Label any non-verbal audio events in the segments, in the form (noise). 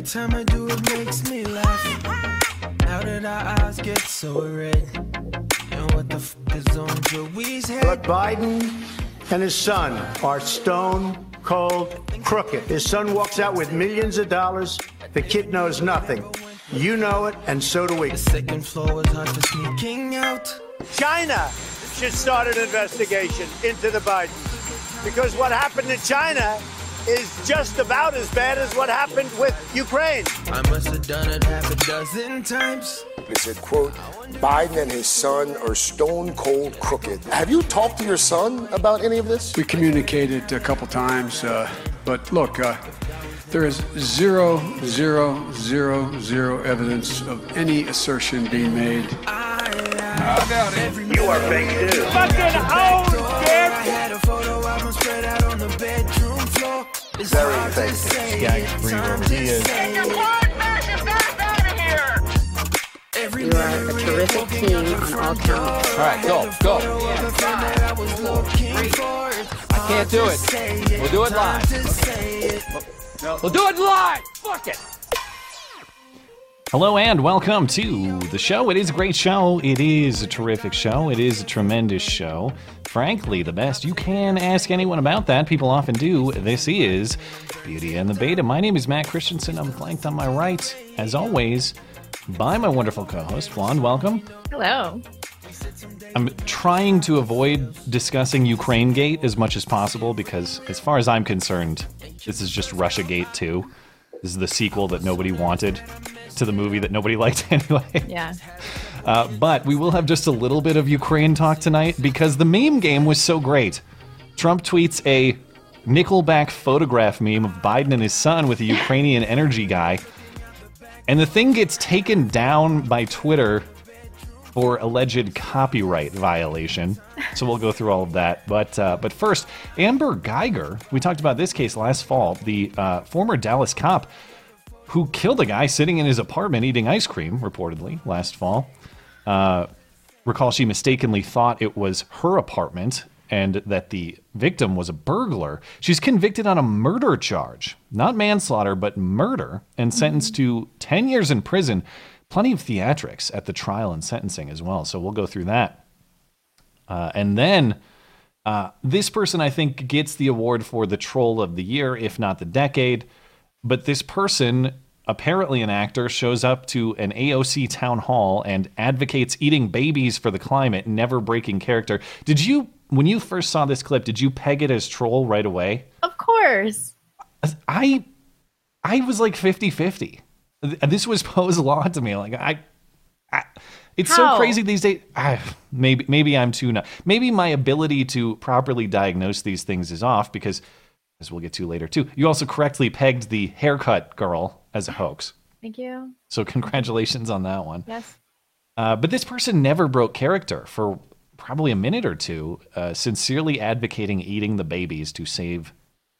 Every time I do it makes me laugh. How did our eyes get so red? And what the f is on Joey's But head? Biden and his son are stone cold crooked. His son walks out with millions of dollars. The kid knows nothing. You know it, and so do we. The second floor was hard for sneaking out. China should start an investigation into the Bidens because what happened in China is just about as bad as what happened with Ukraine. I must have done it half a dozen times. It said, quote, Biden and his son are stone cold crooked. Have you talked to your son about any of this? We communicated a couple times, uh, but look, uh, there is zero, zero, zero, zero evidence of any assertion being made. You are fake news. I had a photo album spread out on the bedroom floor. It's Very hard to fake. say Yeah, it, bring time over to he is. say it. Every You are a terrific team on all counts. All right, go, go. I can't do it. We'll do it live. We'll do it live. Fuck it. Hello and welcome to the show. It is a great show. It is a terrific show. It is a tremendous show. Frankly, the best. You can ask anyone about that. People often do. This is Beauty and the Beta. My name is Matt Christiansen. I'm flanked on my right, as always, by my wonderful co-host, Juan. Welcome. Hello. I'm trying to avoid discussing Ukraine Gate as much as possible because, as far as I'm concerned, this is just Russia Gate 2. This is the sequel that nobody wanted to the movie that nobody (laughs) liked anyway. Yeah. Uh, but we will have just a little bit of Ukraine talk tonight because the meme game was so great. Trump tweets a Nickelback photograph meme of Biden and his son with a (laughs) Ukrainian energy guy. And the thing gets taken down by Twitter for alleged copyright violation. So we'll go through all of that. But uh, but first, Amber Guyger. We talked about this case last fall. The uh, former Dallas cop who killed a guy sitting in his apartment eating ice cream, reportedly last fall. Uh, recall she mistakenly thought it was her apartment and that the victim was a burglar. She's convicted on a murder charge, not manslaughter, but murder, and sentenced to 10 years in prison. Plenty of theatrics at the trial and sentencing as well. So we'll go through that. Uh, and then uh, this person, I think, gets the award for the troll of the year, if not the decade. But this person, apparently an actor, shows up to an AOC town hall and advocates eating babies for the climate, never breaking character. Did you, when you first saw this clip, did you peg it as troll right away? Of course. I, I was like 50 50. This was (laughs) Poe's law to me. Like, I, I it's so crazy these days. I, maybe, maybe I'm too, not, maybe my ability to properly diagnose these things is off because, as we'll get to later too, you also correctly pegged the haircut girl as a hoax. Thank you. So congratulations on that one. Yes. Uh, but this person never broke character for probably a minute or two, uh, sincerely advocating eating the babies to save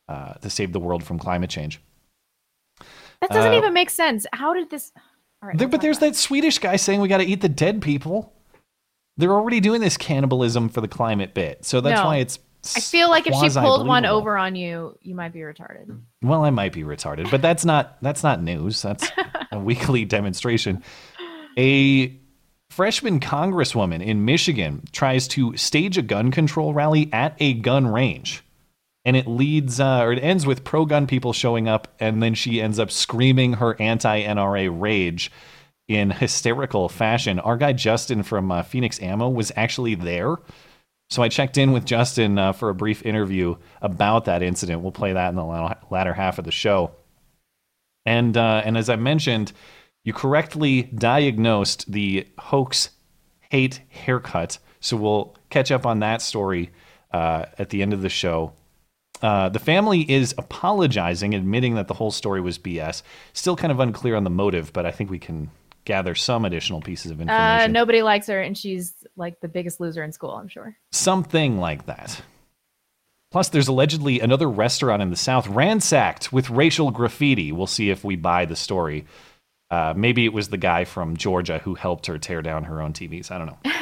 uh, to save the world from climate change. That doesn't Uh, even make sense. How did this? All right. There, but there's about that Swedish guy saying we got to eat the dead people. They're already doing this cannibalism for the climate bit, so that's No. why it's. I feel like if she pulled one over on you, you might be retarded. Well, I might be retarded, but that's not that's not news. That's (laughs) a weekly demonstration. A freshman congresswoman in Michigan tries to stage a gun control rally at a gun range. And it leads uh, or it ends with pro gun people showing up and then she ends up screaming her anti-NRA rage in hysterical fashion. Our guy Justin from uh, Phoenix Ammo was actually there. So I checked in with Justin uh, for a brief interview about that incident. We'll play that in the latter half of the show. And uh, and as I mentioned, you correctly diagnosed the hoax hate haircut. So we'll catch up on that story uh, at the end of the show. Uh, the family is apologizing, admitting that the whole story was BS. Still kind of unclear on the motive, but I think we can gather some additional pieces of Uh, information. nobody likes her, and she's like the biggest loser in school. I'm sure. Something like that. Plus, there's allegedly another restaurant in the South ransacked with racial graffiti. We'll see if we buy the story. Uh, maybe it was the guy from Georgia who helped her tear down her own TVs. I don't know. (laughs)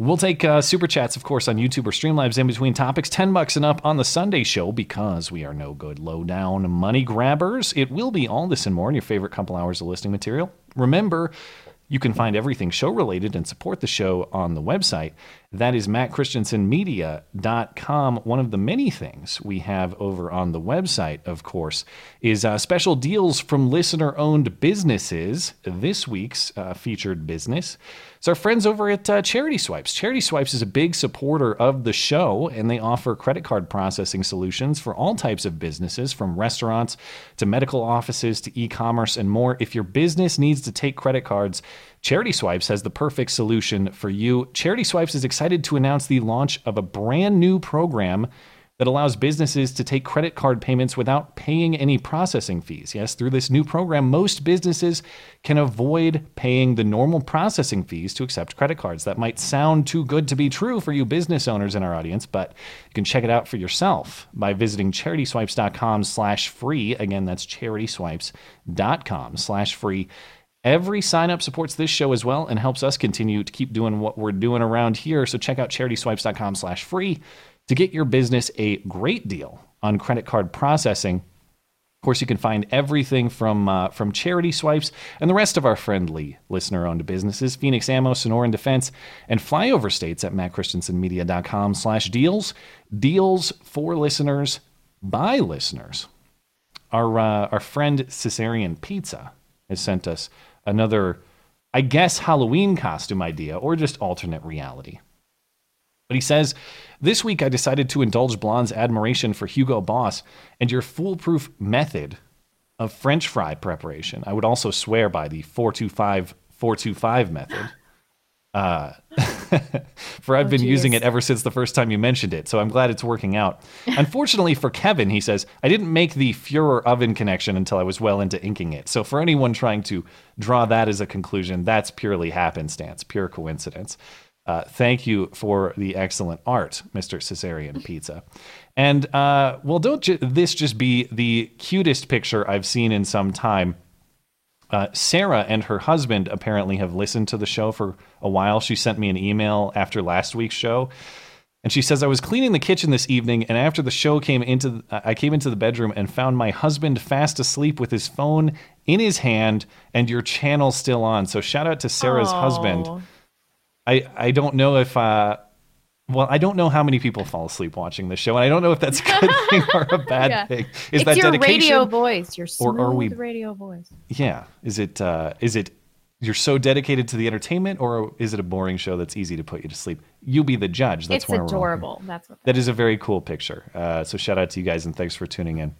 We'll take uh, super chats, of course, on YouTube or Streamlabs in between topics. 10 bucks and up on the Sunday show because we are no good low down money grabbers. It will be all this and more in your favorite couple hours of listening material. Remember, you can find everything show related and support the show on the website. That is mattchristiansenmedia.com. One of the many things we have over on the website, of course, is uh, special deals from listener owned businesses. This week's uh, featured business is our friends over at uh, Charity Swipes. Charity Swipes is a big supporter of the show, and they offer credit card processing solutions for all types of businesses, from restaurants to medical offices to e commerce and more. If your business needs to take credit cards, Charity Swipes has the perfect solution for you. Charity Swipes is excited to announce the launch of a brand new program that allows businesses to take credit card payments without paying any processing fees. Yes, through this new program, most businesses can avoid paying the normal processing fees to accept credit cards. That might sound too good to be true for you business owners in our audience, but you can check it out for yourself by visiting charityswipes.com slash free. Again, that's charityswipes.com slash free. Every sign up supports this show as well and helps us continue to keep doing what we're doing around here. So check out charityswipes.com slash free to get your business a great deal on credit card processing. Of course, you can find everything from uh, from Charity Swipes and the rest of our friendly listener-owned businesses, Phoenix Ammo, Sonoran Defense, and Flyover States at mattchristiansenmedia.com slash deals. Deals for listeners by listeners. Our uh, our friend Caesarean Pizza has sent us another, I guess, Halloween costume idea or just alternate reality. But he says, This week I decided to indulge Blonde's admiration for Hugo Boss and your foolproof method of French fry preparation. I would also swear by the 425 425 method. Uh, (laughs) for I've Oh, been using it ever since the first time you mentioned it, so I'm glad it's working out. (laughs) Unfortunately for Kevin, he says, I didn't make the Fuhrer oven connection until I was well into inking it. So for anyone trying to draw that as a conclusion, that's purely happenstance, pure coincidence. Uh, thank you for the excellent art, Mr. Caesarean Pizza. And uh, well, don't ju- this just be the cutest picture I've seen in some time? Uh, Sarah and her husband apparently have listened to the show for a while. She sent me an email after last week's show. And she says, I was cleaning the kitchen this evening, and after the show came into, I came into the bedroom and found my husband fast asleep with his phone in his hand and your channel still on. So shout out to Sarah's husband. I, I don't know if uh well I don't know how many people fall asleep watching this show and I don't know if that's a good (laughs) thing or a bad Yeah. thing. Is it's that your dedication? radio voice, your Or are we- radio voice. Yeah. Is it uh is it you're so dedicated to the entertainment or is it a boring show that's easy to put you to sleep? You be the judge. That's it's adorable. That's what. That is a very cool picture. Uh, so shout out to you guys and thanks for tuning in.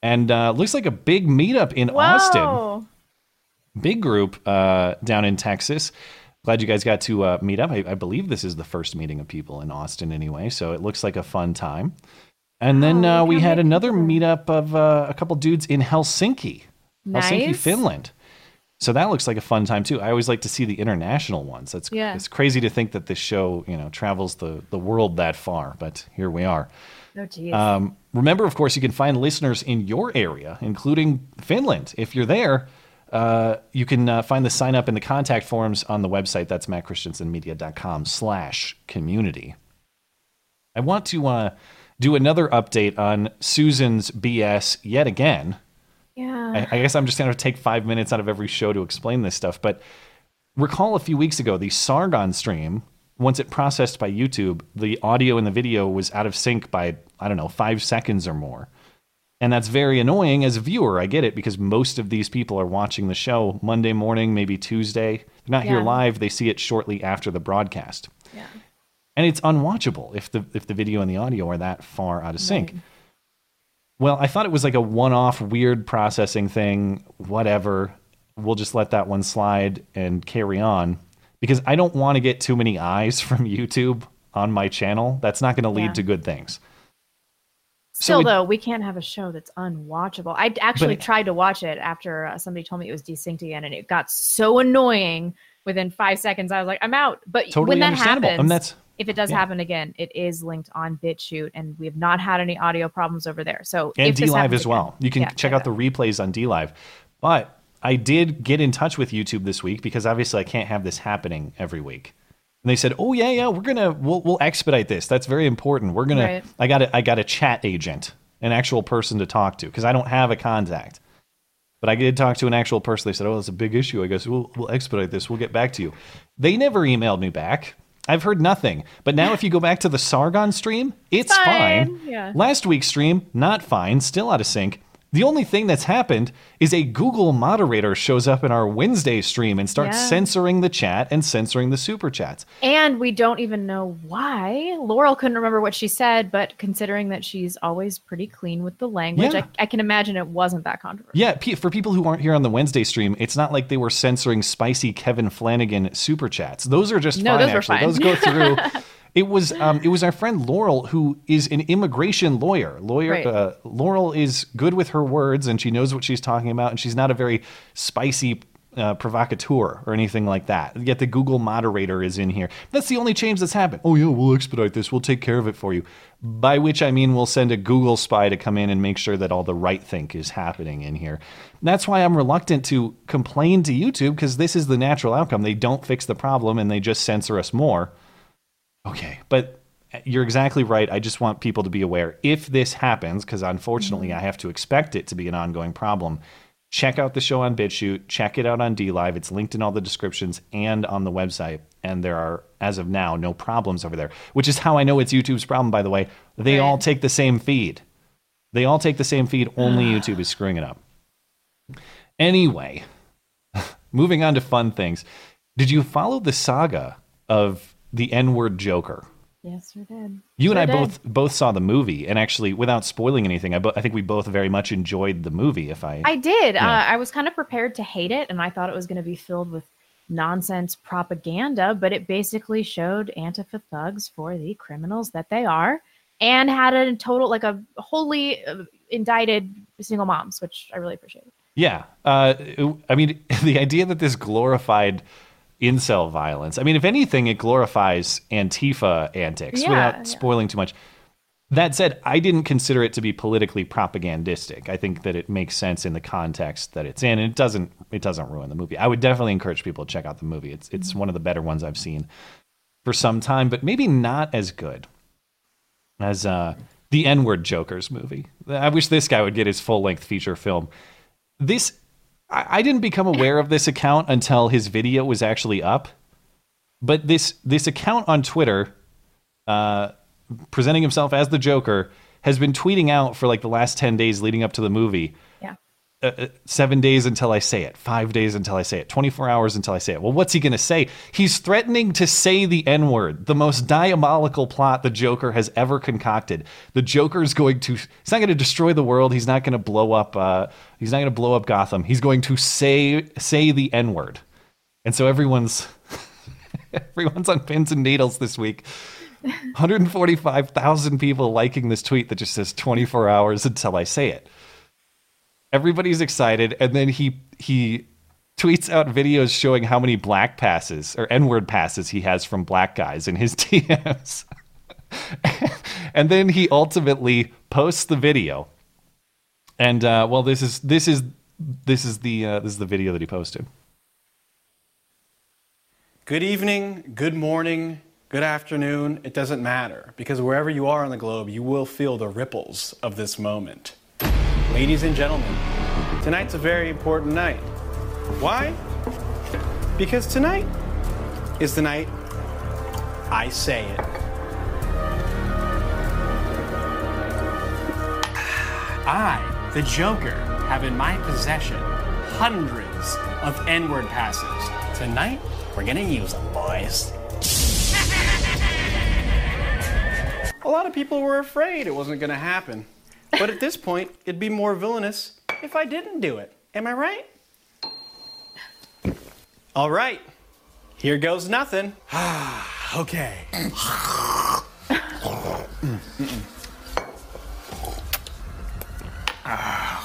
And uh, looks like a big meetup in Austin big group uh, down in Texas. Glad you guys got to uh, meet up. I, I believe this is the first meeting of people in Austin, anyway. So it looks like a fun time. And then Oh, uh, we had another meetup of uh, a couple dudes in Helsinki, Helsinki, Nice. Finland. So that looks like a fun time too. I always like to see the international ones. That's Yeah. it's crazy to think that this show, you know, travels the the world that far, but here we are. Oh, geez. Um, remember, of course, you can find listeners in your area, including Finland. If you're there, uh, you can uh, find the sign up and the contact forms on the website. That's mattchristiansenmedia.com slash community. I want to uh, do another update on Susan's BS yet again. yeah. I, I guess I'm just going to take five minutes out of every show to explain this stuff. But recall a few weeks ago, the Sargon stream, once it processed by YouTube, the audio and the video was out of sync by, I don't know, five seconds or more. And that's very annoying as a viewer. I get it because most of these people are watching the show Monday morning, maybe Tuesday. They're not here live, they see it shortly after the broadcast. yeah. And it's unwatchable if the if the video and the audio are that far out of sync. Well, I thought it was like a one-off weird processing thing, whatever. We'll just let that one slide and carry on because I don't want to get too many eyes (laughs) from YouTube on my channel. That's not going to lead Yeah. to good things. Still, it- though, we can't have a show that's unwatchable. I actually it- tried to watch it after uh, somebody told me it was desynced again, and it got so annoying within five seconds. I was like, I'm out. But Totally when that happens, And that's- if it does yeah. happen again, it is linked on BitChute, and we have not had any audio problems over there. So and if D Live as well. again- You can yeah, check out the replays on D Live. But I did get in touch with YouTube this week because obviously I can't have this happening every week. And they said, "Oh yeah, yeah, we're gonna we'll, we'll expedite this. That's very important. We're gonna. Right. I got a, I got a chat agent, an actual person to talk to because I don't have a contact. But I did talk to an actual person. They said, "Oh, it's a big issue. I guess we'll we'll expedite this. We'll get back to you." They never emailed me back. I've heard nothing. But now, if you go back to the Sargon stream, it's Fine, fine. yeah. Last week's stream, not fine, still out of sync. The only thing that's happened is a Google moderator shows up in our Wednesday stream and starts Yeah. censoring the chat and censoring the super chats. And we don't even know why. Laurel couldn't remember what she said, but considering that she's always pretty clean with the language, Yeah. I, I can imagine it wasn't that controversial. Yeah, for people who aren't here on the Wednesday stream, it's not like they were censoring spicy Kevin Flanagan super chats. Those are just No, fine. those were actually, fine. those go through. (laughs) it was um, it was our friend Laurel who is an immigration lawyer. Lawyer Right. uh, Laurel is good with her words and she knows what she's talking about, and she's not a very spicy. Uh, provocateur or anything like that. Yet the Google moderator is in here. That's the only change that's happened. Oh yeah, we'll expedite this. We'll take care of it for you. By which I mean we'll send a Google spy to come in and make sure that all the right think is happening in here. That's why I'm reluctant to complain to YouTube because this is the natural outcome. They don't fix the problem and they just censor us more. Okay, but uh, you're exactly right. I just want people to be aware. If this happens, because unfortunately mm-hmm. I have to expect it to be an ongoing problem, check out the show on BitChute, check it out on DLive. It's linked in all the descriptions and on the website. And there are, as of now, no problems over there, which is how I know it's YouTube's problem, by the way. They all take the same feed. They all take the same feed, only ah. YouTube is screwing it up. Anyway, (laughs) moving on to fun things. Did you follow the saga of the N word Joker? Yes, we did. You and I did. both both saw the movie, and actually, without spoiling anything, I, bo- I think we both very much enjoyed the movie. If I, I did. Uh, I was kind of prepared to hate it, and I thought it was going to be filled with nonsense propaganda, but it basically showed Antifa thugs for the criminals that they are, and had a total, like a wholly uh, indicted single moms, which I really appreciate. yeah, uh, I mean, (laughs) the idea that this glorified incel violence. I mean, if anything, it glorifies Antifa antics Yeah, without yeah. spoiling too much. That said, I didn't consider it to be politically propagandistic. I think that it makes sense in the context that it's in, and it doesn't it doesn't ruin the movie. I would definitely encourage people to check out the movie. It's it's Mm-hmm. one of the better ones I've seen for some time, but maybe not as good as uh, the N word Joker's movie. I wish this guy would get his full length feature film. This I, I didn't become aware of this account until his video was actually up. But this this account on Twitter, uh, presenting himself as the Joker, has been tweeting out for like the last ten days leading up to the movie. Uh, uh, seven days until I say it, five days until I say it, 24 hours until I say it. Well, what's he going to say? He's threatening to say the N word, the most diabolical plot the Joker has ever concocted. The Joker's going to, he's not going to destroy the world. He's not going to blow up, uh, he's not going to blow up Gotham. He's going to say, say the N word. And so everyone's, (laughs) everyone's on pins and needles this week. 145,000 people liking this tweet that just says 24 hours until I say it everybody's excited and then he he tweets out videos showing how many black passes or n-word passes he has from black guys in his (laughs) DMs. (laughs) and then he ultimately posts the video. And uh, well this is this is this is the uh, this is the video that he posted. Good evening, good morning, good afternoon. It doesn't matter because wherever you are on the globe, you will feel the ripples of this moment. Ladies and gentlemen, tonight's a very important night. Why? Because tonight is the night I say it. I, the Joker, have in my possession hundreds of N word passes. Tonight, we're gonna use them, boys. (laughs) A lot of people were afraid it wasn't gonna happen. But at this point, it'd be more villainous if I didn't do it. Am I right? All right. Here goes nothing. (sighs) okay. Ah.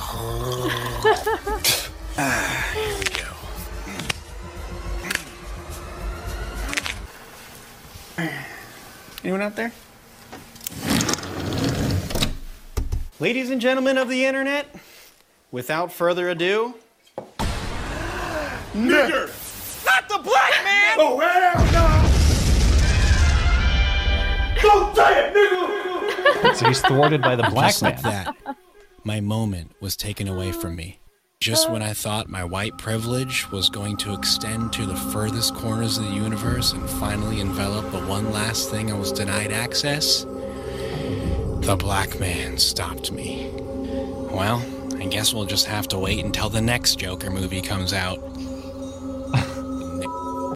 Anyone out there? Ladies and gentlemen of the internet, without further ado, Nigger! Not the black man! Oh, hell no! Don't say it, nigga! So he's thwarted by the black Just man. like that, my moment was taken away from me. Just when I thought my white privilege was going to extend to the furthest corners of the universe and finally envelop the one last thing I was denied access, the black man stopped me. Well, I guess we'll just have to wait until the next Joker movie comes out. (laughs)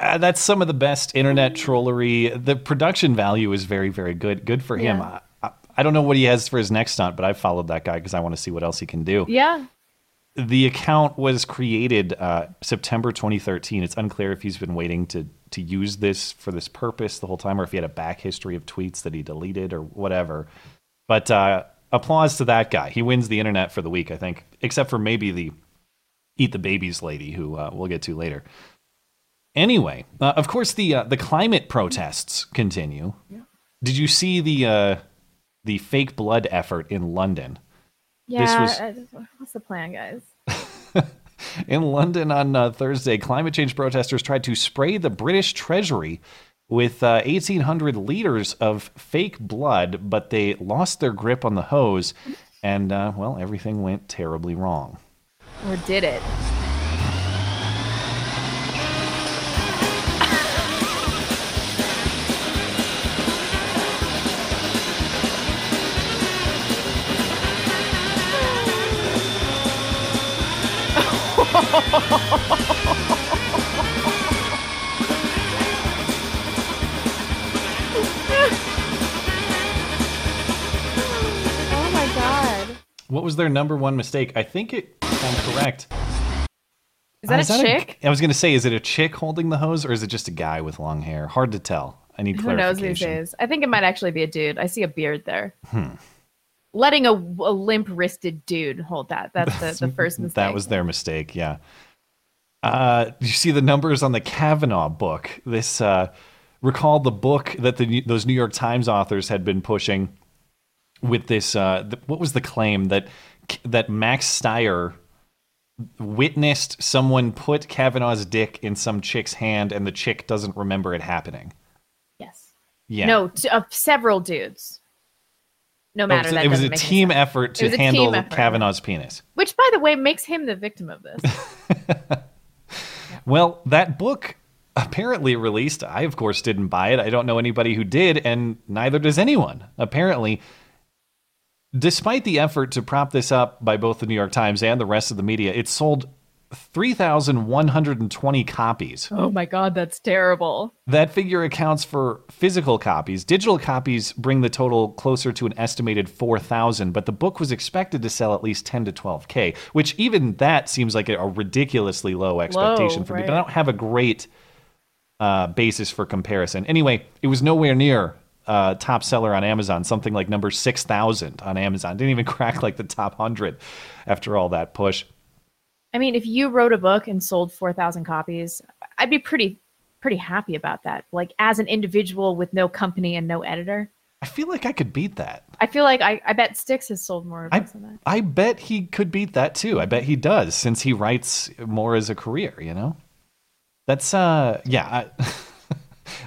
Uh, that's some of the best internet trollery. The production value is very, very good. Good for him. Yeah. I, I, I don't know what he has for his next stunt, but I followed that guy because I want to see what else he can do. Yeah. The account was created uh, September 2013. It's unclear if he's been waiting to to use this for this purpose the whole time, or if he had a back history of tweets that he deleted or whatever. But uh, applause to that guy. He wins the internet for the week, I think, except for maybe the eat the babies lady, who uh, we'll get to later. Anyway, uh, of course, the uh, the climate protests continue. Did you see the uh, the fake blood effort in London? Yeah. was- what's the plan, guys? (laughs) In London on uh, Thursday, climate change protesters tried to spray the British Treasury with uh, 1,800 liters of fake blood, but they lost their grip on the hose, and uh, well, everything went terribly wrong. Or did it? (laughs) oh my god. What was their number one mistake? I think it, I'm correct. Is that Uh, a chick? I was going to say, is it a chick holding the hose, or is it just a guy with long hair? Hard to tell. I need clarification. Who knows these days? I think it might actually be a dude. I see a beard there. Hmm. Letting a, a limp wristed dude hold that. That's the, the (laughs) first mistake. That was their mistake. Yeah. Uh, you see the numbers on the Kavanaugh book. This uh, recall the book that the those New York Times authors had been pushing with this. Uh, th- what was the claim that that Max Stier witnessed someone put Kavanaugh's dick in some chick's hand, and the chick doesn't remember it happening. Yes. Yeah. No, t- of several dudes. No matter that it was a team effort to was a team handle effort. Kavanaugh's penis. Which, by the way, makes him the victim of this. (laughs) Well, that book apparently released. I, of course, didn't buy it. I don't know anybody who did, and neither does anyone. Apparently, despite the effort to prop this up by both the New York Times and the rest of the media, it sold 3,120 copies. oh my god, that's terrible. That figure accounts for physical copies. Digital copies bring the total closer to an estimated 4,000, but the book was expected to sell at least 10 to 12K, which even that seems like a, ridiculously low expectation for me. But I don't have a great uh, basis for comparison. Anyway, it was nowhere near uh, top seller on Amazon, something like number 6,000 on Amazon. Didn't even (laughs) crack like the top 100 after all that push. I mean, if you wrote a book and sold 4,000 copies, I'd be pretty pretty happy about that. Like as an individual with no company and no editor. I feel like I could beat that. I feel like I, I bet Styx has sold more I, than that. I bet he could beat that too. I bet he does since he writes more as a career, you know? That's uh yeah, I, (laughs)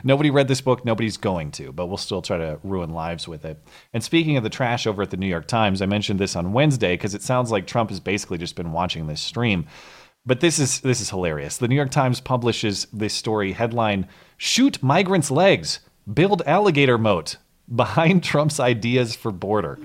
nobody read this book, nobody's going to, but we'll still try to ruin lives with it. And speaking of the trash over at the New York Times, I mentioned this on Wednesday because it sounds like Trump has basically just been watching this stream. But this is this is hilarious. The New York Times publishes this story headline: "Shoot migrants' legs, build alligator moat behind Trump's ideas for border."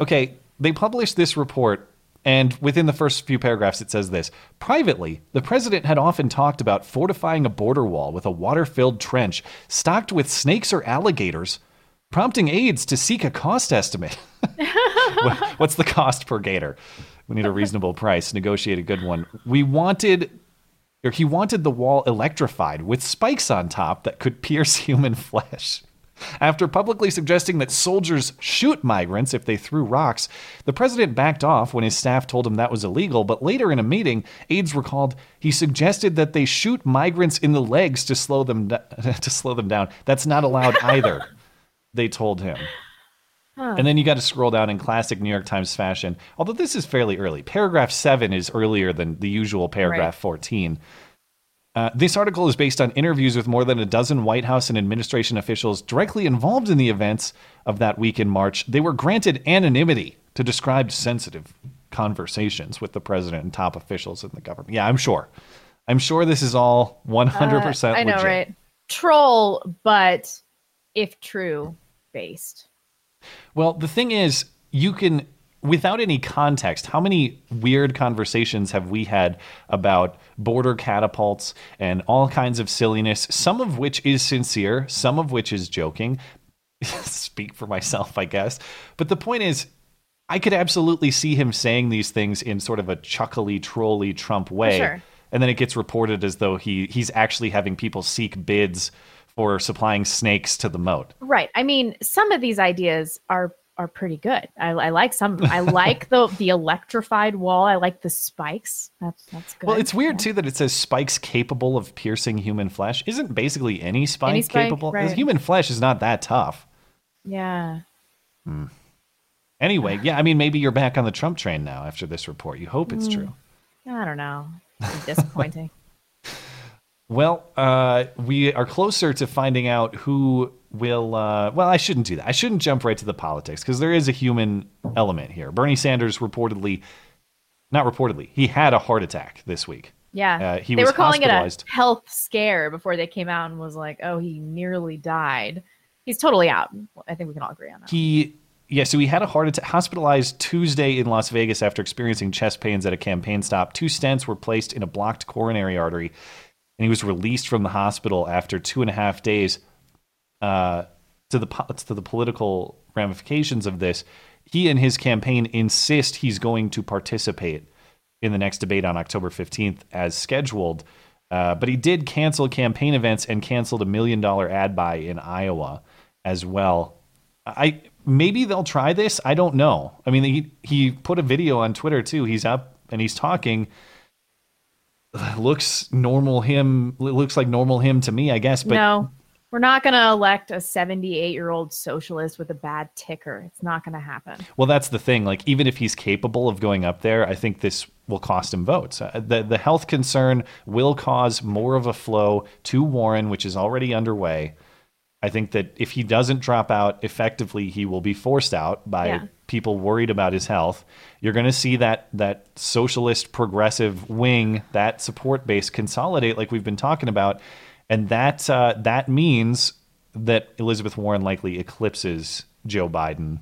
Okay, they published this report, and within the first few paragraphs, it says this Privately, the president had often talked about fortifying a border wall with a water filled trench stocked with snakes or alligators, prompting aides to seek a cost estimate. (laughs) What's the cost per gator? We need a reasonable price, negotiate a good one. We wanted. Or he wanted the wall electrified with spikes on top that could (laughs) pierce human flesh. After publicly suggesting that soldiers shoot migrants if they threw rocks, the president backed off when his staff told him that was illegal. But later in a meeting, aides recalled he suggested that they shoot migrants in the legs to slow them (laughs) to slow them down. That's not allowed either. (laughs) they told him. Huh. And then you got to scroll down in classic New York Times fashion. Although this is fairly early. Paragraph 7 is earlier than the usual paragraph Right. 14. Uh, this article is based on interviews with more than a dozen White House and administration officials directly involved in the events of that week in March. They were granted anonymity to describe sensitive conversations with the president and top officials in the government. Yeah, I'm sure. I'm sure this is all 100% Uh, I know, legit. right? Troll, but if true, based. Well, the thing is, you can, without any context, how many weird conversations have we had about border catapults and all kinds of silliness, some of which is sincere, some of which is joking? (laughs) Speak for myself, I guess. But the point is, I could absolutely see him saying these things in sort of a chuckly, trolly Trump way. Sure. And then it gets reported as though he he's actually having people seek bids for supplying snakes to the moat. Right. I mean, some of these ideas are are pretty good. I, I like some. I like the (laughs) the electrified wall. I like the spikes. That's that's good. Well, it's weird too that it says spikes capable of piercing human flesh. Isn't basically any spike, Any spike, capable? right. Human flesh is not that tough. Yeah. Anyway, yeah, I mean, maybe you're back on the Trump train now after this report. You hope it's Mm. true. I don't know. It's disappointing. (laughs) Well, uh, we are closer to finding out who will. Uh, well, I shouldn't do that. I shouldn't jump right to the politics because there is a human element here. Bernie Sanders reportedly, not reportedly, he had a heart attack this week. Yeah. Uh, he they was were calling it a health scare before they came out and was like, "Oh, he nearly died." He's totally out. I think we can all agree on that. He yeah, so he had a heart attack, hospitalized Tuesday in Las Vegas after experiencing chest pains at a campaign stop. Two stents were placed in a blocked coronary artery, and he was released from the hospital after two and a half days. Uh, to the to the political ramifications of this, he and his campaign insist he's going to participate in the next debate on October 15th as scheduled. Uh, but he did cancel campaign events and canceled a million dollar ad buy in Iowa as well. I maybe they'll try this. I don't know. I mean, he he put a video on Twitter too. He's up and he's talking. (sighs) Looks normal him. Looks like normal him to me, I guess. But no, we're not going to elect a 78 year old socialist with a bad ticker. It's not going to happen. Well, that's the thing. Like, even if he's capable of going up there, I think this will cost him votes. Uh, the the health concern will cause more of a flow to Warren, which is already underway. I think that if he doesn't drop out effectively, he will be forced out by Yeah. people worried about his health. You're going to see that that socialist progressive wing, that support base consolidate, like we've been talking about, and that uh, that means that Elizabeth Warren likely eclipses Joe Biden,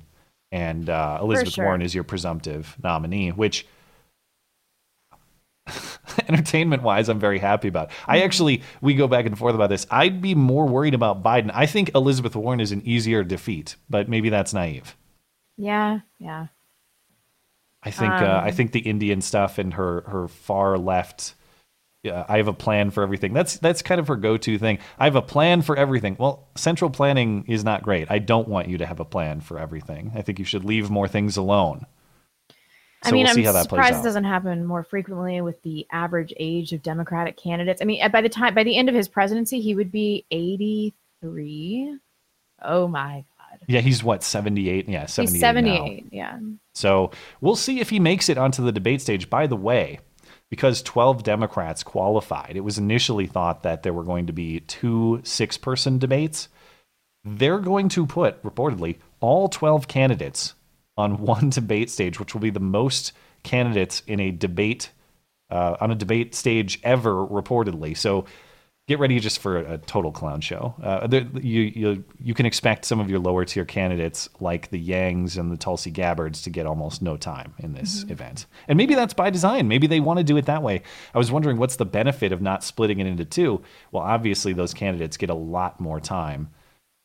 and uh, Elizabeth sure. Warren is your presumptive nominee, which (laughs) entertainment wise, I'm very happy about. I Mm-hmm. actually, we go back and forth about this. I'd be more worried about Biden. I think Elizabeth Warren is an easier defeat, but maybe that's naive. Yeah, yeah. I think uh, I Um, think the Indian stuff and her her far left. Yeah, I have a plan for everything. That's that's kind of her go-to thing. I have a plan for everything. Well, central planning is not great. I don't want you to have a plan for everything. I think you should leave more things alone. I So mean, we'll see I'm how that plays surprised out. it doesn't happen more frequently with the average age of Democratic candidates. I mean, by the time by the end of his presidency, he would be 83. Oh my god, Yeah, he's what 78. Yeah, 78. he's now. 78. Yeah. So we'll see if he makes it onto the debate stage. By the way, because 12 Democrats qualified, it was initially thought that there were going to be two six person debates. They're going to put, reportedly, all 12 candidates on (laughs) one debate stage, which will be the most candidates in a debate, uh, on a debate stage ever, reportedly. So get ready just for a, a total clown show. Uh, there, you, you, you can expect some of your lower tier candidates, like the Yangs and the Tulsi Gabbards, to get almost no time in this Mhm. event. And maybe that's by design. Maybe they want to do it that way. I was wondering what's the benefit of not splitting it into two? Well, obviously, those candidates get a lot more time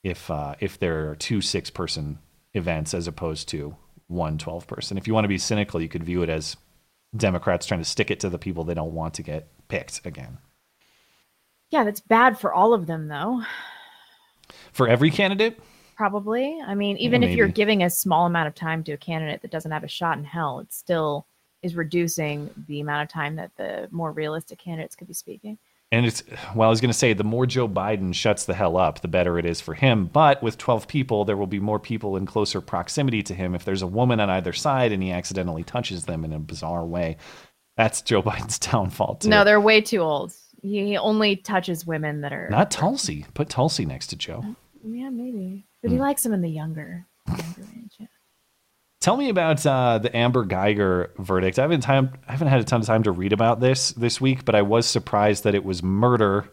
if uh, if there are two six person events as opposed to one 12 person. If you want to be cynical, you could view it as Democrats trying to stick it to the people they don't want to get picked again. Yeah, that's bad for all of them, though. For every candidate, Probably. I mean, even if you're giving a small amount of time to a candidate that doesn't have a shot in hell, it still is reducing the amount of time that the more realistic candidates could be speaking. And it's, well, I was going to say, the more Joe Biden shuts the hell up, the better it is for him. But with 12 people, there will be more people in closer proximity to him. If there's a woman on either side and he accidentally touches them in a bizarre way, that's Joe (laughs) Biden's downfall, too. No, they're way too old. He only touches women that are Not Tulsi. Put Tulsi next to Joe. Yeah, maybe. But Hmm. he likes them in the younger, younger age. Yeah. Tell me about uh, the Amber Guyger verdict. I haven't time. I haven't had a ton of time to read about this this week, but I was surprised that it was murder,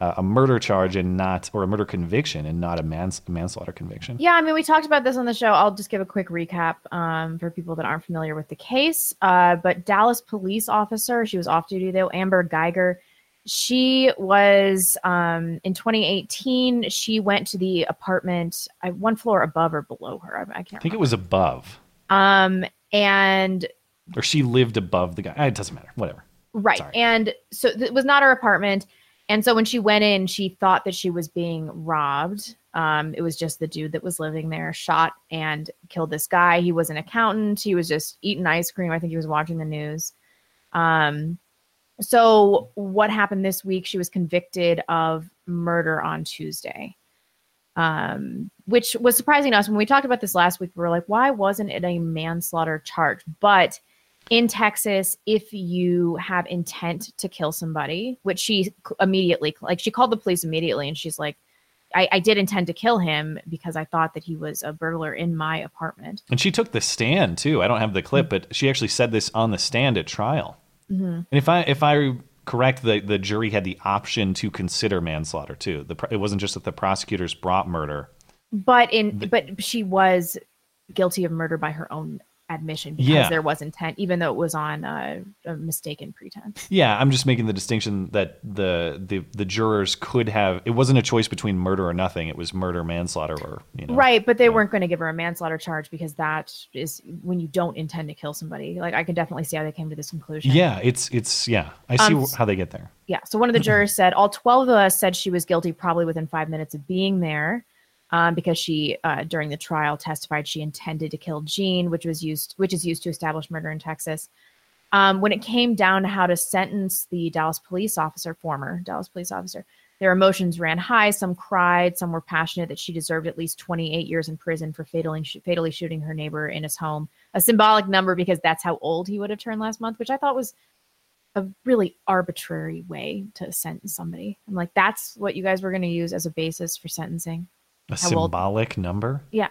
uh, a murder charge, and not or a murder conviction, and not a mans- manslaughter conviction. Yeah, I mean, we talked about this on the show. I'll just give a quick recap um, for people that aren't familiar with the case. Uh, but Dallas police officer, she was off duty though, Amber Guyger. She was um, in 2018. She went to the apartment, uh, one floor above or below her. I, I can't. I think it was above, Um, and or she lived above the guy. Uh, It doesn't matter. Whatever. Right. And so it was not her apartment. And so when she went in, she thought that she was being robbed. Um, it was just the dude that was living there shot and killed this guy. He was an accountant. He was just eating ice cream. I think he was watching the news. Um, so what happened this week? She was convicted of murder on Tuesday, um, which was surprising to us. When we talked about this last week, we were like, why wasn't it a manslaughter charge? But in Texas, if you have intent to kill somebody, which she immediately, like, she called the police immediately and she's like, I, I did intend to kill him because I thought that he was a burglar in my apartment. And she took the stand too. I don't have the clip, but she actually said this on the stand at trial. Mhm. And if I if I correct, the the jury had the option to consider manslaughter too. The it wasn't just that the prosecutors brought murder. But in but she was guilty of murder by her own admission because Yeah. there was intent, even though it was on uh, a mistaken pretense. Yeah, I'm just making the distinction that the the the jurors could have. It wasn't a choice between murder or nothing. It was murder, manslaughter, or you know. Right, but they weren't going to give her a manslaughter charge because that is when you don't intend to kill somebody. Like I can definitely see how they came to this conclusion. Yeah, it's it's yeah. I see Um, how they get there. Yeah. So one of the jurors (clears throat) said all 12 of us said she was guilty probably within five minutes of being there um, because she, uh, during the trial, testified she intended to kill Jean, which was used, which is used to establish murder in Texas. Um, when it came down to how to sentence the Dallas police officer, former Dallas police officer, their emotions ran high. Some cried, some were passionate that she deserved at least 28 years in prison for fatally, fatally shooting her neighbor in his home. A symbolic number because that's how old he would have turned last month, which I thought was a really arbitrary way to sentence somebody. I'm like, that's what you guys were going to use as a basis for sentencing. A How old- symbolic number. Yeah,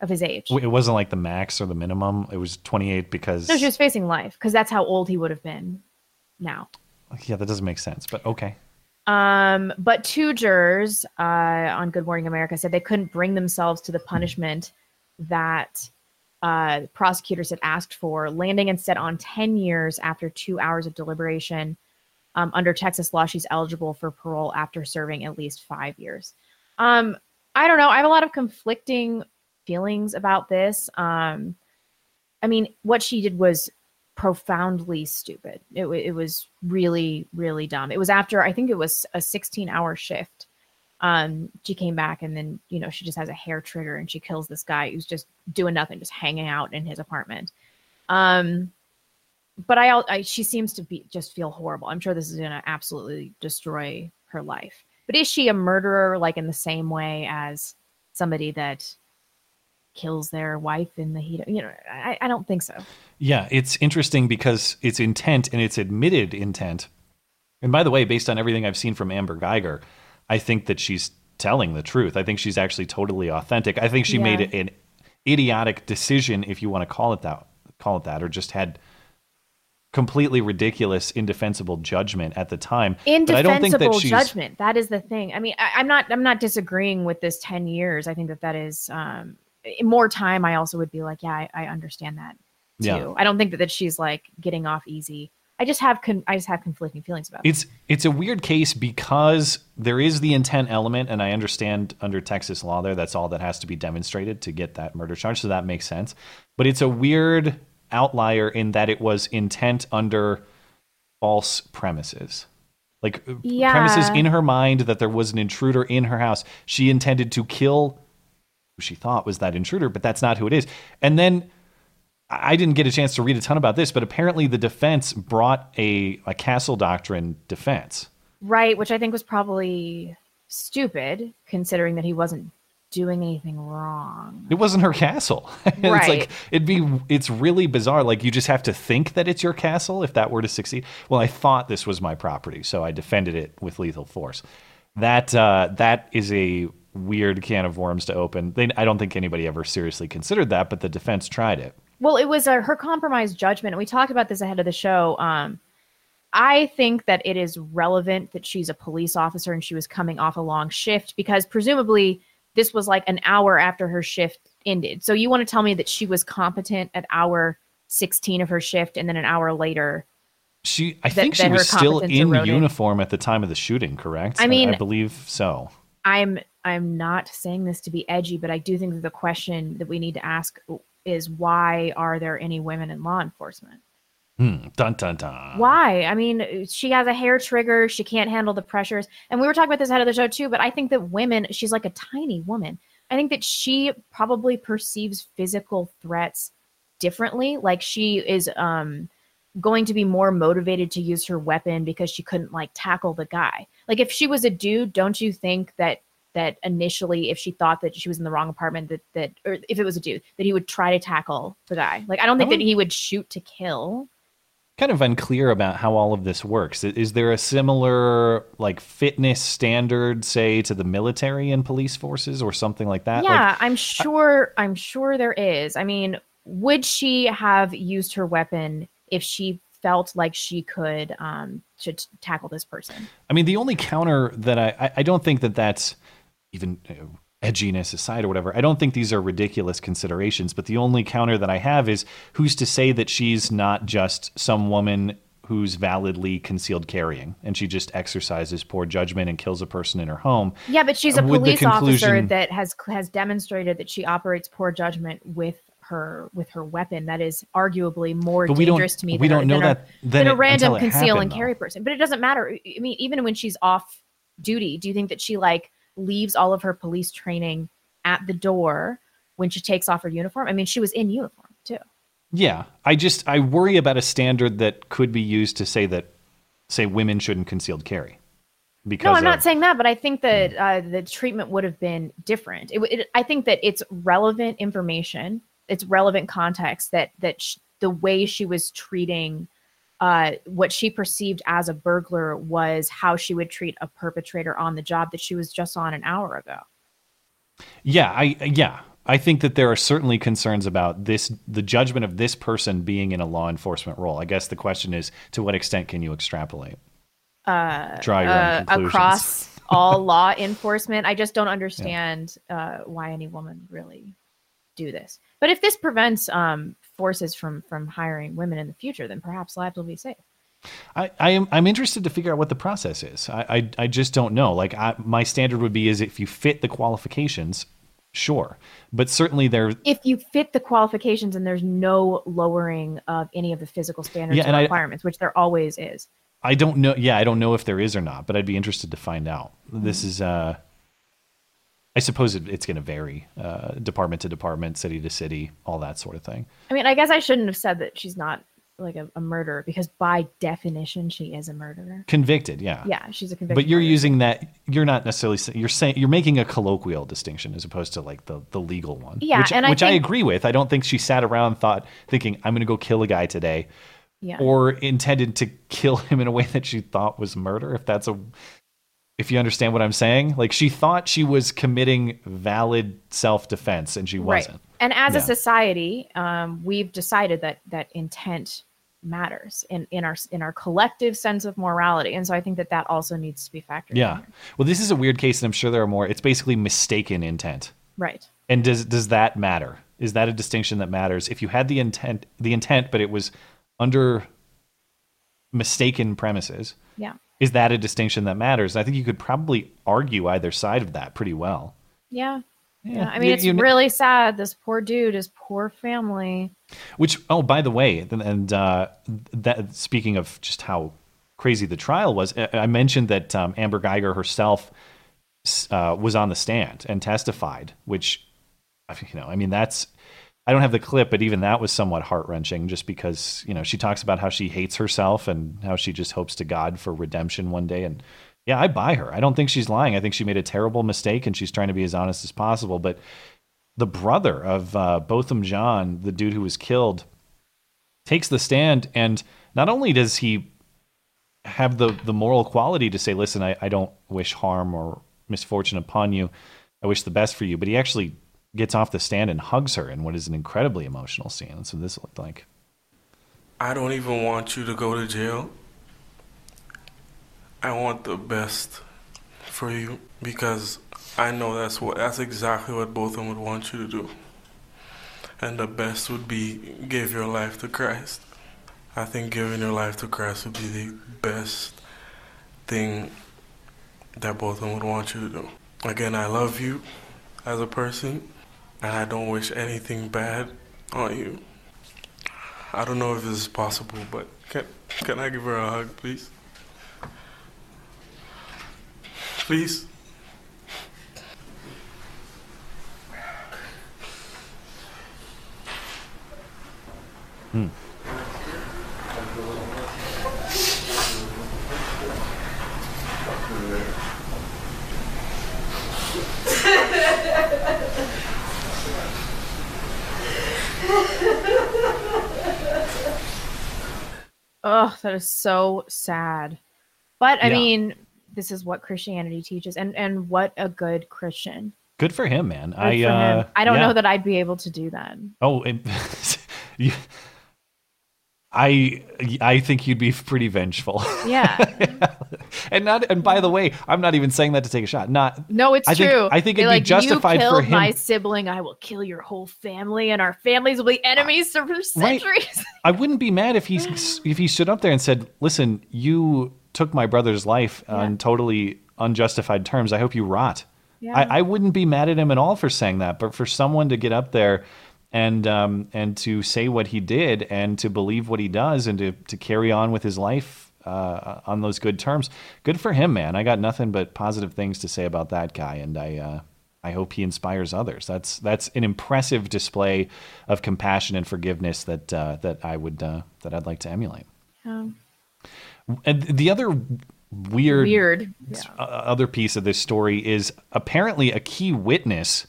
of his age. It wasn't like the max or the minimum. It was 28 because No, she was facing life because that's how old he would have been now. yeah, that doesn't make sense. But okay. Um, but two jurors uh, on Good Morning America said they couldn't bring themselves to the punishment that uh, prosecutors had asked for, landing instead on 10 years after two hours of deliberation. Um, under Texas law, she's eligible for parole after serving at least five years. Um, I don't know. I have a lot of conflicting feelings about this. Um, I mean, what she did was profoundly stupid. It, it was really, really dumb. It was after, I think it was a 16 hour shift. Um, she came back and then, you know, she just has a hair trigger and she kills this guy who's just doing nothing, just hanging out in his apartment. Um, but I, I she seems to be just feel horrible. I'm sure this is going to absolutely destroy her life. But is she a murderer like in the same way as somebody that kills their wife in the heat of, you know, I, I don't think so. Yeah, it's interesting because it's intent and it's admitted intent. And by the way, based on everything I've seen from Amber Guyger, I think that she's telling the truth. I think she's actually totally authentic. I think she Yeah. made an idiotic decision, if you want to call it that, call it that, or just had completely ridiculous, indefensible judgment at the time. But I don't think that indefensible she's judgment that is the thing i mean I, i'm not i'm not disagreeing with this 10 years i think that that is um more time i also would be like yeah i, I understand that too Yeah. i don't think that, that she's like getting off easy i just have con- i just have conflicting feelings about it It's it's a weird case because there is the intent element, and I understand under Texas law there that's all that has to be demonstrated to get that murder charge, so that makes sense. But it's a weird outlier in that it was intent under false premises. Like uh, Yeah. premises in her mind that there was an intruder in her house. She intended to kill who she thought was that intruder, but that's not who it is. And then I didn't get a chance to read a ton about this, but apparently the defense brought a, a castle doctrine defense. Right, which I think was probably stupid, considering that he wasn't doing anything wrong. It wasn't her castle. Right. (laughs) it's like it'd be it's really bizarre. Like you just have to think that it's your castle if that were to succeed. Well, I thought this was my property, so I defended it with lethal force. That uh, that is a weird can of worms to open. They, I don't think anybody ever seriously considered that, but the defense tried it. Well, it was uh, her compromised judgment. We talked about this ahead of the show. Um, I think that it is relevant that she's a police officer and she was coming off a long shift because presumably this was like an hour after her shift ended. So you want to tell me that she was competent at hour 16 of her shift and then an hour later She, I That- think she was still in uniform at the time of the shooting. Correct? I mean- I, believe so. I'm I'm not saying this to be edgy, but I do think that the question that we need to ask is why are there any women in law enforcement? Hmm. Dun dun dun. Why? I mean, she has a hair trigger. She can't handle the pressures. And we were talking about this ahead of the show too, but I think that women, she's like a tiny woman. I think that she probably perceives physical threats differently. Like she is um going to be more motivated to use her weapon because she couldn't like tackle the guy. Like if she was a dude, don't you think that that initially if she thought that she was in the wrong apartment that that or if it was a dude that he would try to tackle the guy. Like I don't think I that he would shoot to kill. Kind of unclear about how all of this works. Is there a similar like fitness standard, say, to the military and police forces, or something like that? yeah, Like, I'm sure. I'm sure there is. I mean, would she have used her weapon if she felt like she could um to t- tackle this person? I mean, the only counter that I I, I don't think that that's even edginess aside or whatever. I don't think these are ridiculous considerations. But the only counter that I have is who's to say that she's not just some woman who's validly concealed carrying and she just exercises poor judgment and kills a person in her home. Yeah, but she's a With police officer that has has demonstrated that she operates poor judgment with her with her weapon. That is arguably more But we don't- dangerous to me we than, don't know that than a random conceal happened, and carry though. person. But it doesn't matter. I mean, even when she's off duty, do you think that she like leaves all of her police training at the door when she takes off her uniform? I mean, she was in uniform too. Yeah, I just I worry about a standard that could be used to say that say women shouldn't concealed carry. Because no, I'm of- not saying that, but I think that uh, the treatment would have been different. It, it, I think that it's relevant information, it's relevant context that that sh- the way she was treating uh, what she perceived as a burglar was how she would treat a perpetrator on the job that she was just on an hour ago. Yeah, I yeah, I think that there are certainly concerns about this the judgment of this person being in a law enforcement role. I guess the question is to what extent can you extrapolate? Uh, Draw your own uh, conclusions. across (laughs) all law enforcement. I just don't understand uh, why any woman really do this. But if this prevents um, forces from from hiring women in the future, then perhaps lives will be safe. I, I am I'm interested to figure out what the process is. I I, I just don't know. Like I, my standard would be is if you fit the qualifications, sure, but certainly there. If you fit the qualifications and there's no lowering of any of the physical standards Yeah, and I- requirements, which there always is. I don't know. Yeah, I don't know if there is or not, but I'd be interested to find out. This is. uh I suppose it, it's going to vary, uh, department to department, city to city, all that sort of thing. I mean, I guess I shouldn't have said that she's not like a, a murderer because by definition she is a murderer. Convicted, yeah. Yeah, she's a convicted. But you're murderer. using that. You're not necessarily. sa- You're saying you're making a colloquial distinction as opposed to like the the legal one. Yeah, which, and I which I think- agree with. I don't think she sat around and thought, thinking, "I'm going to go kill a guy today," Yeah. or intended to kill him in a way that she thought was murder. If that's a, if you understand what I'm saying, like she thought she was committing valid self defense and she wasn't. And as a society, um, we've decided that that intent matters in, in our in our collective sense of morality, and so I think that that also needs to be factored. in Yeah. Well, this is a weird case, and I'm sure there are more. It's basically mistaken intent. Right. And does does that matter? Is that a distinction that matters? If you had the intent, the intent, but it was under mistaken premises, Yeah. Is that a distinction that matters? I think you could probably argue either side of that pretty well. Yeah. Yeah. Yeah. I mean, You- it's you- really sad. This poor dude, his poor family. Which, oh, by the way, and- uh, that speaking of just how crazy the trial was, I I mentioned that um, Amber Guyger herself uh, was on the stand and testified, which you know, I mean, that's. I don't have the clip, but even that was somewhat heart wrenching, just because you know she talks about how she hates herself and how she just hopes to God for redemption one day. And yeah, I buy her. I don't think she's lying. I think she made a terrible mistake, and she's trying to be as honest as possible. But the brother of uh, Botham Jean, the dude who was killed, takes the stand, and not only does he have the the moral quality to say, "Listen, I, I don't wish harm or misfortune upon you. I wish the best for you," but he actually gets off the stand and hugs her in what is an incredibly emotional scene. What this looked like. I don't even want you to go to jail. I want the best for you because I know that's what that's exactly what both of them would want you to do. And the best would be give your life to Christ. I think giving your life to Christ would be the best thing that both of them would want you to do. Again, I love you as a person, and I don't wish anything bad on you. I don't know if this is possible, but can, can I give her a hug, please? Please? Hmm. (laughs) Oh, that is so sad. But I Yeah. mean, this is what Christianity teaches, and and what a good Christian. Good for him, man. Good I for him. uh, I don't yeah. know that I'd be able to do that. Oh, it, (laughs) you- I I think you'd be pretty vengeful. (laughs) Yeah. (laughs) and not and by the way, I'm not even saying that to take a shot. Not No, it's I think- true. I think They're it'd be like, justified you for killed him. my sibling. I will kill your whole family, and our families will be enemies for centuries. Right. (laughs) I wouldn't be mad if he if he stood up there and said, "Listen, you took my brother's life on totally unjustified terms. I hope you rot." Yeah. I, I wouldn't be mad at him at all for saying that, but for someone to get up there and um, and to say what he did and to believe what he does and to to carry on with his life uh, on those good terms, good for him, man. I got nothing but positive things to say about that guy, and I. Uh, I hope he inspires others. That's that's an impressive display of compassion and forgiveness that uh, that I would uh, that I'd like to emulate. Um, And the other weird, Weird, uh, other piece of this story is apparently a key witness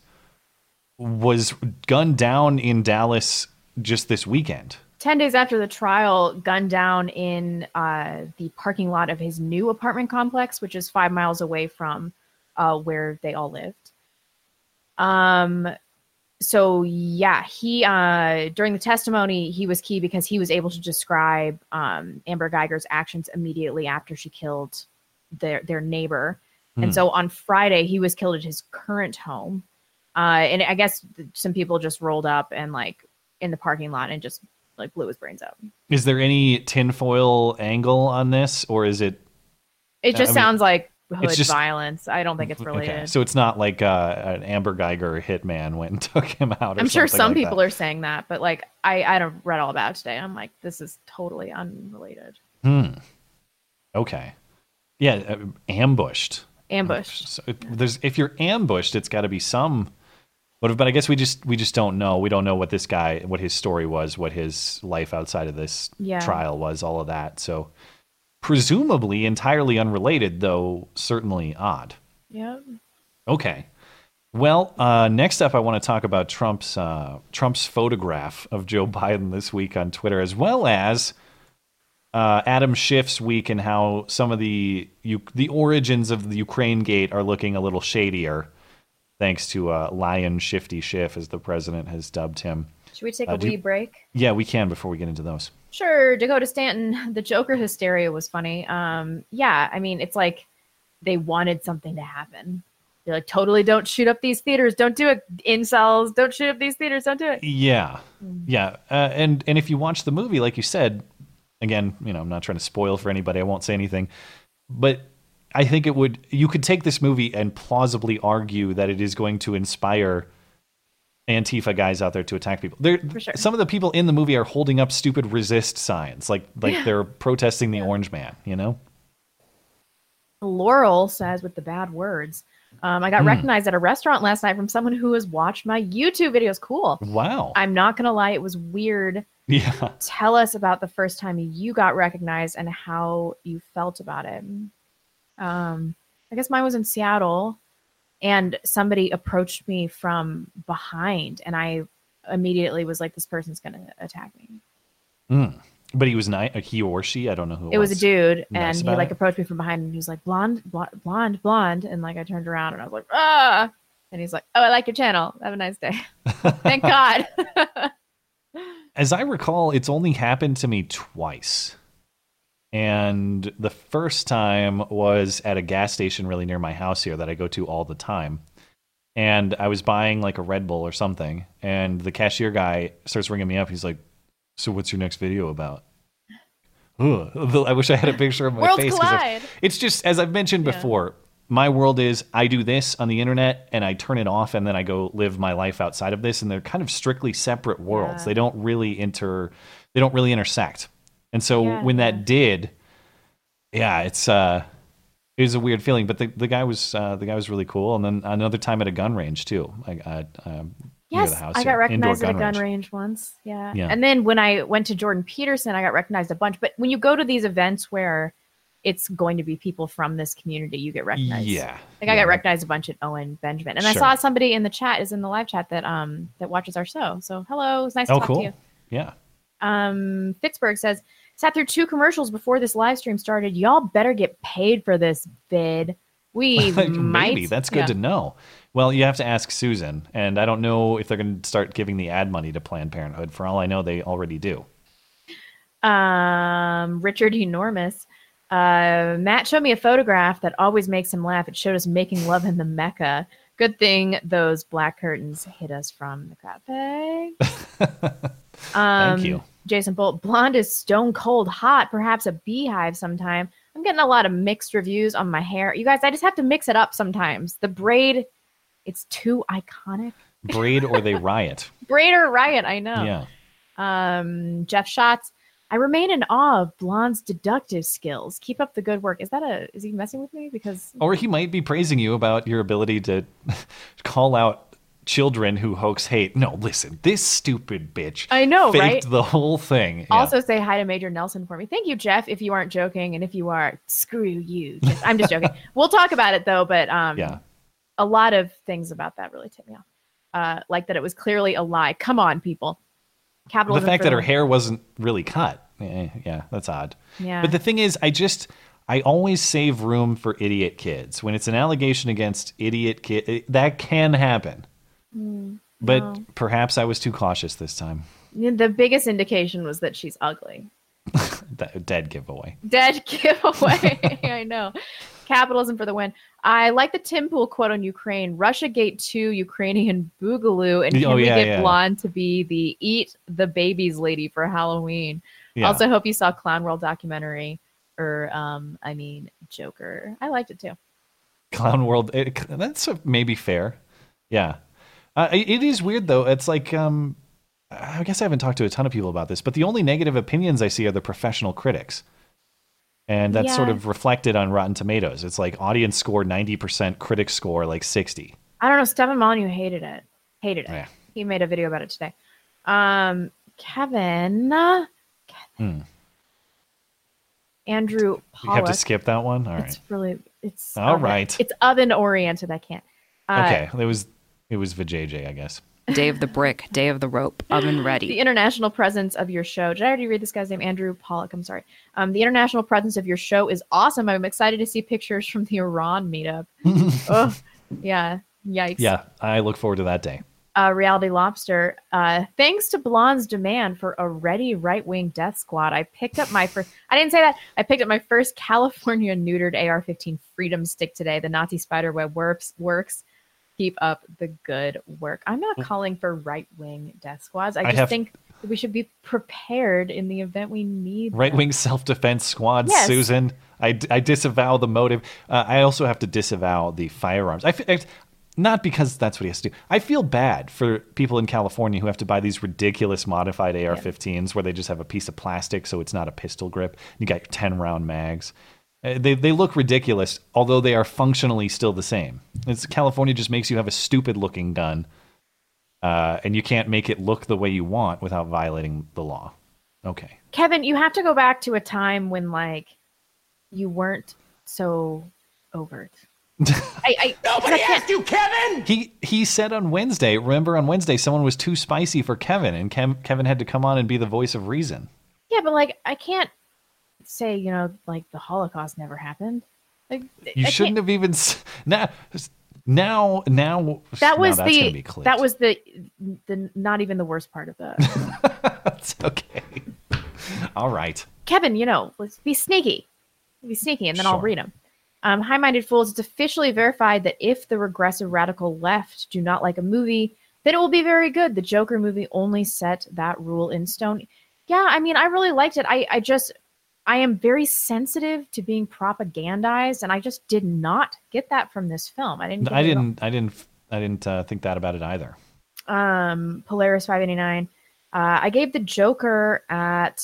was gunned down in Dallas just this weekend. 10 days after the trial, gunned down in uh, the parking lot of his new apartment complex, which is five miles away from uh, where they all lived. Um, so yeah, he uh, during the testimony he was key because he was able to describe um, Amber Guyger's actions immediately after she killed their their neighbor, Hmm. and so on Friday he was killed at his current home. Uh, and I guess some people just rolled up and like in the parking lot and just like blew his brains out. Is there any tinfoil angle on this, or is it? It I just mean, sounds like it's hood just- violence. I don't think it's related. Okay, so it's not like uh, an Amber Guyger hitman went and (laughs) took him out. Or I'm sure some like people that. are saying that, but like I I don't read all about it today. I'm like this is totally unrelated. Hmm. Okay. Yeah, uh, ambushed. Ambushed. So if there's if you're ambushed, it's got to be some. But but I guess we just we just don't know. We don't know what this guy, what his story was, what his life outside of this Yeah. trial was, all of that. So presumably entirely unrelated, though certainly odd. Yep. Okay. Well, uh, next up, I want to talk about Trump's uh, Trump's photograph of Joe (laughs) Biden this week on Twitter, as well as uh, Adam Schiff's week and how some of the you, the origins of the Ukraine Gate are looking a little shadier, thanks to uh, Lion Shifty Schiff, as the president has dubbed him. Should we take Uh, a wee you- break? Yeah, we can before we get into those. Sure, Dakota Stanton, (laughs) the Joker hysteria was funny. Um, yeah, I mean, it's like they wanted something to happen. They're like, totally don't shoot up these theaters. Don't do it. Incels, don't shoot up these theaters. Don't do it. Yeah, yeah, uh, and and if you watch the movie, like you said, again, you know, I'm not trying to spoil for anybody. I won't say anything, but I think it would. You could take this movie and plausibly argue that it is going to inspire Antifa guys out there to attack people. There, sure. some of the people in the movie are holding up stupid resist signs, like like Yeah. they're protesting the Orange Man. You know. Laurel says with the bad words, Um, I got Hmm. recognized at a restaurant last night from someone who has watched my YouTube videos. Cool. Wow. I'm not gonna lie, it was weird. Yeah. Tell us about the first time you got recognized and how you felt about it. Um, I guess mine was in Seattle, and somebody approached me from behind, and I immediately was like, "This person's gonna attack me." Mm. But he was nice. He or she, I don't know who. It, was. it was a dude and he like it? approached me from behind and he was like blonde, blonde blonde blonde and like i turned around and i was like ah and he's like oh i like your channel have a nice day (laughs) thank god (laughs) As I recall, it's only happened to me twice. And the first time was at a gas station really near my house here that I go to all the time. And I was buying like a Red Bull or something. And the cashier guy starts ringing me up. He's like, So what's your next video about? Ugh. I wish I had a picture of my Worlds face. collide. It's just, as I've mentioned Yeah. before, my world is I do this on the internet and I turn it off and then I go live my life outside of this and they're kind of strictly separate worlds. Yeah. They don't really inter they don't really intersect. And so Yeah, when that did, yeah, it's uh it was a weird feeling, but the, the guy was uh, the guy was really cool. And then another time at a gun range too, like uh, um, yes the house i got recognized at a gun range. range. once yeah. Yeah. and then when i went to jordan peterson i got recognized a bunch but when you go to these events where it's going to be people from this community you get recognized Yeah, like i got recognized a bunch at owen benjamin and i saw somebody in the chat is in the live chat that um that watches our show so hello it's nice to Oh, talk cool. to you Yeah. um Pittsburgh says sat through two commercials before this live stream started. Y'all better get paid for this vid. We (laughs) might. Maybe that's good yeah. to know. Well, you have to ask Susan, and I don't know if they're going to start giving the ad money to Planned Parenthood. For all I know, they already do. Um, Richard Enormous. Uh, Matt showed me a photograph that always makes him laugh. It showed us making love in the Mecca. Good thing those black curtains hid us from the crowd bag. Um, Thank you. Jason Bolt. Blonde is stone cold hot. Perhaps a beehive sometime. I'm getting a lot of mixed reviews on my hair. You guys, I just have to mix it up sometimes. The braid, it's too iconic. (laughs) Braid or they riot. Braid or riot, I know. Yeah. Um, Jeff Schatz. I remain in awe of Blonde's deductive skills. Keep up the good work. Is that a? Is he messing with me? Because Or he might be praising you about your ability to (laughs) call out children who hoax hate. No, listen, this stupid bitch. I know, faked right? the whole thing. Yeah. also say hi to Major Nelson for me. Thank you, Jeff. If you aren't joking, and if you are, screw you. I'm just joking. (laughs) we'll talk about it though. But um, Yeah. a lot of things about that really tipped me off. Uh, like that it was clearly a lie. Come on, people. Capital the fact that the her hair wasn't really cut. eh, yeah, that's odd. Yeah. But the thing is, I just I always save room for idiot kids. When it's an allegation against idiot kid, that can happen. Mm, But no. perhaps I was too cautious this time. the biggest indication was that she's ugly. (laughs) Dead giveaway. Dead (laughs) giveaway. (laughs) I know. Capitalism for the win. I like the Tim Pool quote on Ukraine. Russia Gate 2 Ukrainian Boogaloo. And can Oh, we yeah, get yeah. Blonde to be the eat the babies lady for Halloween? Yeah. Also, hope you saw Clown World documentary or, um, I mean, Joker. I liked it too. Clown World. It, that's maybe fair. Yeah. Uh, it- is weird though. It's like um, I guess I haven't talked to a ton of people about this, but the only negative opinions I see are the professional critics. And that's sort of reflected on Rotten Tomatoes. It's like audience score 90%, critics score like 60. I don't know. Stefan Molyneux hated it. Hated it. Yeah. He made a video about it today. Um, Kevin, Hmm. Andrew You have to skip that one? All right. It's really it's All oven- right. It's oven oriented. I can't. Uh, okay. It was it was Vijay, I guess. Day of the brick, day of the rope, oven (gasps) ready. The international presence of your show. Did I already read this guy's name? Andrew Pollock. I'm sorry. Um, the international presence of your show is awesome. I'm excited to see pictures from the Iran meetup. (laughs) oh, yeah. Yikes. Yeah, I look forward to that day. uh, Reality Lobster. Uh, thanks to Blonde's demand for a ready right wing death squad, I picked up my first. I didn't say that. I picked up my first California neutered AR-15 Freedom Stick today. The Nazi spiderweb works. Works. Keep up the good work. I'm not calling for right wing death squads. I I just have- think we should be prepared in the event we need. right wing self defense squads. Yes. Susan. I, I disavow the motive. Uh, I also have to disavow the firearms. I, I not because that's what he has to do. I feel bad for people in California who have to buy these ridiculous modified AR-15s where they just have a piece of plastic, so it's not a pistol grip. You got your ten round mags. Uh, They, they look ridiculous, although they are functionally still the same. It's California just makes you have a stupid looking gun, uh, and you can't make it look the way you want without violating the law. Okay. Kevin, you have to go back to a time when like you weren't so overt. (laughs) I, I Nobody I can't- asked you, Kevin. He he said on Wednesday. Remember on Wednesday, someone was too spicy for Kevin, and Kev, Kevin had to come on and be the voice of reason. Yeah, but like I can't say you know like the Holocaust never happened. Like You I shouldn't can't- have even now now now That was now that's the be that was the the not even the worst part of the (laughs) That's okay. All right. Kevin. You know, let's be sneaky, be sneaky, and then I'll read them. Um, High-minded fools. It's officially verified that if the regressive radical left do not like a movie, then it will be very good. The Joker movie only set that rule in stone. Yeah, I mean, I really liked it. I I just I am very sensitive to being propagandized, and I just did not get that from this film. I didn't. I it at all. didn't I didn't I didn't uh, think that about it either. um Polaris 589. Uh, I gave the Joker at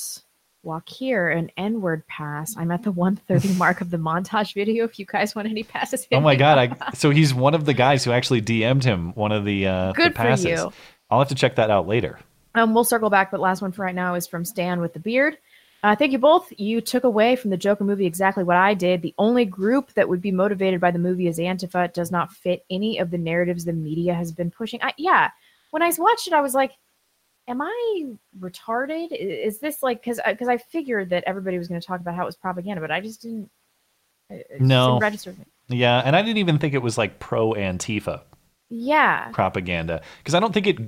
Walk Here an N word pass. I'm at the 130 (laughs) mark of the montage video. If you guys want any passes, Oh my god! I (laughs) so he's one of the guys who actually DM'd him one of the uh, the Good for passes. you. I'll have to check that out later. Um, we'll circle back, but last one for right now is from Stan with the beard. Uh, thank you both. You took away from the Joker movie exactly what I did. The only group that would be motivated by the movie is Antifa. It does not fit any of the narratives the media has been pushing. I, yeah, when I watched it, I was like, "Am I retarded? Is this like because because I figured that everybody was going to talk about how it was propaganda, but I just didn't. it just No. didn't register me. Yeah, and I didn't even think it was like pro Antifa Yeah, propaganda because I don't think it.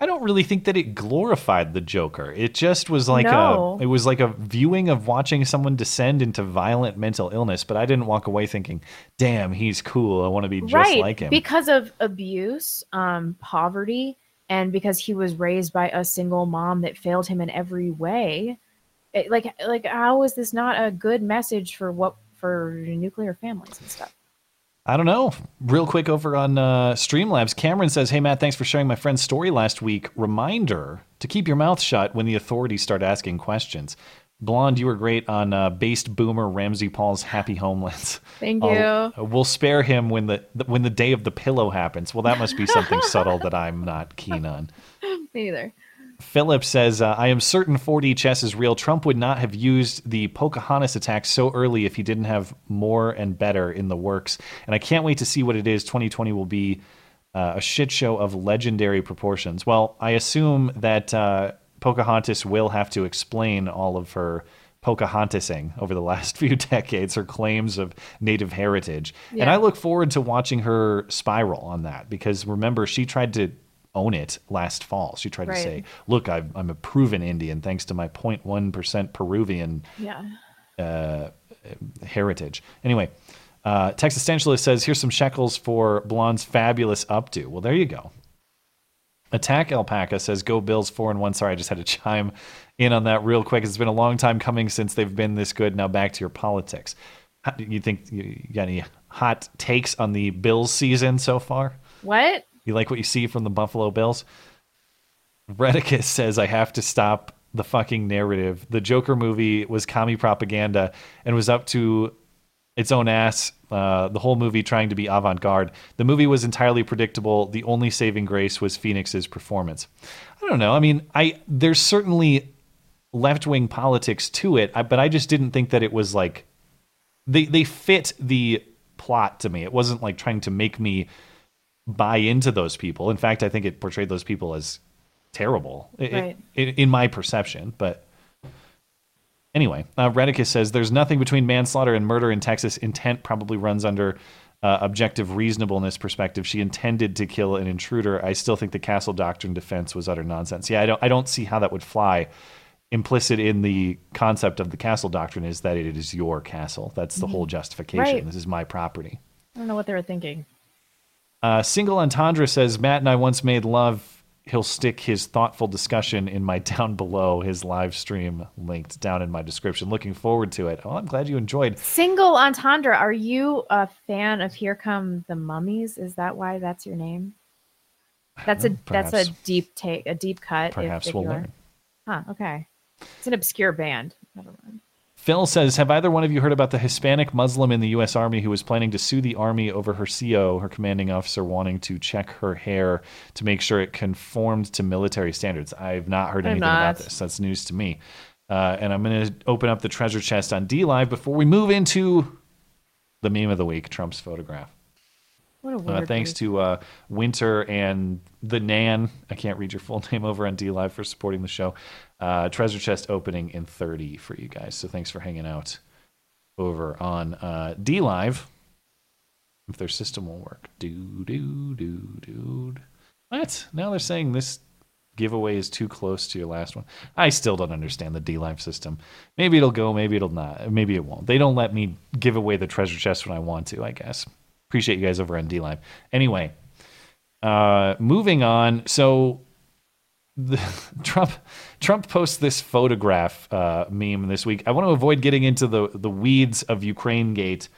I don't really think that it glorified the Joker. It just was like No. a. It was like a viewing of watching someone descend into violent mental illness. But I didn't walk away thinking, "Damn, he's cool. I want to be just right like him." because of abuse um poverty and because he was raised by a single mom that failed him in every way it, like like how is this not a good message for what for nuclear families and stuff I don't know. Real quick over on uh, Streamlabs, Cameron says, Hey, Matt, thanks for sharing my friend's story last week. Reminder to keep your mouth shut when the authorities start asking questions. Blonde, you were great on uh, based boomer RamZPaul's Happy Homelands. Thank I'll- you. We'll spare him when the when the day of the pillow happens. Well, that must be something (laughs) subtle that I'm not keen on. me either Philip says, uh, I am certain 4D chess is real. Trump would not have used the Pocahontas attack so early if he didn't have more and better in the works. And I can't wait to see what it is. 2020 will be uh, a shit show of legendary proportions. Well, I assume that uh, Pocahontas will have to explain all of her Pocahontasing over the (laughs) last few decades, her claims of native heritage. And I look forward to watching her spiral on that because remember, she tried to own it last fall. She tried Right. to say, look, I've, I'm a proven Indian thanks to my 0.1% Peruvian yeah uh, heritage. Anyway, uh, Texastantialist says, here's some shekels for Blonde's fabulous updo. Well, there you go. Attack Alpaca says, go Bills 4 and 1. Sorry, I just had to (laughs) chime in on that real quick. It's been a long time coming since they've been this good. Now back to your politics. How, you think you got any hot takes on the Bills season so far? what You like what you see from the Buffalo Bills? Redicus says, I have to stop the fucking narrative. The Joker movie was commie propaganda and was up to its own ass. Uh, the whole movie trying to be avant garde. The movie was entirely predictable. The only saving grace was Phoenix's performance. I don't know. I mean, I there's certainly left wing politics to it, but I just didn't think that it was like they they fit the plot to me. It wasn't like trying to make me buy into those people. In fact, I think it portrayed those people as terrible Right. in, in my perception. But anyway, uh, Redicus says there's nothing between manslaughter and murder in Texas. Intent probably runs under uh, objective reasonableness perspective. She intended to kill an intruder. I still think the castle doctrine defense was utter nonsense. Yeah, I don't I don't see how that would fly. Implicit in the concept of the castle doctrine is that it is your castle. That's the Mhm. whole justification. Right. This is my property. i don't know what they were thinking Uh, Single Entendre says Matt and I once made love. He'll stick his thoughtful discussion in my (laughs) down below his live stream linked down in my description. Looking forward to it. Oh, I'm glad you enjoyed. single entendre are you a fan of here come the mummies is that why that's your name that's a that's a deep take a deep cut if- Perhaps if we'll learn. huh okay it's an obscure band never mind Phil says, Have either one of you heard about the Hispanic Muslim in the U.S. Army who was planning to sue the Army over her CO, her commanding officer, wanting to check her hair to make sure it conformed to military standards? I've not heard anything not. about this. That's news to me. Uh, and I'm going to open up the treasure chest on DLive before we move into the meme of the week Trump's photograph. What a Uh, thanks to uh, Winter and the Nan. I can't read your full (laughs) name over on DLive for supporting the show. Uh, treasure chest opening in 30 for you guys. So thanks for hanging out over on uh, DLive. If their system will work. Do, do, do, do. What? Now they're saying this giveaway is too close to your last one. I still don't understand the DLive system. Maybe it'll go, maybe it'll not. Maybe it won't. They don't let me give away the treasure chest when I want to, I guess. Appreciate you guys over on DLive. Anyway, uh, moving on. So the, (laughs) Trump Trump posts this photograph uh, meme this week. I want to avoid getting into the the weeds of Ukraine Gate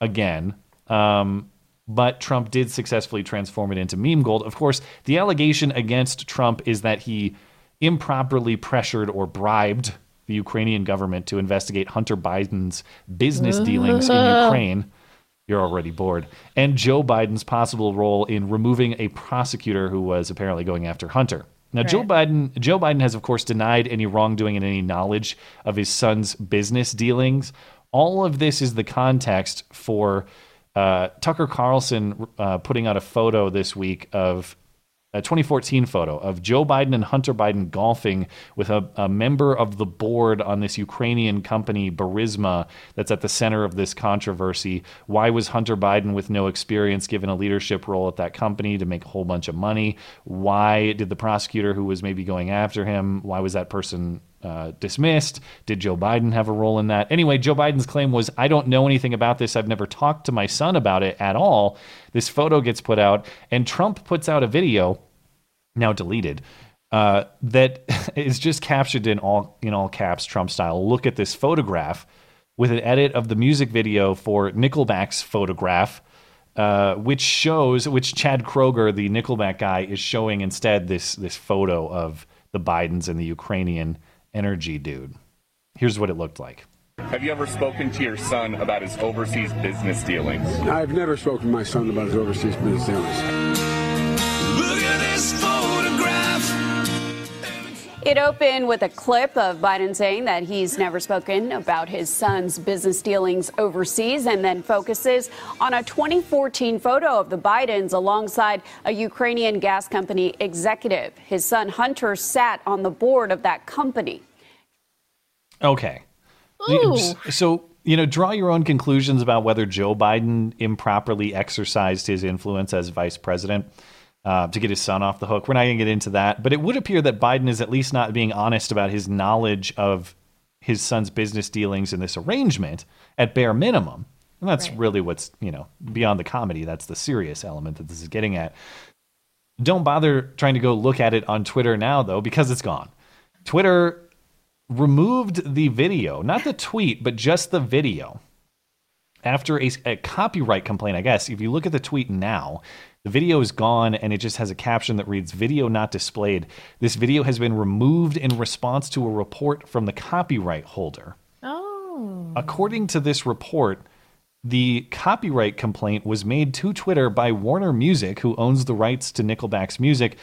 again. Um, but Trump did successfully transform it into meme gold. Of course, the allegation against Trump is that he improperly pressured or bribed the Ukrainian government to investigate Hunter Biden's business dealings in (laughs) Ukraine. You're already bored. And Joe Biden's possible role in removing a prosecutor who was apparently going after Hunter. Now, Joe Biden, Joe Biden has, of course, denied any wrongdoing and any knowledge of his son's business dealings. All of this is the context for uh, Tucker Carlson uh, putting out a photo this week of a 2014 photo of Joe Biden and Hunter Biden golfing with a, a member of the board on this Ukrainian company, Burisma, that's at the center of this controversy. Why was Hunter Biden, with no experience, given a leadership role at that company to make a whole bunch of money? Why did the prosecutor who was maybe going after him, why was that person uh, dismissed? Did Joe Biden have a role in that? Anyway, Joe Biden's claim was I don't know anything about this. I've never talked to my son about it at all. This photo gets put out, and Trump puts out a video, now deleted, uh, that (laughs) is just captured in all in all caps, Trump style. Look at this photograph with an edit of the music video for Nickelback's photograph. Uh, which shows, which Chad Kroeger, the Nickelback guy, is showing instead this this photo of the Bidens and the Ukrainian energy dude. Here's what it looked like. Have you ever spoken to your son about his overseas business dealings? I've never spoken to my son about his overseas business dealings. It opened with a clip of Biden saying that he's never spoken about his son's business dealings overseas and then focuses on a 2014 photo of the Bidens alongside a Ukrainian gas company executive. His son Hunter sat on the board of that company. Okay. Ooh. So, you know, draw your own conclusions about whether Joe Biden improperly exercised his influence as vice president uh, to get his son off the hook. We're not going to get into that, but it would appear that Biden is at least not being honest about his knowledge of his son's business dealings in this arrangement at bare minimum. And that's really what's, you know, beyond the comedy. That's the serious element that this is getting at. Don't bother trying to go look at it on Twitter now, though, because it's gone. Twitter removed the video, not the tweet, but just the video. After a, a, copyright complaint, I guess, if you look at the tweet now, the video is gone and it just has a caption that reads Video not displayed. This video has been removed in response to a report from the copyright holder. Oh. According to this report, the copyright complaint was made to Twitter by Warner Music, who owns the rights to Nickelback's music.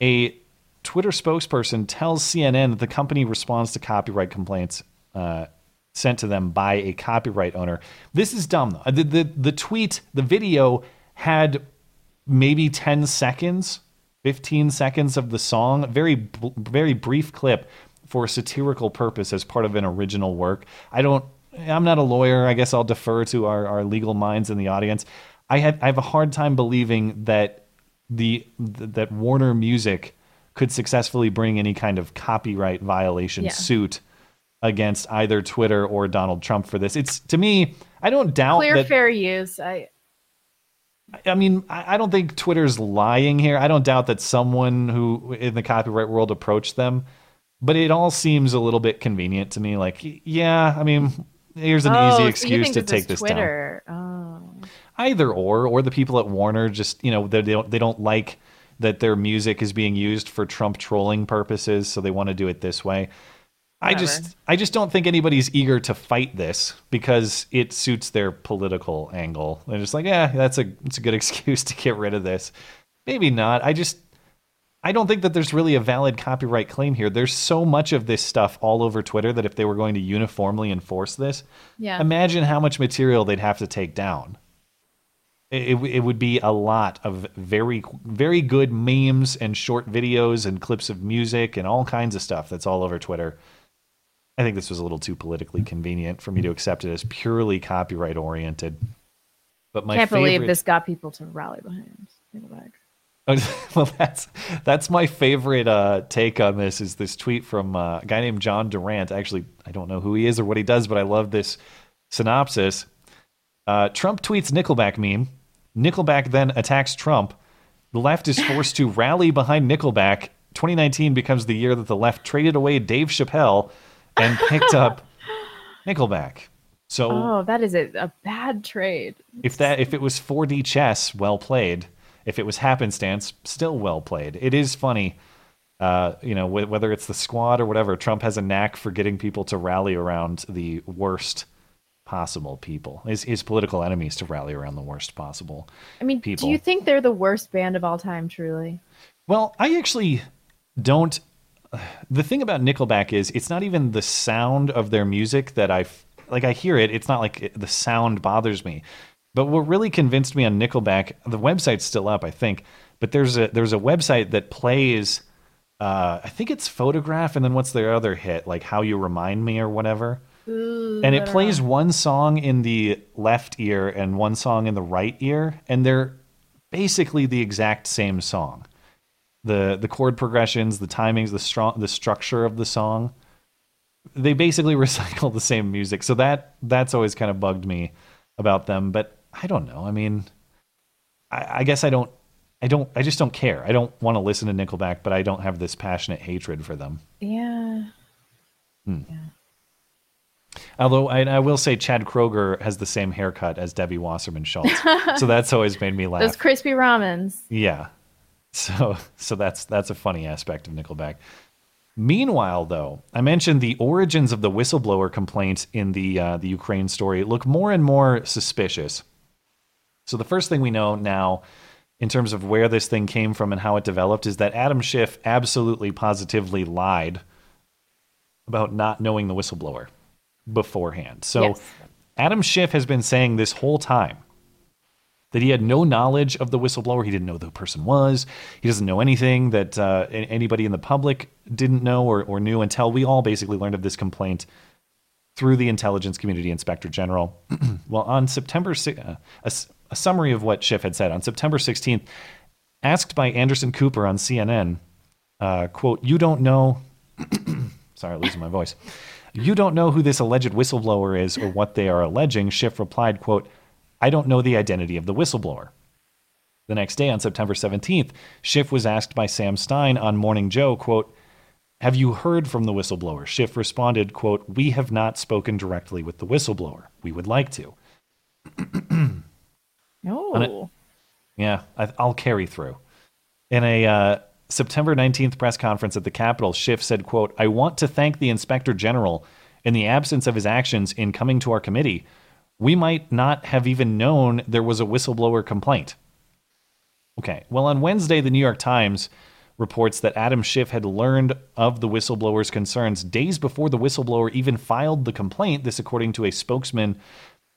A Twitter spokesperson tells CNN that the company responds to copyright complaints uh, sent to them by a copyright owner. This is dumb, though. The, the, the tweet, the video had maybe 10 seconds, 15 seconds of the song, very, very brief clip for a satirical purpose as part of an original work. I don't, I'm not a lawyer. I guess I'll defer to our, our legal minds in the audience. I have, I have a hard time believing that the, that Warner Music could successfully bring any kind of copyright violation Yeah. suit against either Twitter or Donald Trump for this. It's to me, I don't doubt Clear that. fair use. I I mean, I don't think Twitter's lying here. I don't doubt that someone who in the copyright world approached them, but it all seems a little bit convenient to me. Like, yeah, I mean, here's an oh, easy excuse think to this take is this down. Twitter. Oh. Either or, or the people at Warner just you know they don't they don't like that their music is being used for Trump trolling purposes, so they want to do it this way. I just I just don't think anybody's eager to fight this because it suits their political angle. They're just like, yeah, that's a it's a good (laughs) excuse to get rid of this. Maybe not. I just I don't think that there's really a valid copyright claim here. There's so much of this stuff all over Twitter that if they were going to uniformly enforce this, Yeah. imagine how much material they'd have to take down. It, it, it would be a lot of very very good memes and short videos and clips of music and all kinds of stuff that's all over Twitter. I think this was a little too politically convenient for me to accept it as purely copyright oriented. But my Can't believe this got people to rally behind Nickelback. (laughs) well, that's that's my favorite uh, take on this. Is this tweet from uh, a guy named John Durant? Actually, I don't know who he is or what he does, but I love this synopsis. Uh, Trump tweets Nickelback meme. Nickelback then attacks Trump. The left is forced to rally behind Nickelback. 2019 becomes the year that the left traded away Dave Chappelle and picked up Nickelback. So Oh, that is a, a bad trade. if that if it was 4D chess, well played. If it was happenstance, still well played. It is funny, uh, you know, wh- whether it's the squad or whatever. Trump has a knack for getting people to rally around the worst possible people. His his political enemies to rally around the worst possible. I mean, people. do you think they're the worst band of all time? Truly, Well, I actually don't. (sighs) The thing about Nickelback is it's not even the sound of their music that I like. I hear it. It's not like it, the sound bothers me. But what really convinced me on Nickelback, the website's still up, I think. But there's a there's a website that plays. Uh, I think it's Photograph, and then what's their other hit, like How You Remind Me or whatever. and it plays know. one song in the left ear and one song in the right ear, and they're basically the exact same song. The The chord progressions, the timings, the strong, the structure of the song, they basically (laughs) recycle the same music. So that that's always kind of bugged me about them. But I don't know. I mean, I, I guess I don't. I don't. I just don't care. I don't want to listen to Nickelback, but I don't have this passionate hatred for them. yeah. Hmm. Yeah. Although I, I will say Chad Kroeger has the same haircut as Debbie Wasserman Schultz, (laughs) so that's always made me laugh. Those crispy ramens. Yeah, so (laughs) so that's that's a funny aspect of Nickelback. Meanwhile, though, I mentioned the origins of the whistleblower complaint in the uh, the Ukraine story look more and more suspicious. So the first thing we know now, in terms of where this thing came from and how it developed, is that Adam Schiff absolutely positively lied about not knowing the whistleblower beforehand. So Yes. Adam Schiff has been saying this whole time that he had no knowledge of the whistleblower. He didn't know who the person was. He doesn't know anything that uh, anybody in the public didn't know or, or knew until we all basically learned of this complaint through the intelligence community inspector general. (clears throat) well, on September, uh, a, a summary of what Schiff had said on September 16th, asked by Anderson Cooper on CNN, uh, quote, "You don't know." (clears throat) sorry, losing my voice. You don't know who this alleged whistleblower is or what they are alleging. Schiff replied, quote, I don't know the identity of the whistleblower. The next day, on September 17th, Schiff was asked by Sam Stein on Morning Joe, quote, Have you heard from the whistleblower? Schiff responded, quote, We have not spoken directly with the whistleblower. We would like to. (clears throat) No. It- Yeah, I, I'll carry through. In a uh, September 19th press conference at the Capitol, Schiff said, quote, I want to thank the Inspector General. In the absence of his actions in coming to our committee, we might not have even known there was a whistleblower complaint. Okay, well, on Wednesday, the New York Times reports that Adam Schiff had learned of the whistleblower's concerns days before the whistleblower even filed the complaint. This, according to a spokesman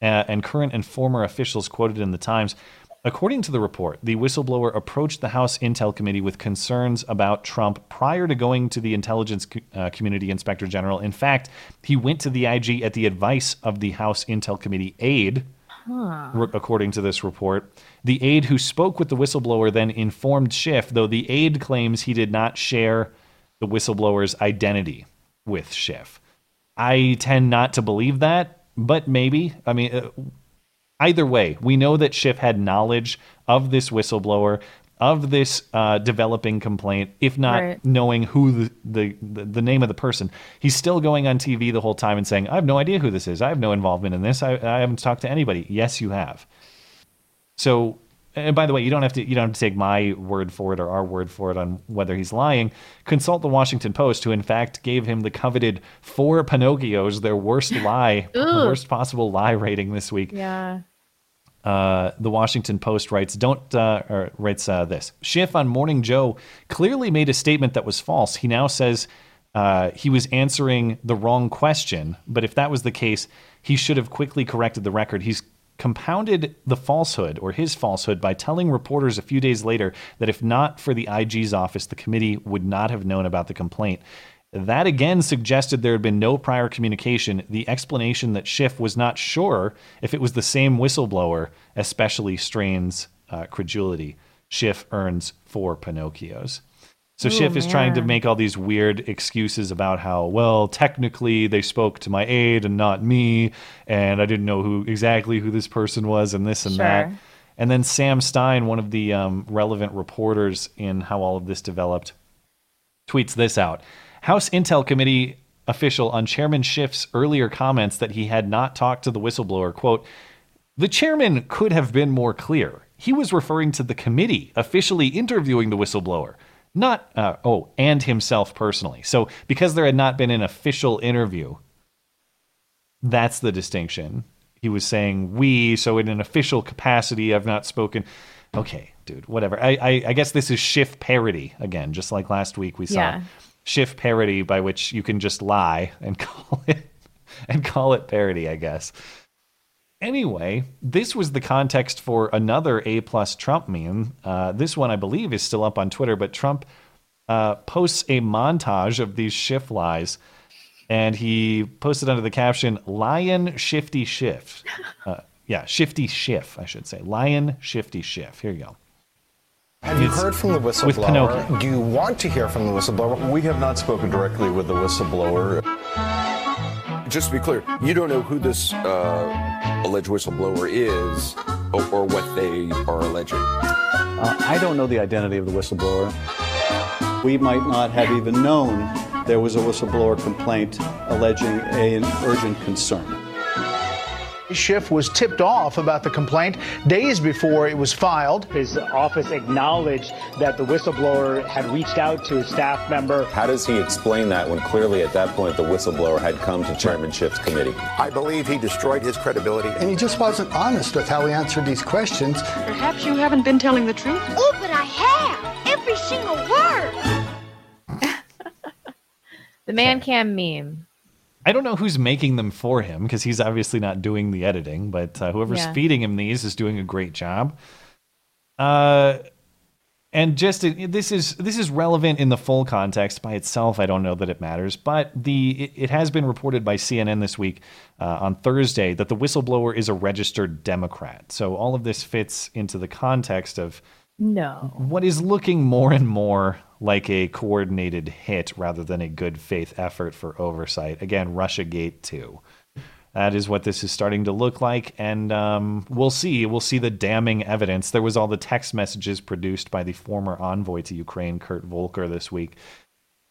uh, and current and former officials quoted in the Times. According to the report, the whistleblower approached the House Intel Committee with concerns about Trump prior to going to the Intelligence uh, Community Inspector General. In fact, he went to the IG at the advice of the House Intel Committee aide, Huh. re- according to this report. The aide who spoke with the whistleblower then informed Schiff, though the aide claims he did not share the whistleblower's identity with Schiff. I tend not to believe that, but maybe. I mean, uh, either way, we know that Schiff had knowledge of this whistleblower, of this uh, developing complaint, if not Right. knowing who the, the, the, the name of the person. He's still going on TV the whole time and saying, I have no idea who this is. I have no involvement in this. I, I haven't talked to anybody. Yes, you have. So and by the way, you don't have to you don't have to take my word for it or our word for it on whether he's lying. Consult the Washington Post, who in fact gave him the coveted four Pinocchios, their worst (laughs) lie, worst possible lie rating this week. Yeah. Uh, the Washington Post writes, "Don't uh, or writes uh, this Schiff on Morning Joe clearly made a statement that was false. He now says uh, he was answering the wrong question, but if that was the case, he should have quickly corrected the record. He's compounded the falsehood or his falsehood by telling reporters a few days later that if not for the IG's office, the committee would not have known about the complaint." That again suggested there had been no prior communication. The explanation that Schiff was not sure if it was the same whistleblower especially strains uh, credulity. Schiff earns four Pinocchios. So Ooh, Schiff is trying to make all these weird excuses about how, well, technically they spoke to my aide and not me, and I didn't know who exactly who this person was, and this and that. And then Sam Stein, one of the um, relevant reporters in how all of this developed, tweets this out. House Intel Committee official on Chairman Schiff's earlier comments that he had not talked to the whistleblower, quote, the chairman could have been more clear. He was referring to the committee officially interviewing the whistleblower, not, uh, oh, and himself personally. So because there had not been an official interview, that's the distinction. He was saying we, so in an official capacity, I've not spoken. Okay, dude, whatever. I, I, I guess this is Schiff parody again, just like last week we saw Yeah. Schiff parody, by which you can just lie and (laughs) call it and call it parody, I guess. Anyway, this was the context for another A plus Trump meme. Uh, this one, I believe, is still up on Twitter, but Trump uh, posts a montage of these Schiff lies, and he posted under the caption "Lion Shifty Schiff." Uh, yeah, Shifty Schiff, I should say. Lion Shifty Schiff. Here you go. Have you It's heard from the whistleblower? Do you want to hear from the whistleblower? We have not spoken directly with the whistleblower. Just to be clear, you don't know who this uh, alleged whistleblower is or, or what they are alleging. Uh, I don't know the identity of the whistleblower. We might not have even known there was a whistleblower complaint alleging a- an urgent concern. Schiff was tipped off about the complaint days before it was filed. His office acknowledged that the whistleblower had reached out to a staff member. How does he explain that when clearly at that point the whistleblower had come to Chairman Schiff's committee? I believe he destroyed his credibility. And he just wasn't honest with how he answered these questions. Perhaps you haven't been telling the truth. Oh, but I have! Every single word! (laughs) The man cam meme. I don't know who's making them for him because he's obviously not doing the editing, but uh, whoever's Yeah. feeding him these is doing a great job. Uh, and just uh, this is this is relevant in the full context by itself. I don't know that it matters, but the it, it has been reported by CNN this week uh, on Thursday that the whistleblower is a registered Democrat. So all of this fits into the context of No. what is looking more and more like a coordinated hit rather than a good faith effort for oversight. Again, Russiagate 2. That is what this is starting to look like, and um, we'll see. We'll see the damning evidence. There was all the text messages produced by the former envoy to Ukraine, Kurt Volker, this week,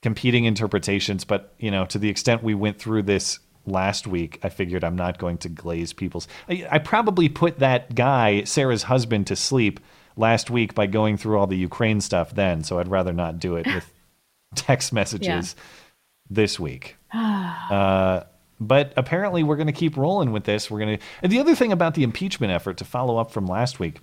competing interpretations. But you know, to the extent we went through this last week, I figured I'm not going to glaze people's. I, I probably put that guy, Sarah's husband, to sleep last week by going through all the Ukraine stuff then. So I'd rather not do it with (laughs) text messages this week. (sighs) Uh, but apparently, we're going to keep rolling with this. We're going to. And the other thing about the impeachment effort to follow up from last week,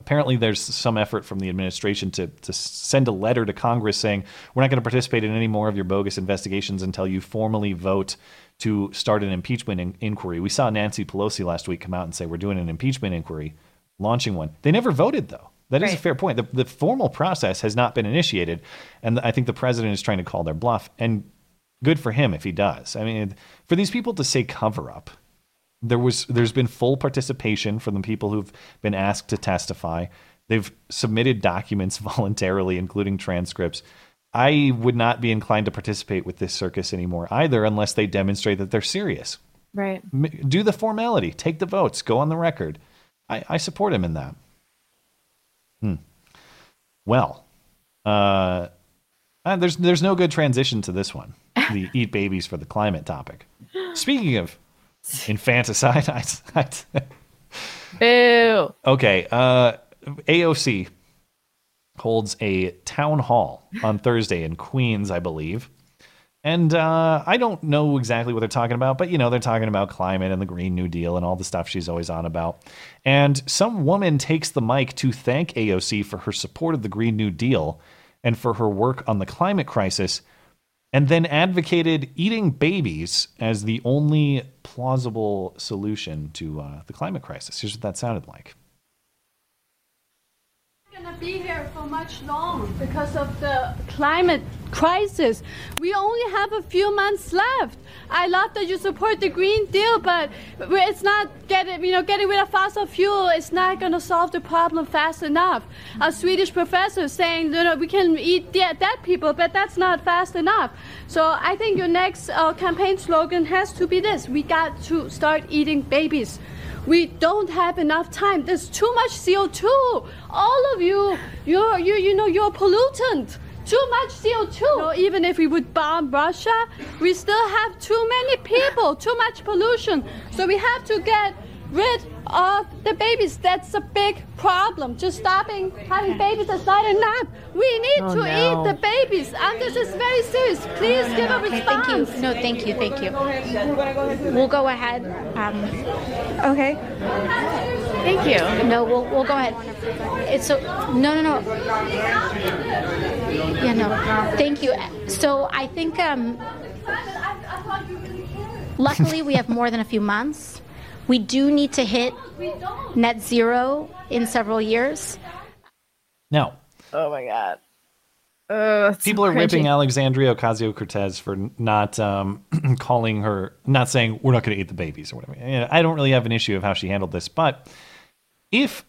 apparently there's some effort from the administration to to send a letter to Congress saying we're not going to participate in any more of your bogus investigations until you formally vote to start an impeachment in- inquiry. We saw Nancy Pelosi last week come out and say we're doing an impeachment inquiry, launching one. They never voted though. That is a fair point. The, the formal process has not been initiated, and I think the president is trying to call their bluff. And good for him if he does. I mean, for these people to say cover up, there was there's been full participation from the people who've been asked to testify. They've submitted documents (laughs) voluntarily, including transcripts. I would not be inclined to participate with this circus anymore either, unless they demonstrate that they're serious. Right. Do the formality, take the votes, go on the record. I, I support him in that. Hmm. Well, uh, there's there's no good transition to this one. The (laughs) eat babies for the climate topic. Speaking of infanticide, I, (laughs) I, Boo. okay. Uh, AOC holds a town hall on Thursday in Queens, I believe. And uh, I don't know exactly what they're talking about, but you know, they're talking about climate and the Green New Deal and all the stuff she's always on about. And some woman takes the mic to thank AOC for her support of the Green New Deal and for her work on the climate crisis, and then advocated eating babies as the only plausible solution to uh, the climate crisis. Here's what that sounded like. Gonna be here for much long because of the climate crisis. We only have a few months left. I love that you support the Green Deal, but it's not getting you know getting rid of fossil fuel. It's not gonna solve the problem fast enough. A Swedish professor saying you know we can eat dead, dead people, but that's not fast enough. So I think your next uh, campaign slogan has to be this: We got to start eating babies. We don't have enough time. There's too much CO2. All of you, you're, you, you know, you're pollutant. Too much CO2. You even if we would bomb Russia, we still have too many people, too much pollution. So we have to get rid of the babies. That's a big problem. Just stopping having babies is not enough. We need Oh, to no. eat the babies. And this is very serious. Please give a Okay, response. thank you. No, thank you, thank you. We'll go ahead. Um, okay. Thank you. No, we'll, we'll go ahead. It's so no, no, no. Yeah, no. Thank you. So I think um, luckily we have more than a few months. We do need to hit net zero in several years. Now, Oh my god. Uh, it's so people are cringy. ripping Alexandria Ocasio Cortez for not um, (clears throat) calling her, not saying we're not going to eat the babies or whatever. I don't really have an issue of how she handled this, but if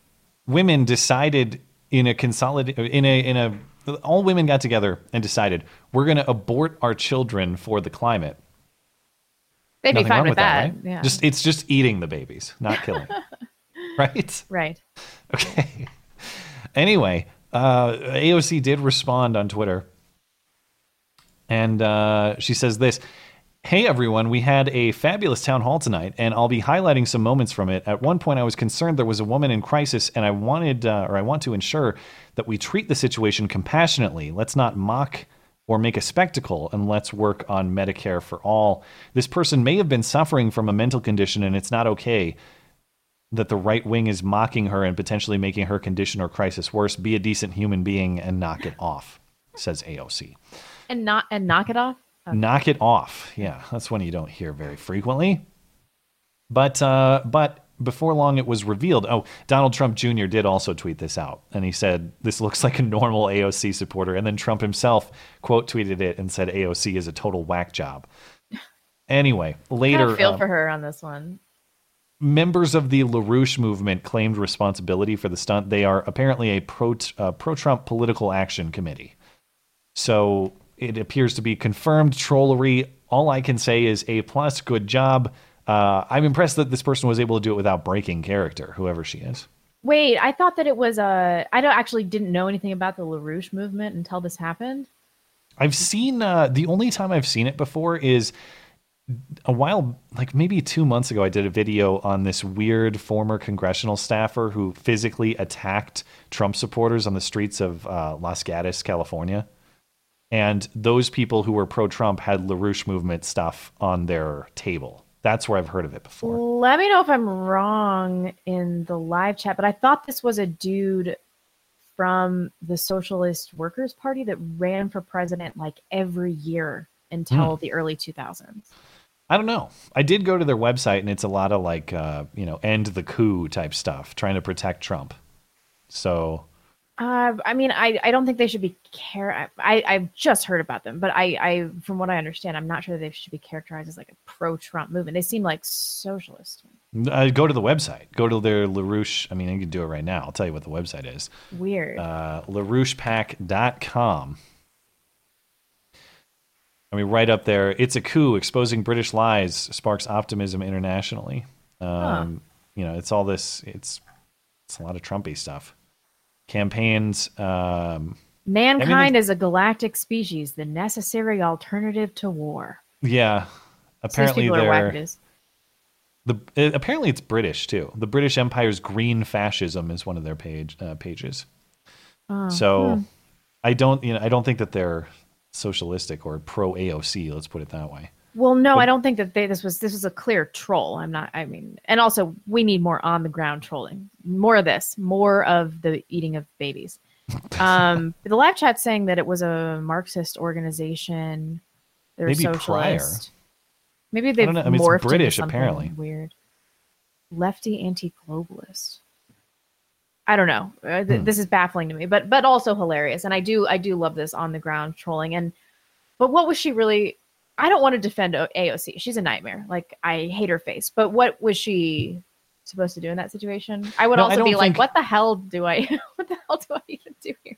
women decided in a consolidated, in a in a all women got together and decided we're going to abort our children for the climate. They'd be fine with that. right? Yeah. Just it's just eating the babies, not killing. (laughs) right? Right. (laughs) Okay. Anyway, uh, AOC did respond on Twitter. And uh, she says this Hey everyone, we had a fabulous town hall tonight, and I'll be highlighting some moments from it. At one point, I was concerned there was a woman in crisis, and I wanted, uh, or I want to ensure that we treat the situation compassionately. Let's not mock or make a spectacle, and let's work on Medicare for all. This person may have been suffering from a mental condition, and it's not okay that the right wing is mocking her and potentially making her condition or crisis worse. Be a decent human being and knock it off, says AOC. And not and knock it off. Knock it off. Yeah, that's one you don't hear very frequently. But uh, but before long, it was revealed. Oh, Donald Trump Jr. did also tweet this out, and he said this looks like a normal AOC supporter. And then Trump himself quote tweeted it and said AOC is a total whack job. Anyway, later, feel um, for her on this one. members of the LaRouche movement claimed responsibility for the stunt. They are apparently a pro uh, pro Trump political action committee. So it appears to be confirmed trollery. All I can say is a plus. Good job. Uh, I'm impressed that this person was able to do it without breaking character, whoever she is. Wait, I thought that it was uh I don't actually didn't know anything about the LaRouche movement until this happened. I've seen uh, the only time I've seen it before is a while, like maybe two months ago. I did a video on this weird former congressional staffer who physically attacked Trump supporters on the streets of uh, Los Gatos, California. And those people who were pro Trump had LaRouche movement stuff on their table. That's where I've heard of it before. Let me know if I'm wrong in the live chat, but I thought this was a dude from the Socialist Workers Party that ran for president like every year until Hmm. the early 2000s. I don't know. I did go to their website, and it's a lot of like, uh, you know, end the coup type stuff, trying to protect Trump. So Uh, I mean, I, I don't think they should be care. I I've just heard about them, but I I from what I understand, I'm not sure they should be characterized as like a pro-Trump movement. They seem like socialist. Uh, go to the website. Go to their LaRouche. I mean, you can do it right now. I'll tell you what the website is. Weird. Uh, LaRouchePAC.com. I mean, right up there. It's a coup. Exposing British lies sparks optimism internationally. Um, You know, it's all this. It's it's a lot of Trumpy stuff. Campaigns. Um, Mankind is a galactic species, the necessary alternative to war. yeah. Apparently, they're. The uh, apparently it's British too. The British Empire's green fascism is one of their page uh, pages. Oh, so hmm. I don't you know I don't think that they're socialistic or pro AOC. Let's put it that way. Well, no, I don't think that they, this was this was a clear troll. I'm not. I mean, and also we need more on the ground trolling. More of this. More of the eating of babies. (laughs) Um, the live chat saying that it was a Marxist organization. They're Maybe prior. Maybe they've don't know. I mean, morphed British, apparently. Weird. Lefty anti-globalist. I don't know. Uh, th- Hmm. This is baffling to me, but but also hilarious. And I do I do love this on the ground trolling. And but what was she really? I don't want to defend AOC. She's a nightmare. Like I hate her face. But what was she supposed to do in that situation? I would No, also don't be like, what the hell do I? (laughs) what the hell do I even do here?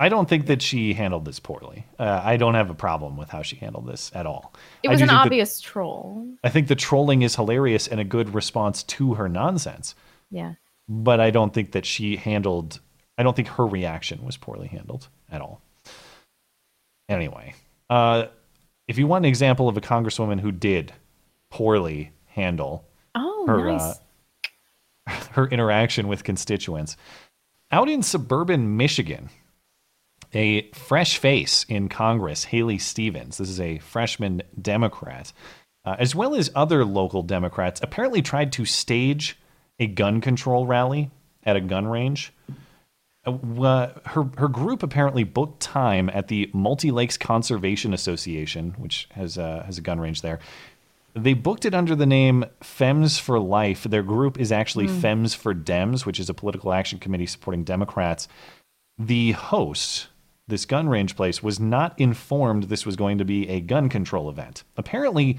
I don't think that she handled this poorly. Uh, I don't have a problem with how she handled this at all. It I was an that- obvious troll. I think the trolling is hilarious and a good response to her nonsense. Yeah. But I don't think that she handled. I don't think her reaction was poorly handled at all. Anyway, uh, if you want an example of a congresswoman who did poorly handle Oh, her nice. uh, (laughs) her interaction with constituents, out in suburban Michigan, a fresh face in Congress, Haley Stevens. This is a freshman Democrat, uh, as well as other local Democrats, apparently tried to stage a gun control rally at a gun range. Uh, her her group apparently booked time at the Multi Lakes Conservation Association, which has uh, has a gun range there. They booked it under the name Fems for Life. Their group is actually Hmm. Fems for Dems, which is a political action committee supporting Democrats. The host, this gun range place, was not informed this was going to be a gun control event. Apparently,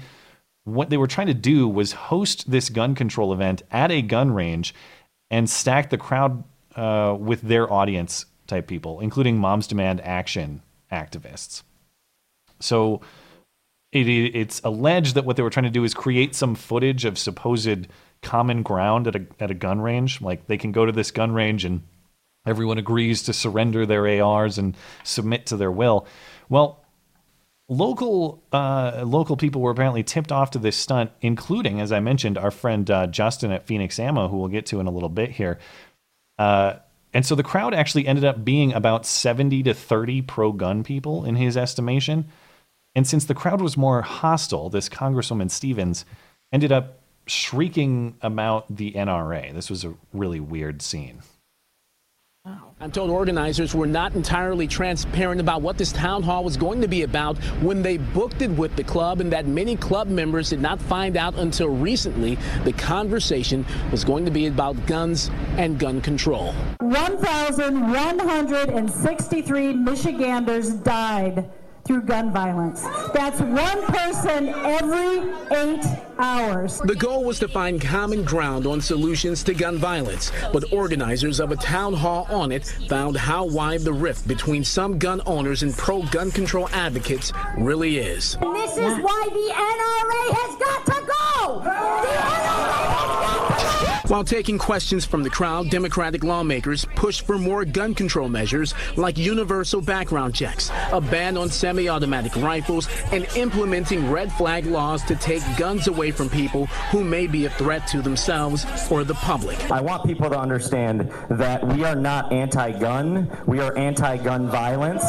what they were trying to do was host this gun control event at a gun range and stack the crowd uh, with their audience type people, including Moms Demand Action activists. So it, it's alleged that what they were trying to do is create some footage of supposed common ground at a at a gun range. Like they can go to this gun range and everyone agrees to surrender their ARs and submit to their will. Well, local uh, local people were apparently tipped off to this stunt, including, as I mentioned, our friend uh, Justin at Fenix Ammo, who we'll get to in a little bit here. Uh, and so the crowd actually ended up being about 70 to 30 pro gun people in his estimation. And since the crowd was more hostile, this Congresswoman Stevens ended up shrieking about the NRA. This was a really weird scene. I'm told organizers were not entirely transparent about what this town hall was going to be about when they booked it with the club, and that many club members did not find out until recently the conversation was going to be about guns and gun control. 1,163 Michiganders died through gun violence. That's one person every eight hours. The goal was to find common ground on solutions to gun violence, but organizers of a town hall on it found how wide the rift between some gun owners and pro gun control advocates really is. And this is why the NRA has got to go! While taking questions from the crowd, Democratic lawmakers pushed for more gun control measures like universal background checks, a ban on semi automatic rifles, and implementing red flag laws to take guns away from people who may be a threat to themselves or the public. I want people to understand that we are not anti gun, we are anti gun violence.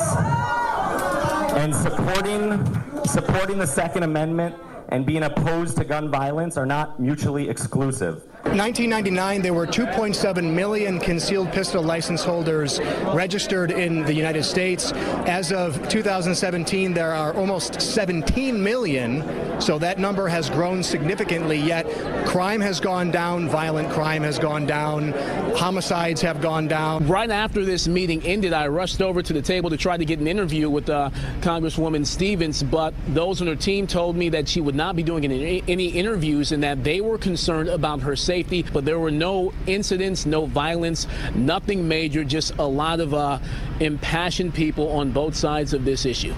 And supporting, supporting the Second Amendment and being opposed to gun violence are not mutually exclusive. 1999, there were 2.7 million concealed pistol license holders registered in the United States. As of 2017, there are almost 17 million, so that number has grown significantly, yet crime has gone down, violent crime has gone down, homicides have gone down. Right after this meeting ended, I rushed over to the table to try to get an interview with uh, Congresswoman Stevens, but those on her team told me that she would not be doing any, any interviews and that they were concerned about her safety. But there were no incidents, no violence, nothing major, just a lot of uh, impassioned people on both sides of this issue.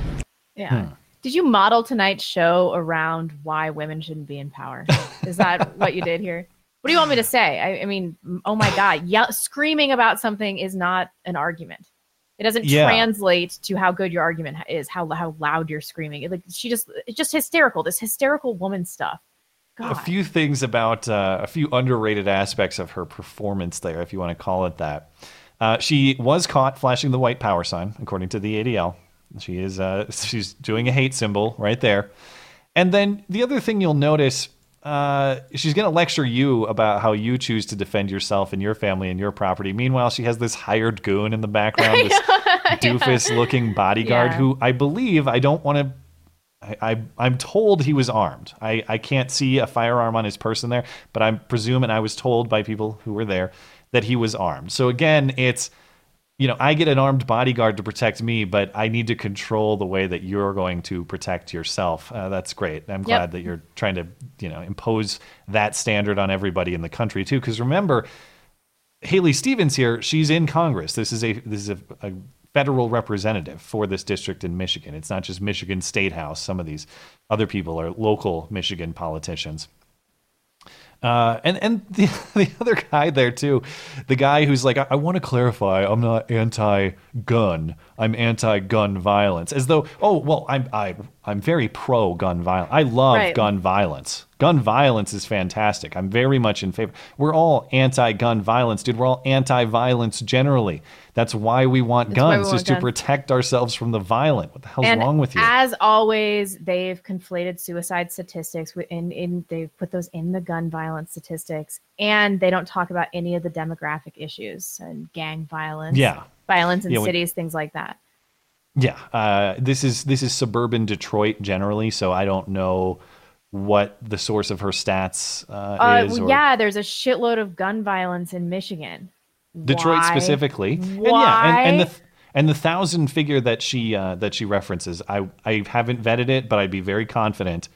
Yeah. Did you model tonight's show around why women shouldn't be in power? Is that (laughs) what you did here? What do you want me to say? I, I mean, oh my God, yell, screaming about something is not an argument. It doesn't Yeah. translate to how good your argument is, how how loud you're screaming. It, like she just, it's just hysterical. This hysterical woman stuff. A few things about uh, a few underrated aspects of her performance there, if you want to call it that. Uh, she was caught flashing the white power sign, according to the ADL. She is uh, (laughs) she's doing a hate symbol right there. And then the other thing you'll notice, uh, she's going to lecture you about how you choose to defend yourself and your family and your property. Meanwhile, she has this hired goon in the background, (laughs) this doofus-looking bodyguard Yeah. who I believe I don't want to. I, I I'm told he was armed. I, I can't see a firearm on his person there, but I'm presuming I was told by people who were there that he was armed. So again, it's you know, I get an armed bodyguard to protect me, but I need to control the way that you're going to protect yourself. Uh, that's great. I'm glad that you're trying to, you know, impose that standard on everybody in the country too. Because remember, Haley Stevens here, she's in Congress. This is a this is a, a federal representative for this district in Michigan. It's not just Michigan State House. Some of these other people are local Michigan politicians. Uh, and and (laughs) the, the other guy there too, the guy who's like, I, I want to clarify, I'm not anti-gun, I'm anti-gun violence, as though, oh well, I'm I I'm very pro-gun violence. I love Right. gun violence. Gun violence is fantastic. I'm very much in favor. We're all anti-gun violence, dude. We're all anti-violence generally. That's why we want That's why we guns, want is to protect ourselves from the violent. What the hell's and wrong with you? As always, they've conflated suicide statistics wi- in, in they've put those in the gun violence statistics, and they don't talk about any of the demographic issues and gang violence, Yeah. Violence in Yeah, we- cities, things like that. Yeah, uh, this is this is suburban Detroit generally, so I don't know what the source of her stats uh, Uh, is. well, or yeah, there's a shitload of gun violence in Michigan. Detroit Why? specifically, and Why? yeah, and, and the and the thousand figure that she uh, that she references, I I haven't vetted it, but I'd be very confident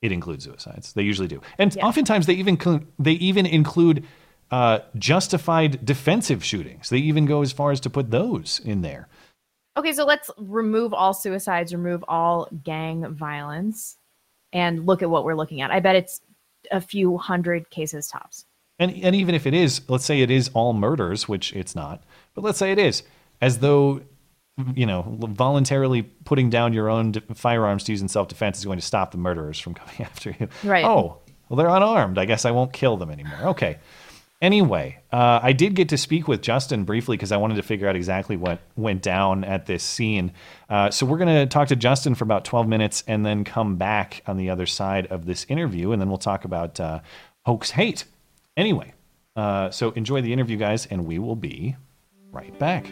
it includes suicides. They usually do, and oftentimes they even they even include uh, justified defensive shootings. They even go as far as to put those in there. Okay, so let's remove all suicides, remove all gang violence, and look at what we're looking at. I bet it's a few hundred cases tops. And and even if it is, let's say it is all murders, which it's not, but let's say it is, as though you know, voluntarily putting down your own d- firearms to use in self defense is going to stop the murderers from coming (laughs) after you. Right. Oh, well, they're unarmed. I guess I won't kill them anymore. Okay. Anyway, uh, I did get to speak with Justin briefly because I wanted to figure out exactly what went down at this scene. Uh, so we're going to talk to Justin for about 12 minutes and then come back on the other side of this interview, and then we'll talk about uh, hoax hate. Anyway, uh, so enjoy the interview, guys, and we will be right back.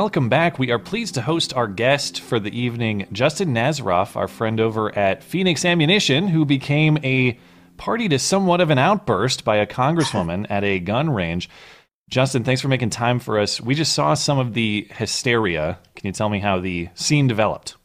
Welcome back. We are pleased to host our guest for the evening, Justin Nazaroff, our friend over at Fenix Ammunition, who became a party to somewhat of an outburst by a congresswoman at a gun range. Justin, thanks for making time for us. We just saw some of the hysteria. Can you tell me how the scene developed?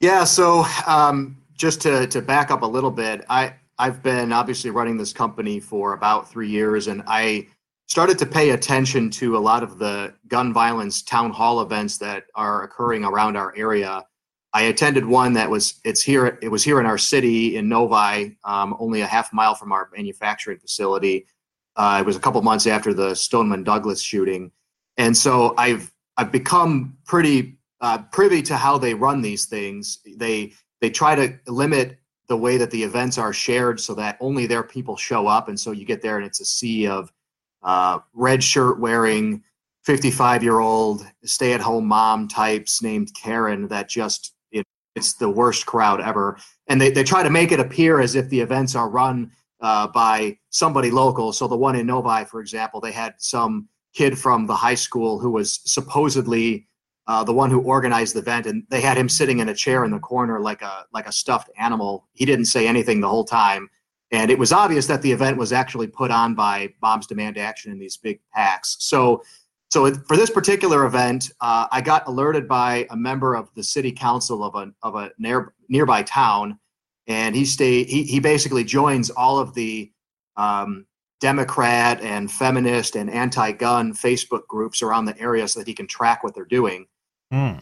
Yeah, so um, just to, to back up a little bit, I, I've been obviously running this company for about three years, and I started to pay attention to a lot of the gun violence town hall events that are occurring around our area. I attended one that was it's here it was here in our city in Novi, um, only a half mile from our manufacturing facility. Uh, it was a couple months after the Stoneman Douglas shooting, and so I've I've become pretty uh, privy to how they run these things. They they try to limit the way that the events are shared so that only their people show up, and so you get there and it's a sea of uh, red shirt wearing 55 year old stay at home mom types named Karen that just it, it's the worst crowd ever. And they, they try to make it appear as if the events are run uh, by somebody local. So the one in Novi, for example, they had some kid from the high school who was supposedly uh, the one who organized the event, and they had him sitting in a chair in the corner like a like a stuffed animal. He didn't say anything the whole time, and it was obvious that the event was actually put on by Moms Demand Action in these big packs. So, so for this particular event, uh, I got alerted by a member of the city council of a of a near, nearby town and he stay he he basically joins all of the um, Democrat and feminist and anti-gun Facebook groups around the area so that he can track what they're doing. Hmm.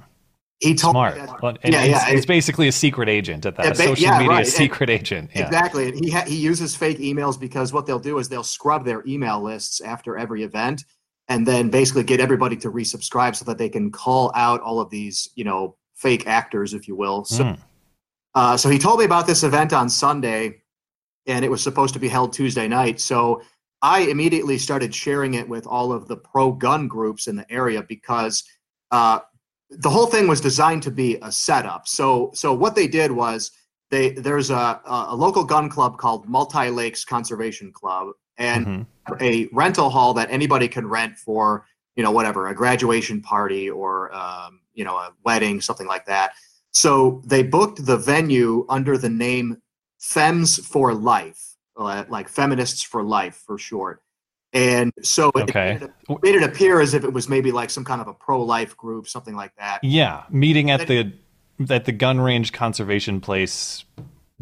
He told Smart. me that- Well, and yeah, it's, yeah, it's it- basically a secret agent at that. Ba- social yeah, media right. And- secret agent. Yeah. Exactly. And he ha- he uses fake emails because what they'll do is they'll scrub their email lists after every event and then basically get everybody to resubscribe so that they can call out all of these, you know, fake actors, if you will. So, Mm. uh, so he told me about this event on Sunday and it was supposed to be held Tuesday night. So I immediately started sharing it with all of the pro gun groups in the area because uh, the whole thing was designed to be a setup. So so what they did was they there's a a local gun club called Multi Lakes Conservation Club and a rental hall that anybody can rent for you know whatever a graduation party or um, you know a wedding something like that. So they booked the venue under the name Fems for Life, uh, like Feminists for Life for short. And so it Okay. made, it, made it appear as if it was maybe like some kind of a pro-life group, something like that. Yeah, meeting at the at the gun range conservation place.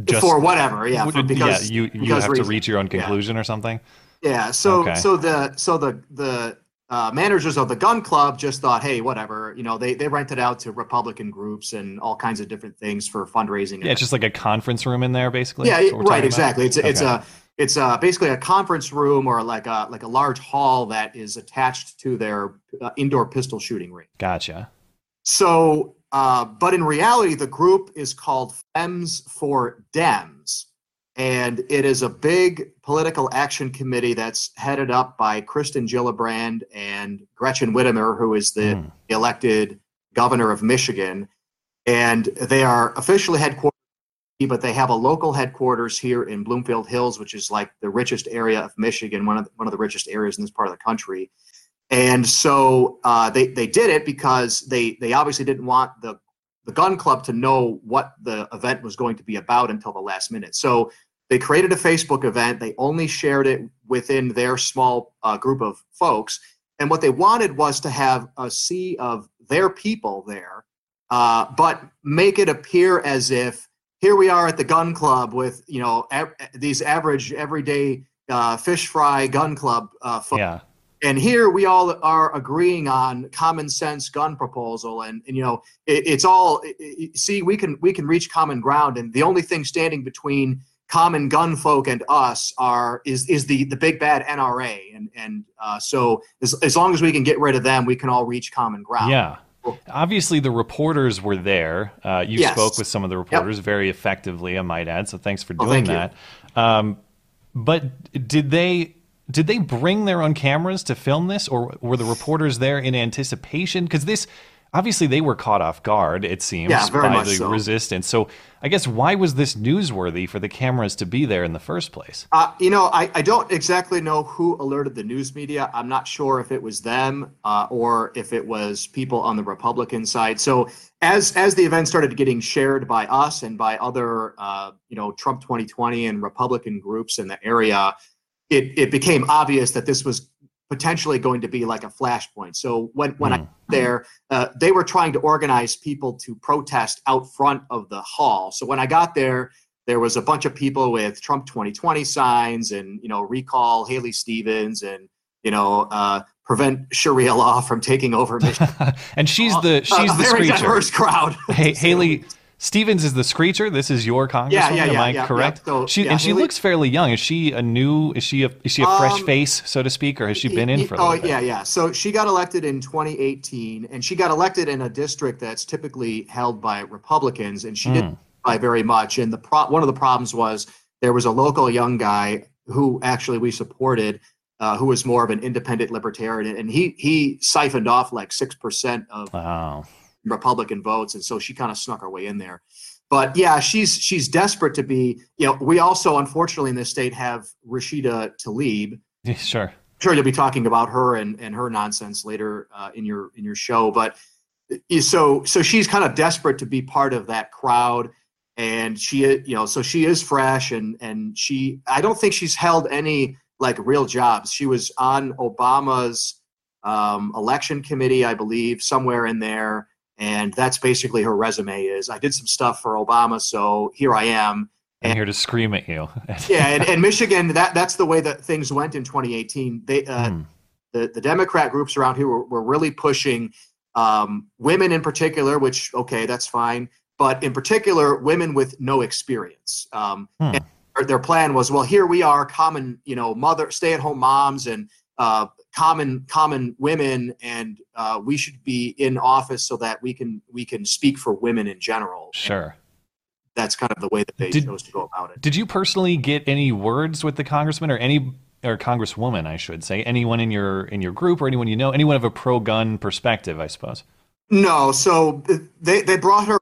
just For whatever, yeah, for- because- yeah, you you because have to reach your own Yeah. conclusion or something. Yeah. So Okay. so the so the the uh, managers of the gun club just thought, hey, whatever. You know, they they rented out to Republican groups and all kinds of different things for fundraising. Yeah, it's just like a conference room in there, basically. yeah, right. Exactly. about? It's it's a it's a, basically a conference room or like a like a large hall that is attached to their uh, indoor pistol shooting range. gotcha. So, uh, but in reality, the group is called Fems for Dems. And it is a big political action committee that's headed up by Kirsten Gillibrand and Gretchen Whitmer, who is the elected governor of Michigan. And they are officially headquartered, but they have a local headquarters here in Bloomfield Hills, which is like the richest area of Michigan, one of the, one of the richest areas in this part of the country. And so uh, they they did it because they they obviously didn't want the the gun club to know what the event was going to be about until the last minute. So they created a Facebook event. They only shared it within their small uh, group of folks. And what they wanted was to have a sea of their people there, uh, but make it appear as if here we are at the gun club with you know av- these average everyday uh, fish fry gun club uh, folks. Yeah. And here we all are agreeing on common sense gun proposal, and, and you know it, it's all it- it- see we can we can reach common ground, and the only thing standing between common gun folk and us are is is the the big bad NRA, and and uh, so as as long as we can get rid of them, we can all reach common ground. Yeah. Obviously, the reporters were there. Uh, you Yes. spoke with some of the reporters very effectively, I might add. So thanks for Oh, doing thank that. Um, but did they did they bring their own cameras to film this, or were the reporters there in anticipation? Because this obviously they were caught off guard. It seems Yeah, by the so. resistance. So I guess why was this newsworthy for the cameras to be there in the first place? Uh, you know, I, I don't exactly know who alerted the news media. I'm not sure if it was them uh, or if it was people on the Republican side. So as as the event started getting shared by us and by other, uh, you know, Trump 2020 and Republican groups in the area, it it became obvious that this was potentially going to be like a flashpoint. So when when I got there, uh, they were trying to organize people to protest out front of the hall. So when I got there, there was a bunch of people with Trump 2020 signs and you know recall Haley Stevens and you know uh, prevent Sharia law from taking over. (laughs) Michigan. And she's the she's a the very screecher. diverse crowd. Hey, (laughs) Haley Stevens is the screecher. This is your congresswoman. yeah, Am yeah, I yeah, correct? yeah. So, she yeah, and she Haley- looks fairly young. Is she a new? Is she a is she a fresh Um, face, so to speak, or has she been in for oh bit? yeah yeah so she got elected in 2018 and she got elected in a district that's typically held by republicans and she Hmm. didn't by very much and the pro- one of the problems was there was a local young guy who actually we supported uh, who was more of an independent libertarian and he he siphoned off like 6% of Wow. Republican votes, and so she kind of snuck her way in there. But yeah, she's she's desperate to be. You know, we also unfortunately in this state have Rashida Tlaib. Yeah, Sure. I'm sure you'll be talking about her and, and her nonsense later uh, in your in your show. But uh, so so she's kind of desperate to be part of that crowd, and she you know so she is fresh and and she I don't think she's held any like real jobs. She was on Obama's um, election committee, I believe, somewhere in there, and that's basically her resume. Is I did some stuff for Obama, so here I am. I'm here to scream at you. (laughs) yeah, and, and Michigan, that that's the way that things went in 2018. They uh, Hmm. the the Democrat groups around here were, were really pushing um, women in particular, which okay, that's fine, but in particular, women with no experience. Um, Hmm. and their- their plan was, well, here we are, common, you know, mother, stay-at-home moms, and uh, common common women, and uh, we should be in office so that we can we can speak for women in general. Sure. That's kind of the way that they Did- chose to go about it. Did you personally get any words with the congressman or any or congresswoman, I should say, anyone in your in your group or anyone you know, anyone of a pro gun perspective, I suppose? No, so they they brought her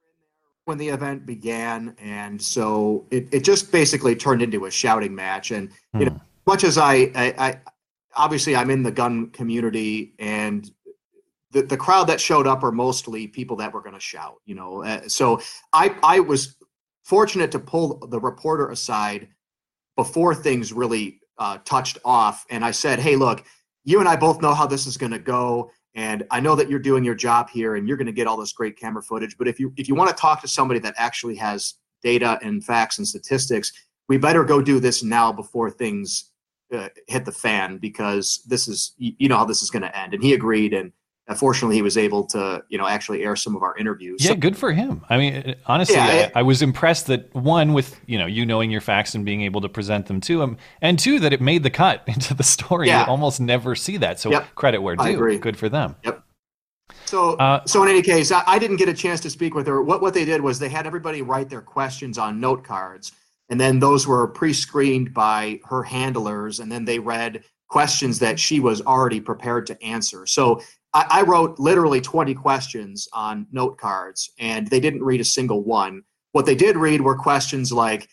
when the event began, and so it, it just basically turned into a shouting match. And you know, much as I, I, I obviously I'm in the gun community, and the the crowd that showed up are mostly people that were going to shout. You know, uh, so I I was fortunate to pull the reporter aside before things really uh, touched off, and I said, "Hey, look, you and I both know how this is going to go." and I know that you're doing your job here and you're going to get all this great camera footage. But if you if you want to talk to somebody that actually has data and facts and statistics, we better go do this now before things uh, hit the fan because this is you know how this is going to end. And he agreed, and uh, fortunately, he was able to you know actually air some of our interviews. Yeah, So- good for him. I mean, honestly, Yeah, I, I was impressed that one with you know you knowing your facts and being able to present them to him, and two that it made the cut (laughs) into the story. Yeah. You almost never see that. So Yep. credit where due. I agree. Good for them. Yep. So, Uh, so in any case, I, I didn't get a chance to speak with her. What what they did was they had everybody write their questions on note cards, and then those were pre-screened by her handlers, and then they read questions that she was already prepared to answer. So I, I wrote literally 20 questions on note cards, and they didn't read a single one. What they did read were questions like,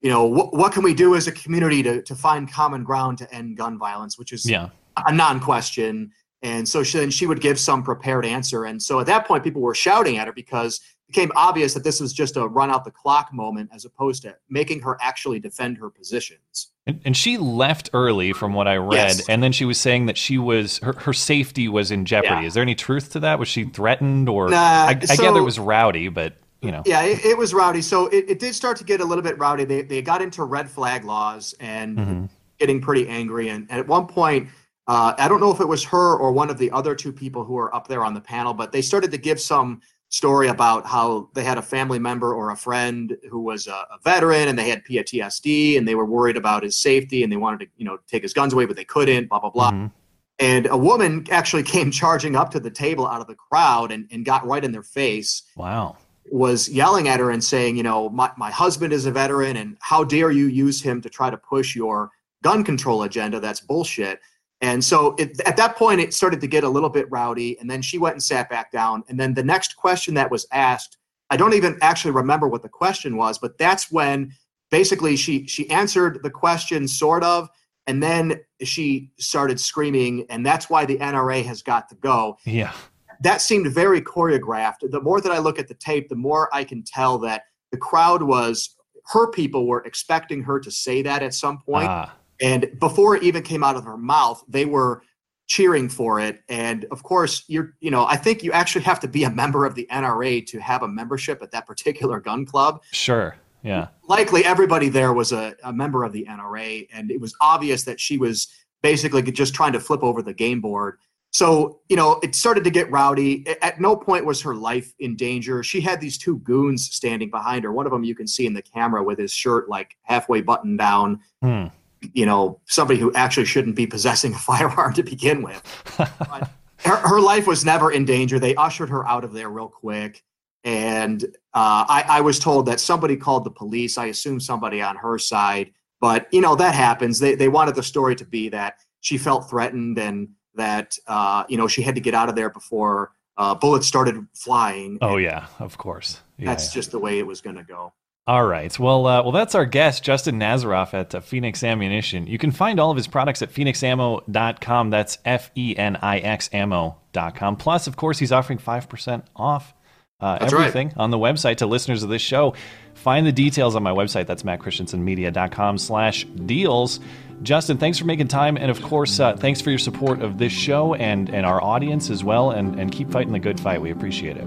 you know, what, what can we do as a community to, to find common ground to end gun violence, which is Yeah. a non-question. And so she, then she would give some prepared answer. And so at that point, people were shouting at her because became obvious that this was just a run out the clock moment as opposed to making her actually defend her positions. And, and she left early, from what I read, Yes. and then she was saying that she was her, her safety was in jeopardy. Yeah. Is there any truth to that? Was she threatened, or Nah, I, I so- gather it was rowdy, but you know, Yeah, it, it was rowdy. So it, it did start to get a little bit rowdy. They, they got into red flag laws and Mhm. getting pretty angry. And, and at one point, uh, I don't know if it was her or one of the other two people who were up there on the panel, but they started to give some story about how they had a family member or a friend who was a, a veteran and they had PTSD and they were worried about his safety and they wanted to, you know, take his guns away, but they couldn't, blah, blah, blah. Mhm. And a woman actually (laughs) came charging up to the table out of the crowd and, and got right in their face wow. was yelling at her and saying, you know, my, my husband is a veteran and how dare you use him to try to push your gun control agenda? That's bullshit. And so it, at that point, it started to get a little bit rowdy. And then she went and sat back down. And then the next question that was asked, I don't even actually remember what the question was, but that's when basically she she answered the question sort of, and then she started screaming, and that's why the NRA has got to go Yeah. that seemed very choreographed. The more that I look at the tape, the more I can tell that the crowd was her people were expecting her to say that at some point. Ah. And before it even came out of her mouth, they were cheering for it. And of course, you're, you know, I think you actually have to be a member of the NRA to have a membership at that particular gun club. Sure. Yeah. Likely everybody there was a, a member of the NRA, and it was obvious that she was basically just trying to flip over the game board. So, you know, it started to get rowdy. At no point was her life in danger. She had these two goons standing behind her. One of them you can see in the camera with his shirt like halfway buttoned down. Hmm. You know, somebody who actually shouldn't be possessing a (laughs) firearm to begin with. But her, her life was never in danger. They ushered her out of there real quick. And uh, I, I was told that somebody called the police. I assume somebody on her side. But, you know, that happens. They, they wanted the story to be that she felt threatened and that, uh, you know, she had to get out of there before uh, bullets started flying. Oh yeah, of course. Yeah, That's yeah. just the way it was going to go. All right. Well, uh, well, that's our guest, Justin Nazaroff at uh, Fenix Ammunition. You can find all of his products at fenixammo.com. That's F E N I X ammo.com. Plus, of course, he's offering 5% off uh, That's right. everything on the website to listeners of this show. Find the details on my website. That's mattchristiansenmedia.com slash deals. Justin, thanks for making time. And of course, uh, thanks for your support of this show and, and our audience as well. And, and keep fighting the good fight. We appreciate it.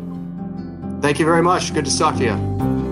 Thank you very much. Good to talk to you.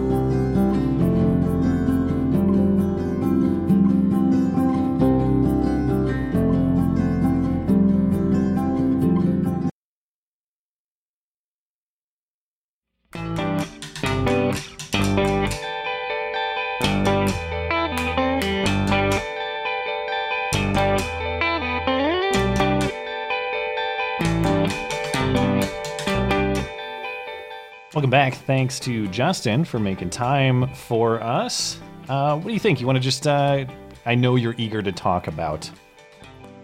Welcome back. Thanks to Justin for making time for us. Uh, what do you think? You want to just, uh, I know you're eager to talk about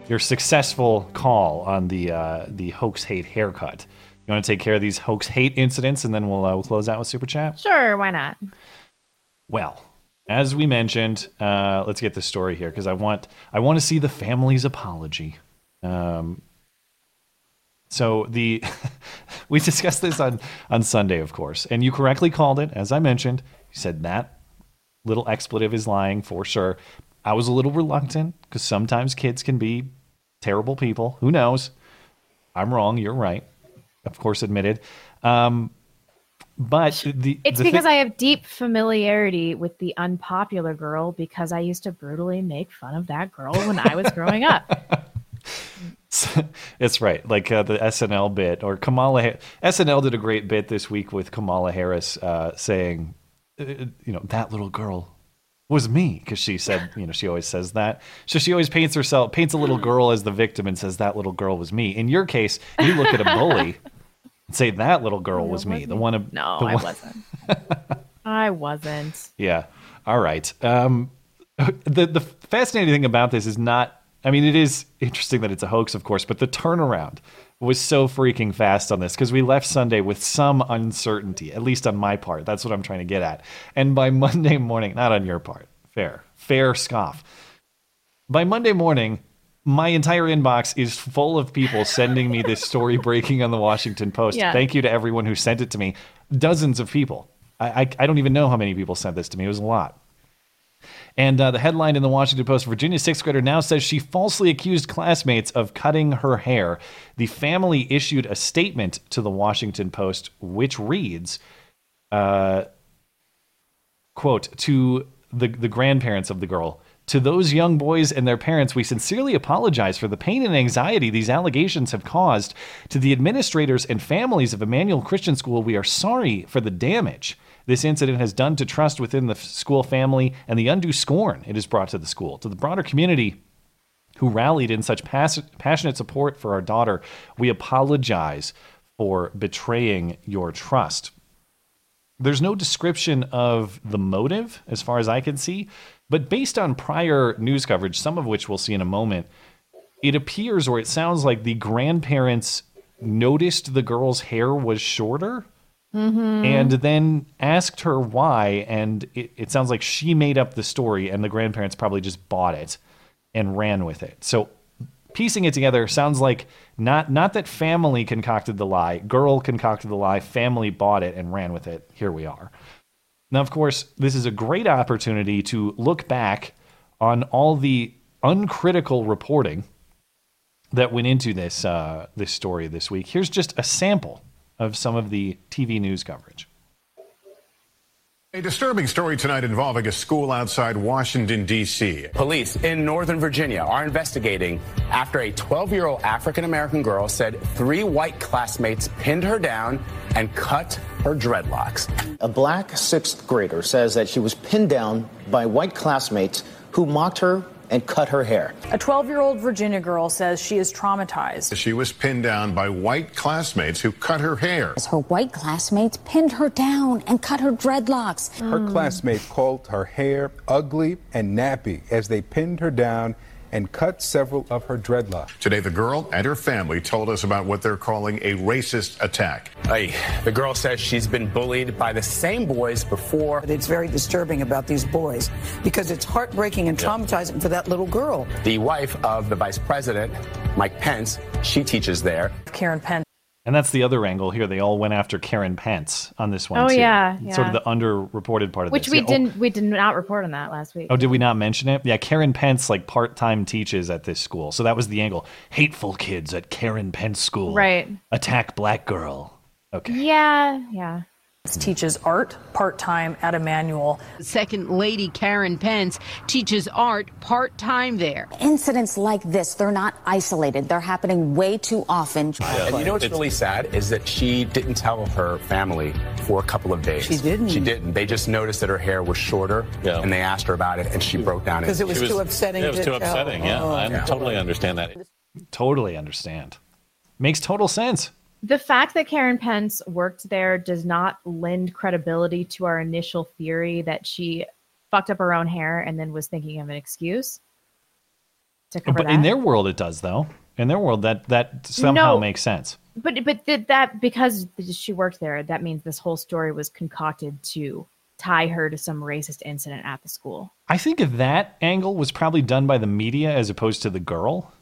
your successful call on the uh, the hoax hate haircut. You want to take care of these hoax hate incidents and then we'll, uh, we'll close out with Super Chat? Sure, why not? Well, as we mentioned, uh, let's get the story here because I want I want to see the family's apology. Um, so the (laughs) we discussed this on on Sunday, of course, and you correctly called it, as I mentioned. You said that little expletive is lying for sure. I was a little reluctant because sometimes kids can be terrible people. Who knows? I'm wrong. You're right. Of course, admitted. Um, but the It's the because thi- I have deep familiarity with the unpopular girl because I used to brutally make fun of that girl when I was growing up. (laughs) (laughs) it's right, like uh, the SNL bit or Kamala. Ha- SNL did a great bit this week with Kamala Harris uh, saying, uh, you know, that little girl was me because she said, (laughs) you know, she always says that. So she always paints herself, paints a little girl as the victim and says that little girl was me. In your case, you look at a bully (laughs) and say that little girl was me, the one. Of, No, the I wasn't. I wasn't. Yeah. All right. Um, the the fascinating thing about this is not. I mean, it is interesting that it's a hoax, of course, but the turnaround was so freaking fast on this because we left Sunday with some uncertainty, at least on my part. That's what I'm trying to get at. And by (laughs) Monday morning, not on your part, fair, fair scoff. By Monday morning, my entire inbox is full of people sending me this story (laughs) breaking on the Washington Post. Yeah. Thank you to everyone who sent it to me. Dozens of people. I, I, I don't even know how many people sent this to me. It was a lot. And uh, the headline in the Washington Post Virginia sixth grader now says she falsely accused classmates of cutting her hair. The family issued a statement to the Washington Post, which reads, uh, quote, to the, the grandparents of the girl. To those young boys and their parents, we sincerely apologize for the pain and anxiety these allegations have caused. To the administrators and families of Emmanuel Christian School, we are sorry for the damage this incident has done to trust within the school family and the undue scorn it has brought to the school. To the broader community, who rallied in such pass- passionate support for our daughter, we apologize for betraying your trust. There's no description of the motive, as far as I can see, but based on prior news coverage, some of which we'll see in a moment, it appears or it sounds like the grandparents noticed the girl's hair was shorter Mm-hmm. and then asked her why. And it, it sounds like she made up the story, and the grandparents probably just bought it and ran with it. So piecing it together sounds like not not that family concocted the lie, girl concocted the lie, family bought it and ran with it. Here we are. Now, of course, this is a great opportunity to look back on all the uncritical reporting that went into this uh, this story this week. Here's just a sample of some of the TV news coverage. A disturbing story tonight involving a school outside Washington, D.C. Police in Northern Virginia are investigating after a 12 year old African American girl said three white classmates pinned her down and cut her dreadlocks. A black sixth grader says that she was pinned down by white classmates who mocked her and cut her hair. A 12 year old Virginia girl says she is traumatized. She was pinned down by white classmates who cut her hair. As Her white classmates pinned her down and cut her dreadlocks. Her classmates called her hair ugly and nappy as they pinned her down and cut several of her dreadlocks. Today, the girl and her family told us about what they're calling a racist attack. Hey, the girl says she's been bullied by the same boys before. It's very disturbing about these boys because it's heartbreaking and traumatizing for that little girl. The wife of the vice president, Mike Pence, she teaches there. Karen Penn. And that's the other angle here. They all went after Karen Pence on this one. Oh, too. yeah, Sort of yeah. the underreported part of Which this. we Yeah, oh- didn't we did not report on that last week. Oh, did we not mention it? Yeah, Karen Pence like part-time teaches at this school. So that was the angle. Hateful kids at Karen Pence school. Right. Attack black girl. Okay. Yeah, yeah. Teaches art part time at Emmanuel. Second Lady Karen Pence teaches art part time there. Incidents like this, they're not isolated. They're happening way too often. And you know what's really sad is that she didn't tell her family for a couple of days. She didn't? She didn't. They just noticed that her hair was shorter, and they asked her about it, and she broke down. Because it was She too upsetting It was too tell. upsetting. Yeah, Oh. I totally understand that. Totally understand. Makes total sense. The fact that Karen Pence worked there does not lend credibility to our initial theory that she fucked up her own hair and then was thinking of an excuse to cover But that. in their world, it does though. In their world, that that somehow No. makes sense. But but did that because she worked there, that means this whole story was concocted to tie her to some racist incident at the school. I think that angle was probably done by the media as opposed to the girl.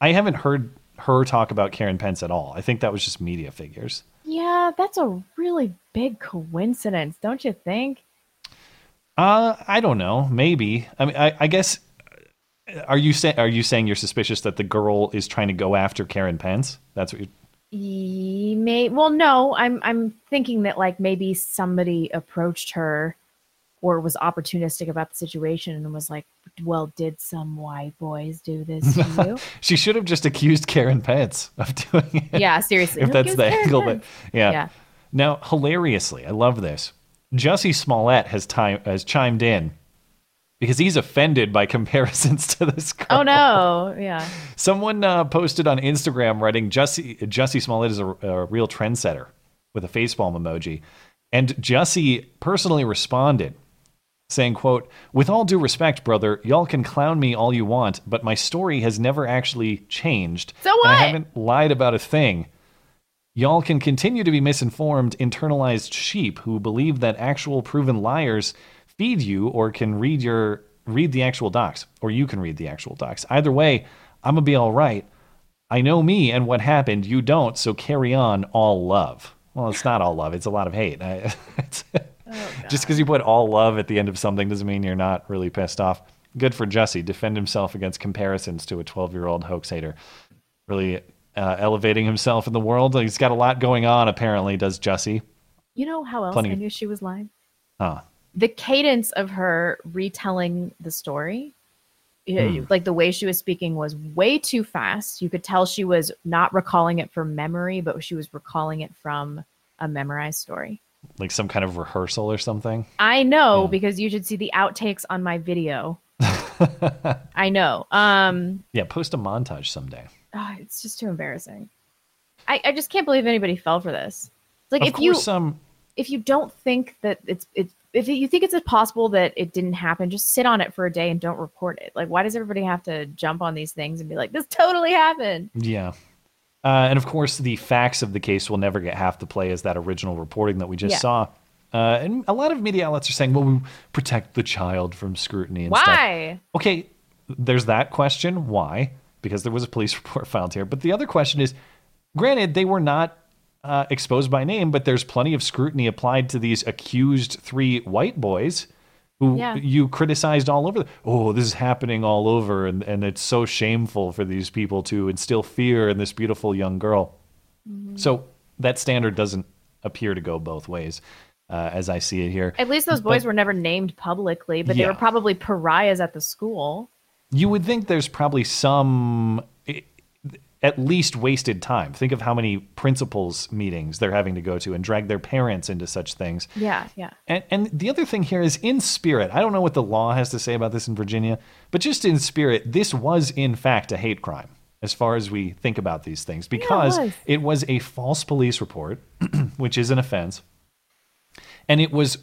I haven't heard her talk about Karen Pence at all. I think that was just media figures. Yeah, that's a really big coincidence, don't you think? Uh, I don't know. Maybe. I mean, I, I guess. Are you saying are you saying you're suspicious that the girl is trying to go after Karen Pence? That's what you may well no, I'm I'm thinking that like maybe somebody approached her or was opportunistic about the situation and was like, Well, did some white boys do this to (laughs) you? She should have just accused Karen Pence of (laughs) doing it. Yeah, seriously. if Who that's the Karen angle, but yeah. Yeah. Now, hilariously, I love this. Jussie Smollett has time has chimed in because he's offended by (laughs) comparisons to this girl. Oh no. Yeah. Someone uh, posted on Instagram writing Jussie Jussie Smollett is a, a real trendsetter with a facepalm emoji, and Jussie personally responded saying, "quote With all due respect, brother, y'all can clown me all you want, but my story has never actually changed. So and I haven't lied about a thing." Y'all can continue to be misinformed, internalized sheep who believe that actual proven liars feed you or can read your read the actual docs, or you can read the actual docs. Either way, I'm gonna be all right. I know me and what happened. You don't, so carry on. All love. Well, it's not all love. It's a lot of hate. (laughs) I, it's- just because you put all love at the end of something doesn't mean you're not really pissed off. Good for Jussie. Defend himself against comparisons to a 12 year old hoax hater. Really uh, elevating himself in the world. He's got a lot going on, apparently, does Jussie. You know how else Plenty I knew she was lying? Huh. The cadence of her retelling the story, Hmm. like the way she was speaking, was way too fast. You could tell she was not recalling it from memory, but she was recalling it from a memorized story. Like some kind of rehearsal or something. I know because you should see the outtakes on my video. (laughs) I know. Um, Yeah, post a montage someday. ah, it's just too embarrassing. I, I just can't believe anybody fell for this. It's like of if course, you um, if you don't think that it's it's if you think it's possible that it didn't happen, just sit on it for a day and don't report it. Like, why does everybody have to jump on these things and be like, "This totally happened"? Yeah. Uh, and of course, the facts of the case will never get half the play as that original reporting that we just Yeah. saw. Uh, and a lot of media outlets are saying, well, we protect the child from scrutiny and stuff. Why? Okay, there's that question. Why? Because there was a police (laughs) report filed here. But the other question is granted, they were not uh, exposed by name, but there's plenty of scrutiny applied to these accused three white boys who Yeah. you criticized all over. Oh, this is happening all over, and, and it's so shameful for these people to instill fear in this beautiful young girl. Mm-hmm. So that standard doesn't appear to go both ways, uh, as I see it here. At least those boys But were never named publicly, but Yeah. they were probably pariahs at the school. You would think there's probably some, at least wasted time. Think of how many principals meetings they're having to go to and drag their parents into such things. Yeah, yeah. And, and the other thing here is in spirit. I don't know what the law has to say about this in Virginia, but just in spirit, this was in fact a hate crime as far as we think about these things because was. it was a false police report, (clears throat) which is an offense. And it was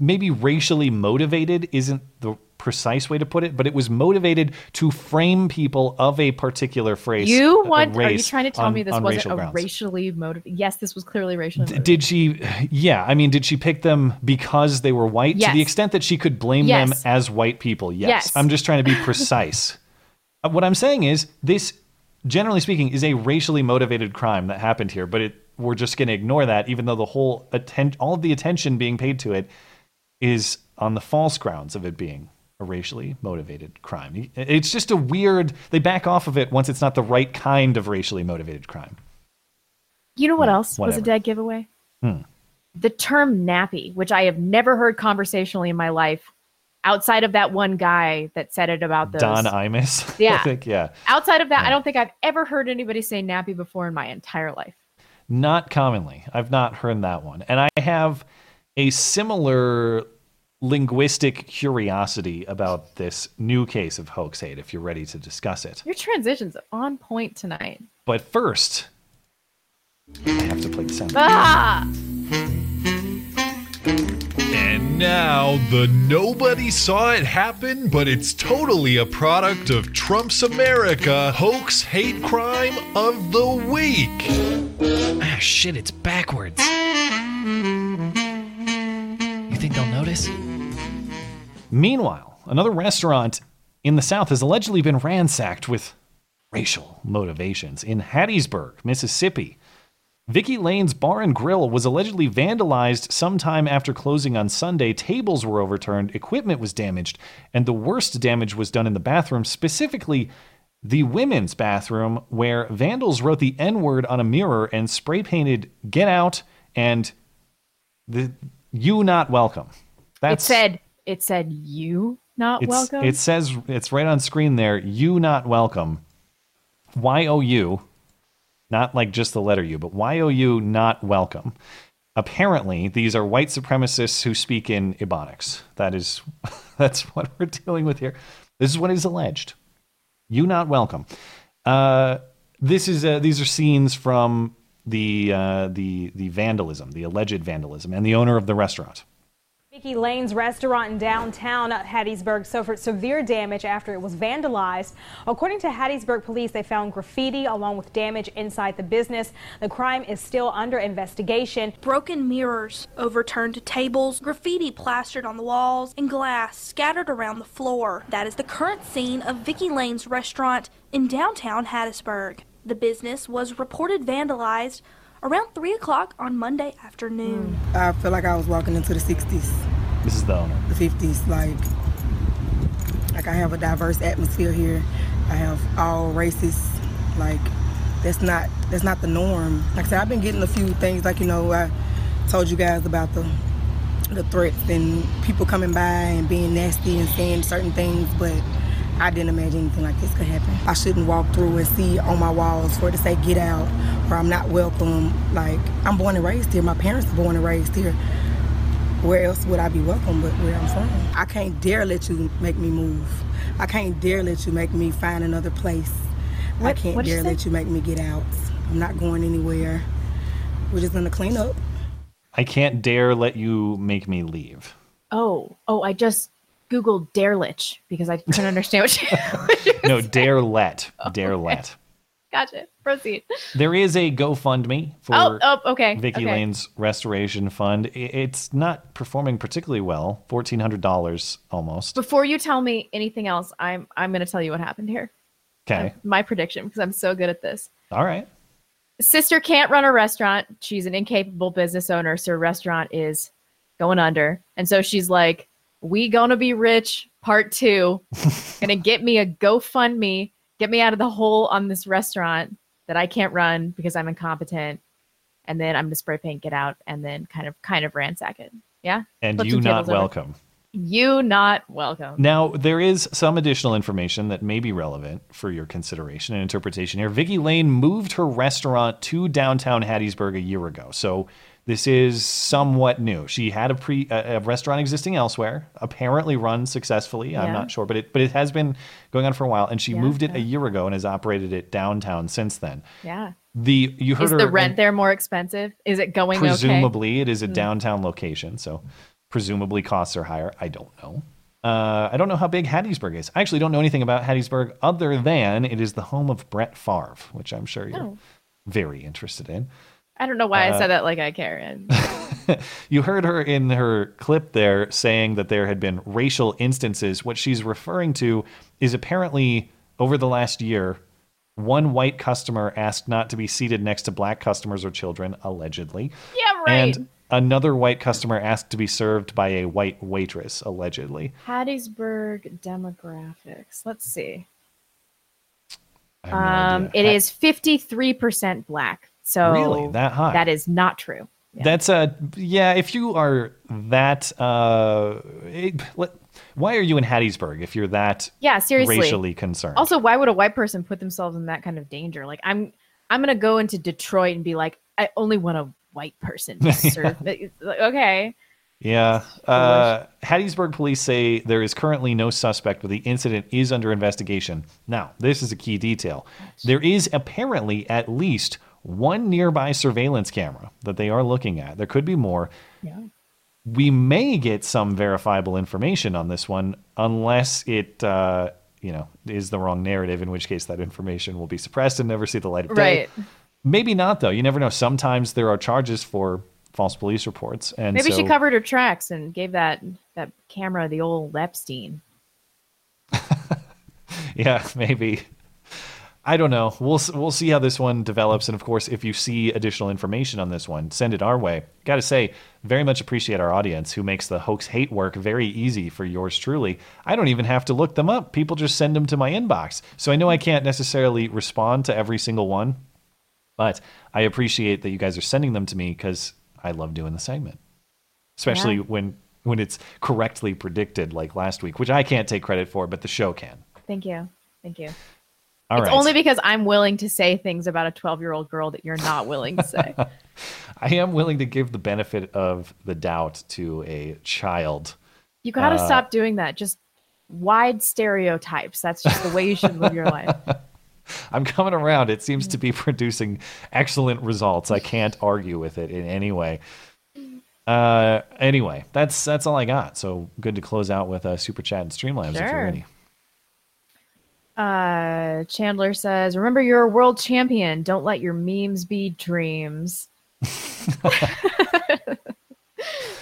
maybe racially motivated isn't the precise way to put it, but it was motivated to frame people of a particular phrase. You want? Are you trying to tell on- me this wasn't a grounds. racially motivated? Yes, this was clearly racially motivated. Did she? Yeah, I mean, did she pick them because they were white? To the extent that she could blame them as white people, yes. Yes. I'm just trying to be precise. (laughs) Uh, what I'm saying is, this, generally speaking, is a racially motivated crime that happened here, but it, we're just going to ignore that, even though the whole atten- all of the attention being paid to it is on the false grounds of it being a racially motivated crime. It's just a weird. They back off of it once it's not the right kind of racially motivated crime. You know what else was a dead giveaway? Hmm. The term nappy, which I have never heard conversationally in my life, outside of that one guy that said it about those. Don Imus. (laughs) Yeah. I think, yeah. Outside of that, I don't think I've ever heard anybody say nappy before in my entire life. Not commonly. I've not heard that one. And I have a similar linguistic curiosity about this new case of hoax hate if you're ready to discuss it. Your transition's on point tonight. But first, I have to play the sound. Ah! And now the nobody saw it happen, but it's totally a product of Trump's America hoax hate crime of the week. Ah, shit, it's backwards. Think they'll notice? Meanwhile, another restaurant in the South has allegedly been ransacked with racial motivations in Hattiesburg, Mississippi. Vicky Lane's Bar and Grill was allegedly vandalized sometime after closing on Sunday. Tables were overturned, equipment was damaged, and the worst damage was done in the bathroom, specifically the women's bathroom, where vandals wrote the N word on a mirror and spray painted "Get out" and the "You not welcome." it said it said you not welcome. It says it's right on screen there. You not welcome. Y O U, not like just the letter U, but Y O U not welcome. Apparently, these are white supremacists who speak in Ebonics. That is, (laughs) that's what we're dealing with here. This is what is alleged. You not welcome. Uh, this is uh, these are scenes from the uh, the the vandalism, the alleged vandalism, and the owner of the restaurant. Vicky Lane's restaurant in downtown Hattiesburg suffered severe damage after it was vandalized. According to Hattiesburg police, they found graffiti along with damage inside the business. The crime is still under investigation. Broken mirrors, overturned tables, graffiti plastered on the walls, and glass scattered around the floor. That is the current scene of Vicky Lane's restaurant in downtown Hattiesburg. The business was reported vandalized around 3 o'clock on Monday afternoon. Hmm. I feel like I was walking into the 60s, This is the owner. the 50s. Like, like I have a diverse atmosphere here. I have all races. Like, that's not that's not the norm. Like I said, I've been getting a few things. Like you know, I told you guys about the the threats and people coming by and being nasty and saying certain things, but I didn't imagine anything like this could happen. I shouldn't walk through and see on my walls for it to say get out or I'm not welcome. Like I'm born and raised here. My parents are born and raised here. Where else would I be welcome but where I'm from? I can't dare let you make me move. I can't dare let you make me find another place. I can't what'd you dare let you make me get out. I'm not going anywhere. We're just gonna clean up. I can't dare let you make me leave. oh, oh, I just googled Darelich because I couldn't understand what she. (laughs) No, dare let, (laughs) dare let. gotcha. Proceed. There is a GoFundMe for Oh, oh, okay, Vicky okay. Lane's restoration fund. It's not performing particularly well. Fourteen hundred dollars almost. Before you tell me anything else, I'm I'm going to tell you what happened here. Okay. My prediction because I'm so good at this. All right. Sister can't run a restaurant. She's an incapable business owner, so her restaurant is going under. And so she's like, "We gonna be rich." Part two, (laughs) gonna get me a GoFundMe, get me out of the hole on this restaurant that I can't run because I'm incompetent, and then I'm gonna spray paint, get out, and then kind of kind of ransack it. Yeah. And Flip you not tables over. welcome. You not welcome. Now, there is some additional information that may be relevant for your consideration and interpretation here. Vicky Lane moved her restaurant to downtown Hattiesburg a year ago. So this is somewhat new. She had a pre a, a restaurant existing elsewhere, apparently run successfully. I'm not sure, but it but it has been going on for a while and she Yeah, moved it yeah. a year ago and has operated it downtown since then. Yeah. The you heard Is her the rent in- there more expensive? Is it going okay? presumably it is a Hmm. downtown location so presumably costs are higher i don't know uh, i don't know how big hattiesburg is i actually don't know anything about hattiesburg other than it is the home of brett Favre, which i'm sure you're Oh. very interested in I don't know why I Uh, said that like I care. (laughs) You heard her in her clip there saying that there had been racial instances what she's referring to is apparently over the last year one white customer asked not to be seated next to black customers or children allegedly Yeah, right. and another white customer asked to be served by a white waitress, allegedly. Hattiesburg demographics. Let's see. I no Um, idea. it is fifty three percent black. So Really? That high? That is not true. That's a yeah. If you are that, uh, it- why are you in Hattiesburg if you're that Yeah, seriously. racially concerned? Also, why would a white person put themselves in that kind of danger? Like, I'm I'm gonna go into Detroit and be like, I only want a white person to (laughs) serve. me." Like, okay. Yeah. Uh, Hattiesburg police say there is currently no suspect, but the incident is under investigation. Now, this is a key detail. There is apparently at least one nearby surveillance camera that they are looking at. There could be more. Yeah. We may get some verifiable information on this one, unless it, uh, you know, is the wrong narrative. In which case, that information will be suppressed and never see the light of day. Right. Maybe not, though. You never know. Sometimes there are charges for false police reports, and Maybe she covered her tracks and gave that that camera the old Epstein. (laughs) Yeah, maybe. I don't know. We'll we'll see how this one develops, and of course, if you see additional information on this one, send it our way. Got to say, very much appreciate our audience who makes the hoax hate work very easy for yours truly. I don't even have to look them up; people just send them to my inbox. So I know I can't necessarily respond to every single one, but I appreciate that you guys are sending them to me because I love doing the segment, especially Yeah. when when it's correctly predicted, like last week, which I can't take credit for, but the show can. Thank you. Thank you. All it's right. only because I'm willing to say things about a 12 year old girl that you're not willing to say. (laughs) I am willing to give the benefit of the doubt to a child. You got to Uh, stop doing that. Just wide stereotypes. That's just the way you should live your life. (laughs) I'm coming around. It seems to be producing excellent results. I can't argue with it in any way. Uh, anyway, that's that's all I got. So good to close out with a super chat and Streamlabs if you're ready. Uh, Chandler says, "Remember, you're a world champion. Don't let your memes be dreams." (laughs)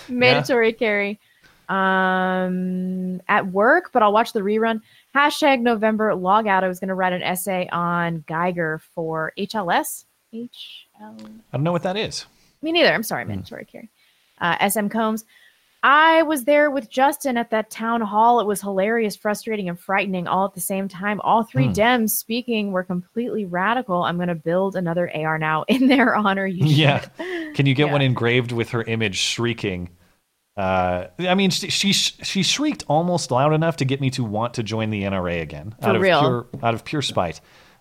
Mandatory carry. Um, at work, but I'll watch the rerun. Hashtag November log out. I was going to write an essay on Guyger for HLS. HL. I don't know what that is. Me neither. I'm sorry, mandatory carry. Uh, SM Combs. I was there with Justin at that town hall. It was hilarious, frustrating, and frightening all at the same time. All three Hmm. Dems speaking were completely radical. I'm going to build another AR now (laughs) in their honor. You Yeah. Can you get Yeah. one engraved with her image shrieking? Uh, I mean, she, she she shrieked almost loud enough to get me to want to join the NRA again For out of real. pure out of pure spite.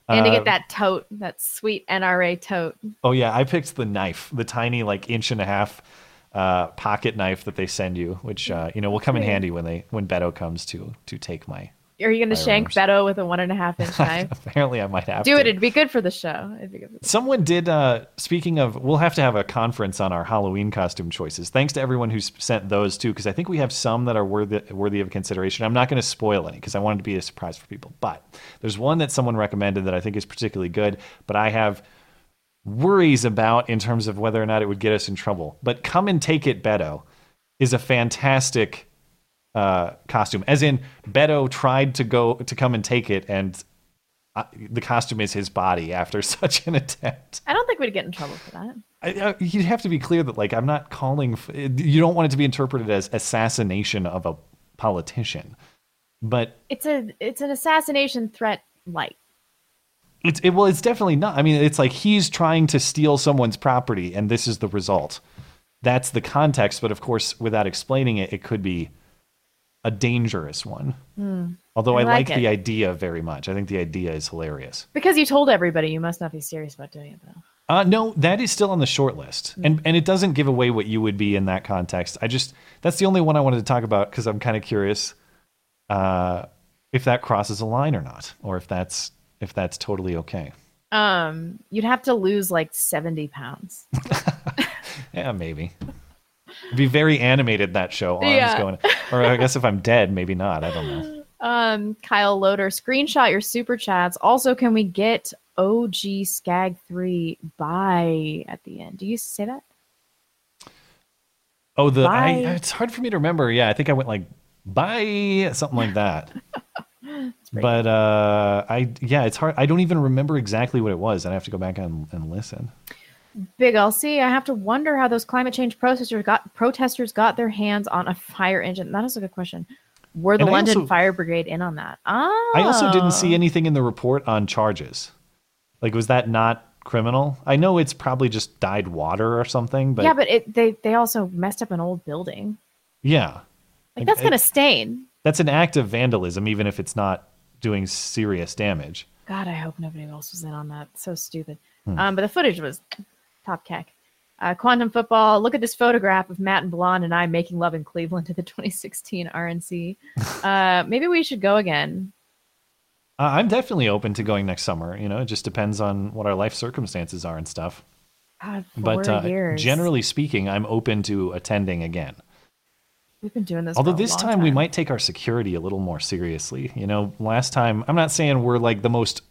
And to Uh, get that tote, that sweet NRA tote. Oh yeah, I picked the knife, the tiny like inch and a half uh, pocket knife that they send you, which uh, you know will come in handy when they when Beto comes to to take my. Are you going to shank Firearms. Beto with a one and a half inch (laughs) knife? Apparently, I might have to Do to. it. It'd be good for the show. It'd be good Someone did. Uh, speaking of, we'll have to have a conference on our Halloween costume choices. Thanks to everyone who's sent those too, because I think we have some that are worthy worthy of consideration. I'm not going to spoil any because I wanted to be a surprise for people. But there's one that someone recommended that I think is particularly good, but I have worries about in terms of whether or not it would get us in trouble. But come and take it, Beto, is a fantastic uh, costume. As in, Beto tried to go to come and take it, and uh, the costume is his body after (laughs) such an attempt. I don't think we'd get in trouble for that. I, I, you'd have to be clear that, like, I'm not calling. f- You don't want it to be interpreted as assassination of a politician, but It's a it's an assassination threat light. It's it, well, it's definitely not. I mean, it's like he's trying to steal someone's property, and this is the result. That's the context, but of course, without explaining it, it could be a dangerous one. Hmm. Although I, I like, like the idea very much. I think the idea is hilarious. Because you told everybody, you must not be serious about doing it though. Uh, no, that is still on the short list, and and it doesn't give away what you would be in that context. I just that's the only one I wanted to talk about because I'm kind of curious uh, if that crosses a line or not, or if that's if that's totally okay. Um, you'd have to lose like seventy pounds. (laughs) Yeah, maybe. It'd be very animated that show. Arms Yeah. going, or I guess if I'm dead, maybe not. I don't know. Um, Kyle Loader, screenshot your super chats. Also, can we get OG Skag three bye at the end? Do you say that? Oh, the I, it's hard for me to remember. Yeah, I think I went like bye something like that. (laughs) but uh, I yeah, it's hard. I don't even remember exactly what it was. and I'd have to go back and, and listen. Big LC, I have to wonder how those climate change protesters got protesters got their hands on a fire engine. That is a good question. Were the And London also- Fire Brigade in on that? Ah, I also didn't see anything in the report on charges. Like, was that not criminal? I know it's probably just dyed water or something, but yeah, but it, they they also messed up an old building. yeah, Like that's It- gonna stain. that's an act of vandalism, even if it's not doing serious damage. God, I hope nobody else was in on that. So stupid. Hmm. Um, but the footage was top cack. Uh, quantum football. Look at this photograph of Matt and Blonde and I making love in Cleveland to the (laughs) 2016 RNC. (laughs) Uh, maybe we should go again. Uh, I'm definitely open to going next summer. You know, it just depends on what our life circumstances are and stuff. God, But uh, generally speaking, I'm open to attending again. We've been doing this. Although for a this long time, we might take our security a little more seriously. You know, last time, I'm not saying we're like the most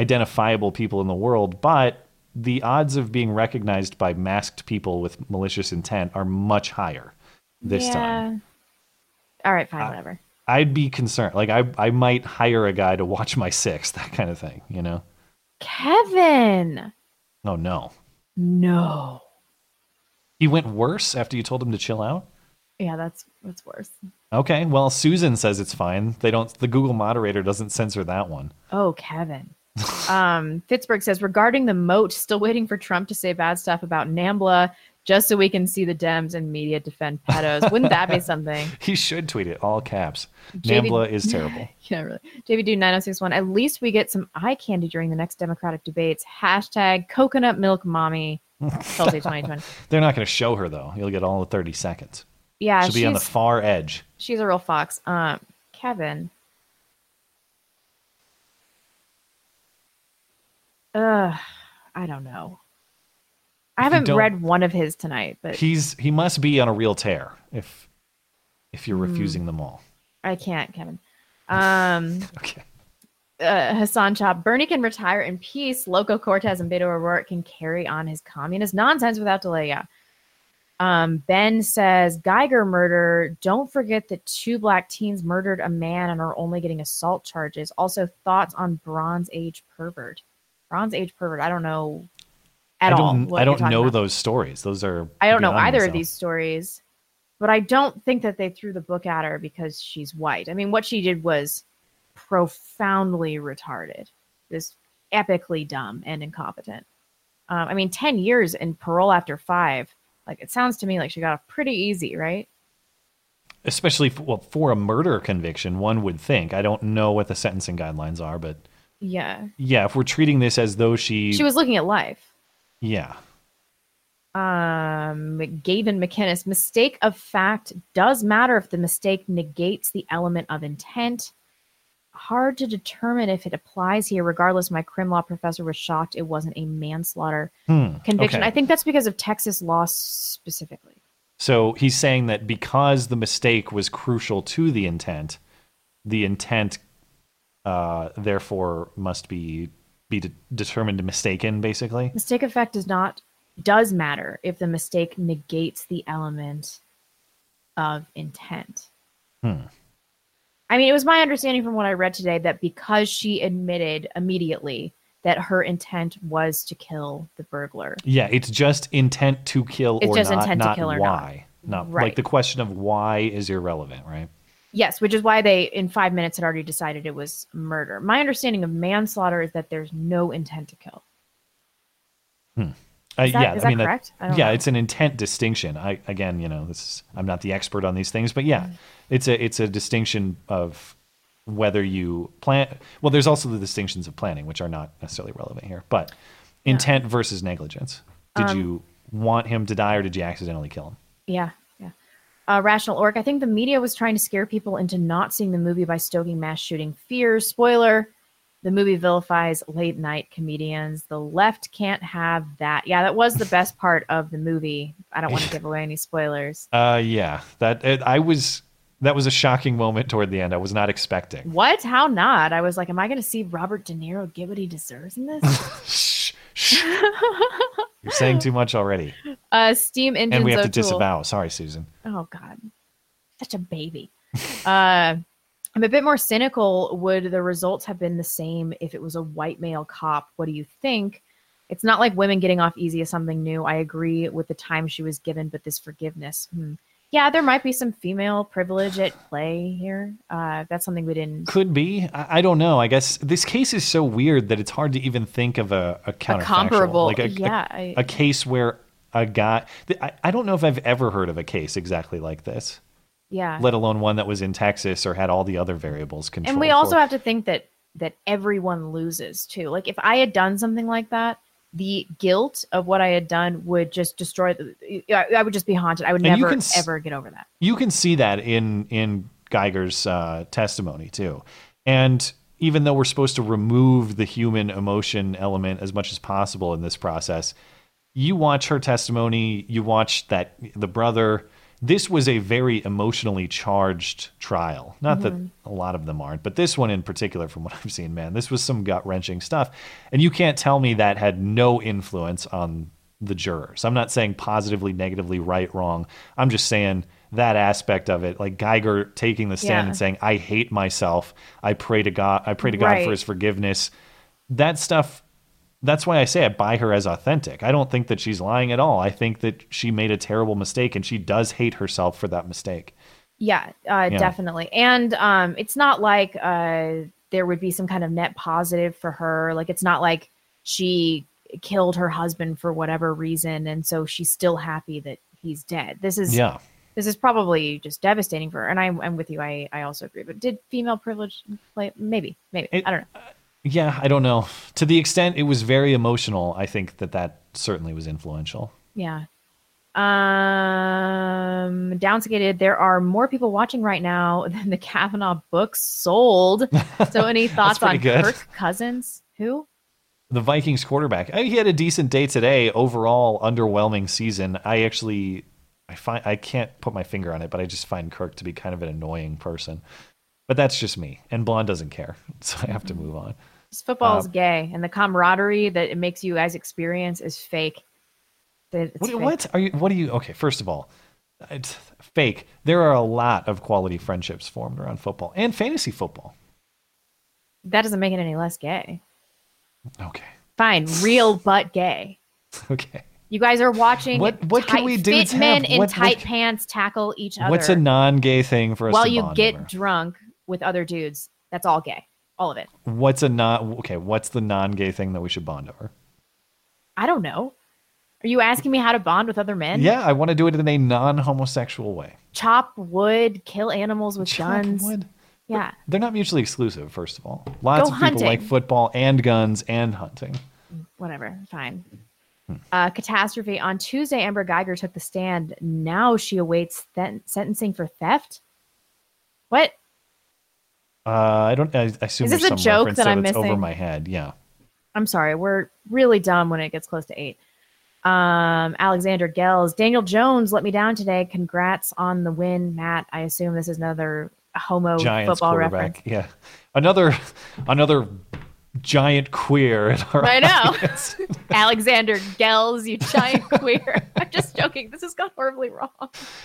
identifiable people in the world, but the odds of being recognized by masked people with malicious intent are much higher this yeah. time. All right, fine, whatever. I'd be concerned. Like I, I might hire a guy to watch my six, (laughs) that kind of thing. You know? Kevin. Oh no, No. he went worse after you told him to chill out. Yeah, that's that's worse. Okay, well, Susan says it's fine. They don't. The Google moderator doesn't censor that one. Oh, Kevin. (laughs) um, Pittsburgh says regarding the moat, still waiting for Trump to say bad stuff about NAMBLA just so we can see the Dems and media defend pedos. (laughs) Wouldn't that be something? He should tweet it all caps. JV Nambla is terrible. (laughs) Yeah, really. JVD 9061. At least we get some eye candy during the next Democratic debates. Hashtag coconut milk mommy. Tulsi 2020. They're not going to show her though. You'll get all the thirty seconds. Yeah, she'll be on the far edge. She's a real fox. Um, Kevin. Ugh, I don't know. I If haven't read one of his tonight, but He's he must be on a real tear if if you're Hmm. refusing them all. I can't, Kevin. Um, (laughs) okay. Uh, Hassan Chop, Bernie can retire in peace. Loco Cortez and Beto O'Rourke can carry on his communist nonsense without delay. Yeah. Um, ben says Guyger murder. Don't forget that two black teens murdered a man and are only getting assault charges. Also, thoughts on Bronze Age pervert. Bronze Age pervert. I don't know at I all. I don't know about. those stories. Those are I don't know either of these stories, but I don't think that they threw the book at her because she's white. I mean, what she did was profoundly retarded, This epically dumb and incompetent. Um, I mean, 10 years in parole after five. Like, it sounds to me like she got off pretty easy, right? Especially for, well, for a murder conviction, one would think. I don't know what the sentencing guidelines are, but Yeah. yeah, if we're treating this as though she, She was looking at life. yeah, Um, Gavin McInnes, mistake of fact does matter if the mistake negates the element of intent. Hard to determine if it applies here. Regardless, my crim law professor was shocked it wasn't a manslaughter Hmm, conviction. okay. I think that's because of Texas law specifically. So he's saying that because the mistake was crucial to the intent, the intent uh, therefore must be be de- determined mistaken. Basically, Mistake of fact does not does matter if the mistake negates the element of intent. hmm. I mean, it was my understanding from what I read today that because she admitted immediately that her intent was to kill the burglar. yeah, it's just intent to kill It's or just not, intent to not kill or not. why. Not like Right. the question of why is irrelevant, right? Yes, which is why they in 5 minutes had already decided it was murder. My understanding of manslaughter is that there's no intent to kill. Hmm. Uh, that- yeah, I that mean, correct? I yeah, know. it's an intent distinction. I again, you know, this is I'm not the expert on these things, but yeah, Mm. it's a it's a distinction of whether you plan. Well, there's also the distinctions of planning, which are not necessarily relevant here, but intent versus negligence. Did Um, you want him to die, or did you accidentally kill him? Yeah, yeah. Uh, Rational Orc. I think the media was trying to scare people into not seeing the movie by stoking mass shooting fears. Spoiler: the movie vilifies late night comedians. The left can't have that. Yeah, that was the best part of the movie. I don't want to (laughs) give away any spoilers. Uh, yeah, that it, I was. That was a shocking moment toward the end. I was not expecting. What? How not? I was like, am I going to see Robert De Niro get what he deserves in this? (laughs) Shh. You're saying too much already, uh, Steam Engines and we have to O'Toole. disavow. Sorry, Susan. Oh God, such a baby. (laughs) uh, I'm a bit more cynical. Would the results have been the same if it was a white male cop? What do you think? It's not like women getting off easy is something new. I agree with the time she was given, but this forgiveness. Hmm. Yeah, there might be some female privilege at play here. Uh, that's something we didn't. Could be. I, I don't know. I guess this case is so weird that it's hard to even think of a, a counterfactual, comparable- like a, a- yeah, I- a case where a guy. I, I don't know if I've ever heard of a case exactly like this. Yeah. Let alone one that was in Texas or had all the other variables controlled. and we also for. have to think that that everyone loses too like if i had done something like that the guilt of what i had done would just destroy the i I would just be haunted i would And never can ever get over that you can see that in in Guyger's uh, testimony too, and even though we're supposed to remove the human emotion element as much as possible in this process, you watch her testimony, you watch that the brother. This was a very emotionally charged trial. Not Mhm. that a lot of them aren't, but this one in particular, from what (laughs) I've seen, man, this was some gut wrenching stuff. And you can't tell me that had no influence on the jurors. I'm not saying positively, negatively, right, wrong. I'm just saying that aspect of it, like Guyger taking the stand Yeah. and saying, "I hate myself. I pray to God. I pray to God Right. for His forgiveness." That stuff. That's why I say I buy her as authentic. I don't think that she's lying at all. I think that she made a terrible mistake, and she does hate herself for that mistake. Yeah, uh, Yeah. definitely. And um, it's not like uh, there would be some kind of net positive for her. Like it's not like she killed her husband for whatever reason, and so she's still happy that he's dead. This is Yeah. This is probably just devastating for her. And I'm, I'm with you. I, I also agree. But did female privilege play? Maybe, maybe. I don't know. Yeah, I don't know. To the extent it was very emotional, I think that that certainly was influential. Yeah. Um, downskated. There are more people watching right now (laughs) than the Kavanaugh books sold. So, any (laughs) thoughts on good. Kirk Cousins? Who? The Vikings quarterback. I, he had a decent day today. Overall, underwhelming season. I actually, I find I can't put my finger on it, but I just find Kirk to be kind of an annoying person. But that's just me, and Blonde doesn't care, (laughs) so I have to move on. Football is Um, gay, and the camaraderie that it makes you guys experience is fake. What, fake. what are you? What do you? Okay, first of all, it's fake. There are a lot of quality friendships formed around football and fantasy football. That doesn't make it any less gay. Okay. Fine, real but gay. (laughs) Okay. You guys are watching What- what can tight- we fit dudes have? men in What- what tight ca- pants tackle each other. What's a non-gay thing for us while to you get over? drunk with other dudes? That's all gay. All of it. What's a non? Okay, what's the non-gay thing that we should bond over? I don't know. Are you asking me how to bond with other men? Yeah, I want to do it in a non-homosexual way. Chop wood, kill animals with Chop guns. wood? Yeah. They're not mutually exclusive. First of all, lots Go of people like football and guns and hunting. Whatever. Fine. Hmm. Uh, catastrophe. On Tuesday, Amber Guyger took the stand. Now she awaits th- sentencing for theft. What? Uh, I don't. I, I assume Is this a some joke that I'm that's over my head. Yeah. I'm sorry. We're really dumb when it gets close to eight. Um, Alexander Gels. Daniel Jones let me down today. Congrats on the win, Matt. I assume this is another homo Giants football reference. Yeah. Another, another giant queer. In our I know. (laughs) Alexander Gels, you giant queer. (laughs) I'm just joking. This has gone horribly wrong.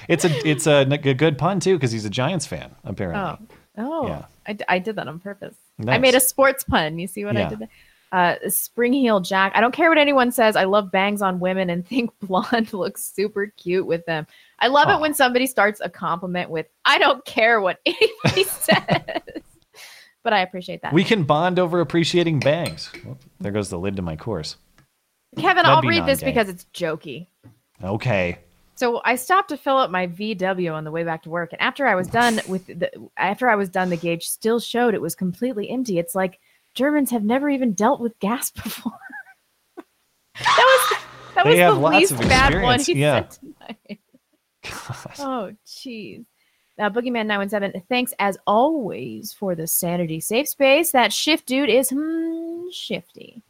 It's a it's a good pun too because he's a Giants fan apparently. Oh, oh, Yeah. I, d- I did that on purpose. I made a sports pun. You see what I did there? Uh, Spring Heel Jack. I don't care what anyone says. I love bangs on women and (laughs) think blonde looks super cute with them. I love it when somebody starts a compliment with, I don't care what (laughs) anybody (laughs) says. But I appreciate that. We can bond over appreciating bangs. Well, there goes the lid to my course. Kevin, That'd I'll read this because it's jokey. Okay. So I stopped to fill up my VW on the way back to work, and after I was done with the after I was done, the gauge still showed it was completely empty. It's like Germans have never even dealt with gas (laughs) before. that was that They was the least bad one he yeah. said tonight. (laughs) Oh, jeez. Uh, Boogeyman nine one seven. Thanks as always for the sanity safe space. That Schiff dude is hmm, shifty.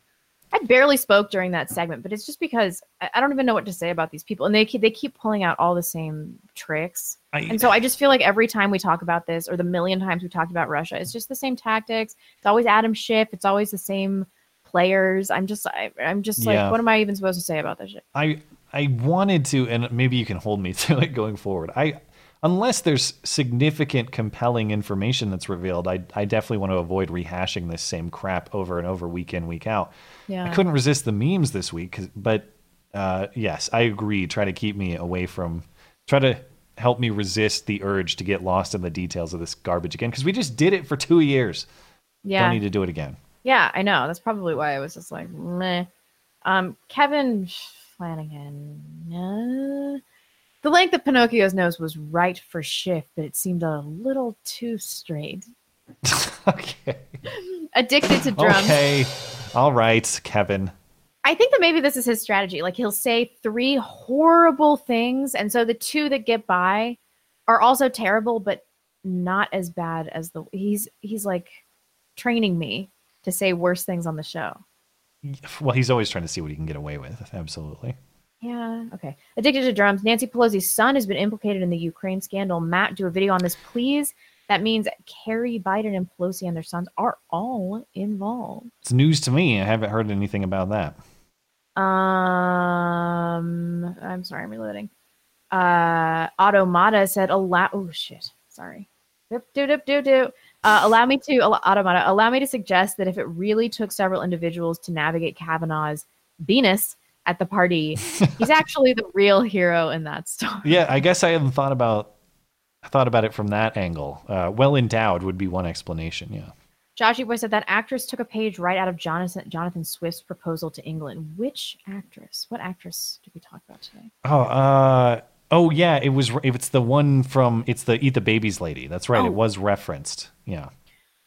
I barely spoke during that segment, but it's just because I, I don't even know what to say about these people, and they keep, they keep pulling out all the same tricks. I- and so I just feel like every time we talk about this, or the million times we talked about Russia, it's just the same tactics. It's always Adam Schiff. It's always the same players. I'm just I, I'm just like, Yeah. what am I even supposed to say about this shit? I I wanted to, and maybe you can hold me (laughs) to it going forward. I unless there's significant, compelling information that's revealed, I I definitely want to avoid rehashing this same crap over and over, week in, week out. Yeah. I couldn't resist the memes this week, but uh, yes, I agree. Try to keep me away from, try to help me resist the urge to get lost in the details of this garbage again, because we just did it for two years. Yeah. Don't need to do it again. Yeah, I know. That's probably why I was just like, meh. Um, Kevin Flanagan. Uh, the length of Pinocchio's nose was right for Schiff, but it seemed a little too straight. (laughs) okay. Addicted to drums. Okay. All right, Kevin. I think that maybe this is his strategy. Like he'll say three horrible things, and so the two that get by are also terrible, but not as bad as the he's he's like training me to say worse things on the show. Well, he's always trying to see what he can get away with. Absolutely. Yeah. Okay. Addicted to drums. Nancy Pelosi's son has been implicated in the Ukraine scandal. Matt, do a video on this, please. That means Kerry, Biden, and Pelosi and their sons are all involved. It's news to me. I haven't heard anything about that. Um, I'm sorry, I'm reloading. Uh, Automata said, "Allow." Oh shit. Sorry. Doop, do, doop, do, doop. Uh, allow me to al- Automata. Allow me to suggest that if it really took several individuals to navigate Kavanaugh's Venus at the party, (laughs) he's actually the real hero in that story. Yeah, I guess I hadn't thought about I thought about it from that angle. Uh, well endowed would be one explanation. Yeah. Joshy Boy said that actress took a page right out of Jonathan Jonathan Swift's proposal to England. Which actress? What actress did we talk about today? Oh, uh, oh yeah, it was. If it's the one from. It's the Eat the Babies lady. That's right. Oh. It was referenced. Yeah.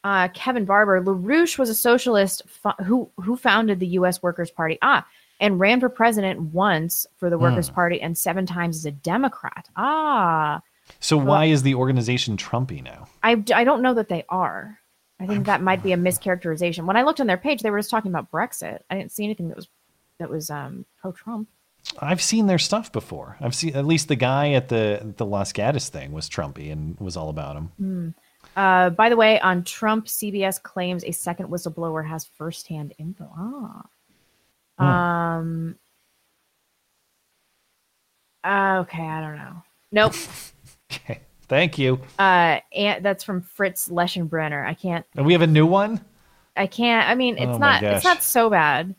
Uh, Kevin Barber, LaRouche was a socialist fo- who who founded the U.S. Workers' Party. Ah, and ran for president once for the Workers' Hmm. Party and seven times as a Democrat. Ah, So why is the organization Trumpy now? I, I don't know that they are. I think that might be a mischaracterization. When I looked on their page, they were just talking about Brexit. I didn't see anything that was that was um, pro Trump. I've seen their stuff before. I've seen at least the guy at the the Las Gatas thing was Trumpy and was all about him. Hmm. Uh, by the way, on Trump, CBS claims a second whistleblower has firsthand info. Ah. Hmm. Um. uh, okay, I don't know. Nope. (laughs) okay, Thank you. uh, and that's from Fritz Leschenbrenner. I can't. And we have a new one. I can't. I mean, it's Oh not. It's not so bad.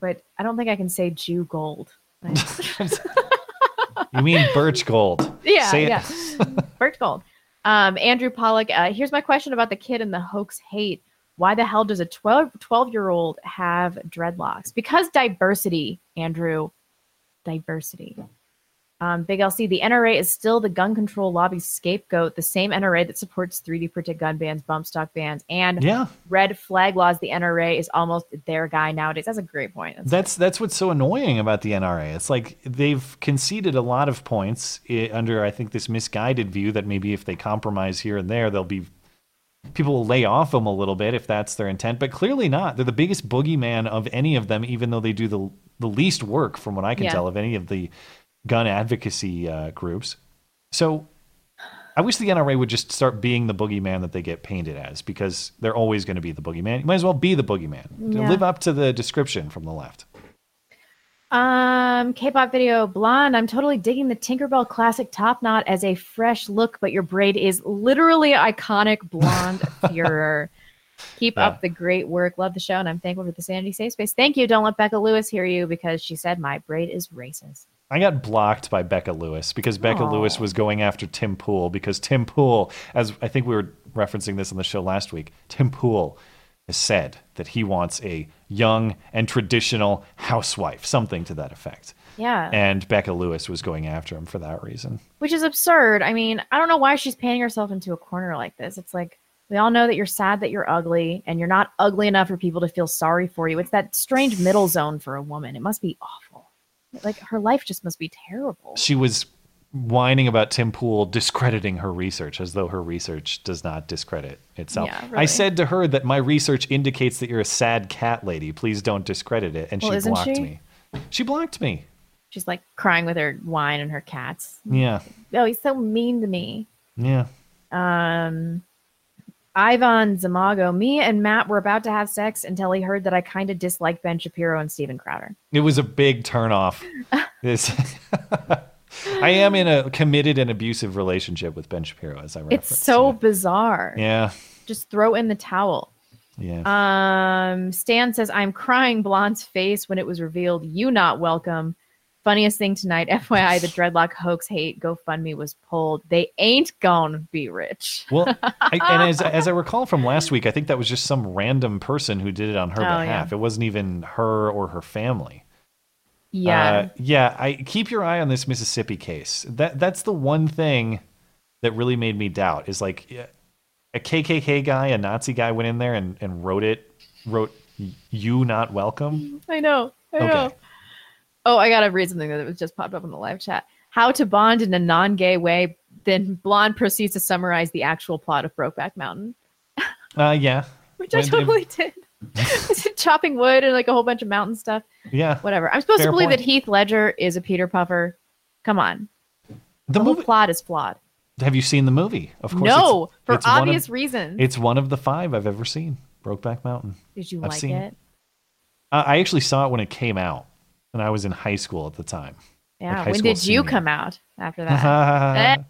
But I don't think I can say Jew gold. (laughs) (laughs) You mean Birch Gold? Yeah, Say yeah. Birch Gold. Um, Andrew Pollock, uh, here's my question about the kid and the hoax hate. Why the hell does a 12, 12 year old have dreadlocks? Because diversity, Andrew. Diversity. Um, Big LC, the NRA is still the gun control lobby's scapegoat, the same NRA that supports 3D printed gun bans, bump stock bans, and Yeah. red flag laws. The NRA is almost their guy nowadays. That's a great point. That's That's that's what's so annoying about the NRA. It's like they've conceded a lot of points under I think this misguided view that maybe if they compromise here and there, they'll be people will lay off them a little bit if that's their intent. But clearly not. They're the biggest boogeyman of any of them, even though they do the the least work, from what I can Yeah. tell, of any of the gun advocacy uh, groups. So I wish the NRA would just start being the boogeyman that they get painted as, because they're always going to be the boogeyman. You might as well be the boogeyman. Yeah. Live up to the description from the left. Um, K-pop video blonde. I'm totally digging the Tinkerbell classic top knot as a fresh look, but your braid is literally iconic blonde (laughs) furor. Keep Yeah. up the great work. Love the show, and I'm thankful for the Sanity Safe Space. Thank you. Don't let Becca Lewis hear you because she said my braid is racist. I got blocked by Becca Lewis because Becca Aw. Lewis was going after Tim Pool because Tim Pool, as I think we were referencing this on the show last week, Tim Pool has said that he wants a young and traditional housewife, something to that effect. Yeah. And Becca Lewis was going after him for that reason. Which is absurd. I mean, I don't know why she's painting herself into a corner like this. It's like we all know that you're sad that you're ugly and you're not ugly enough for people to feel sorry for you. It's that strange middle zone for a woman. It must be awful. Like her life just must be terrible. She was whining about Tim Pool discrediting her research as though her research does not discredit itself. Yeah, I said to her that my research indicates that you're a sad cat lady. Please don't discredit it. And Well, she blocked she? me. She blocked me. She's like crying with her wine and her cats. Yeah. Oh, he's so mean to me. Yeah. Um, Ivan Zamago, me and Matt were about to have sex until he heard that I kind of disliked Ben Shapiro and Steven Crowder. It was a big turnoff. (laughs) this (laughs) I am in a committed and abusive relationship with Ben Shapiro, as I referenced. It's so bizarre. yeah. Just throw in the towel. Yeah. Um, Stan says, I'm crying Blonde's face when it was revealed. You not welcome. Funniest thing tonight, (laughs) FYI, the dreadlock hoax hate GoFundMe was pulled. They ain't gonna be rich. Well, I, and as, (laughs) as I recall from last week, I think that was just some random person who did it on her Oh, behalf. yeah. It wasn't even her or her family. Yeah. Uh, yeah. I keep your eye on this Mississippi case. That that's the one thing that really made me doubt is like a KKK guy, a Nazi guy went in there and, and wrote it, wrote "You not welcome." (laughs) I know. I Okay. know. Oh, I gotta read something that was just popped up in the live chat. How to bond in a non-gay way. Then Blonde proceeds to summarize the actual plot of Brokeback Mountain. Uh, yeah. (laughs) which I When they- totally (laughs) did. (laughs) Chopping wood and like a whole bunch of mountain stuff? Yeah. Whatever. I'm supposed Fair to believe point. that Heath Ledger is a Peter Puffer. Come on. The whole movie. plot is flawed. Have you seen the movie? Of course. No, it's- for it's one of- obvious reasons. It's one of the five I've ever seen. Brokeback Mountain. Did you I've like seen- it? Uh, I actually saw it when it came out, and I was in high school at the time. Yeah. Like when did you come out after (laughs) that?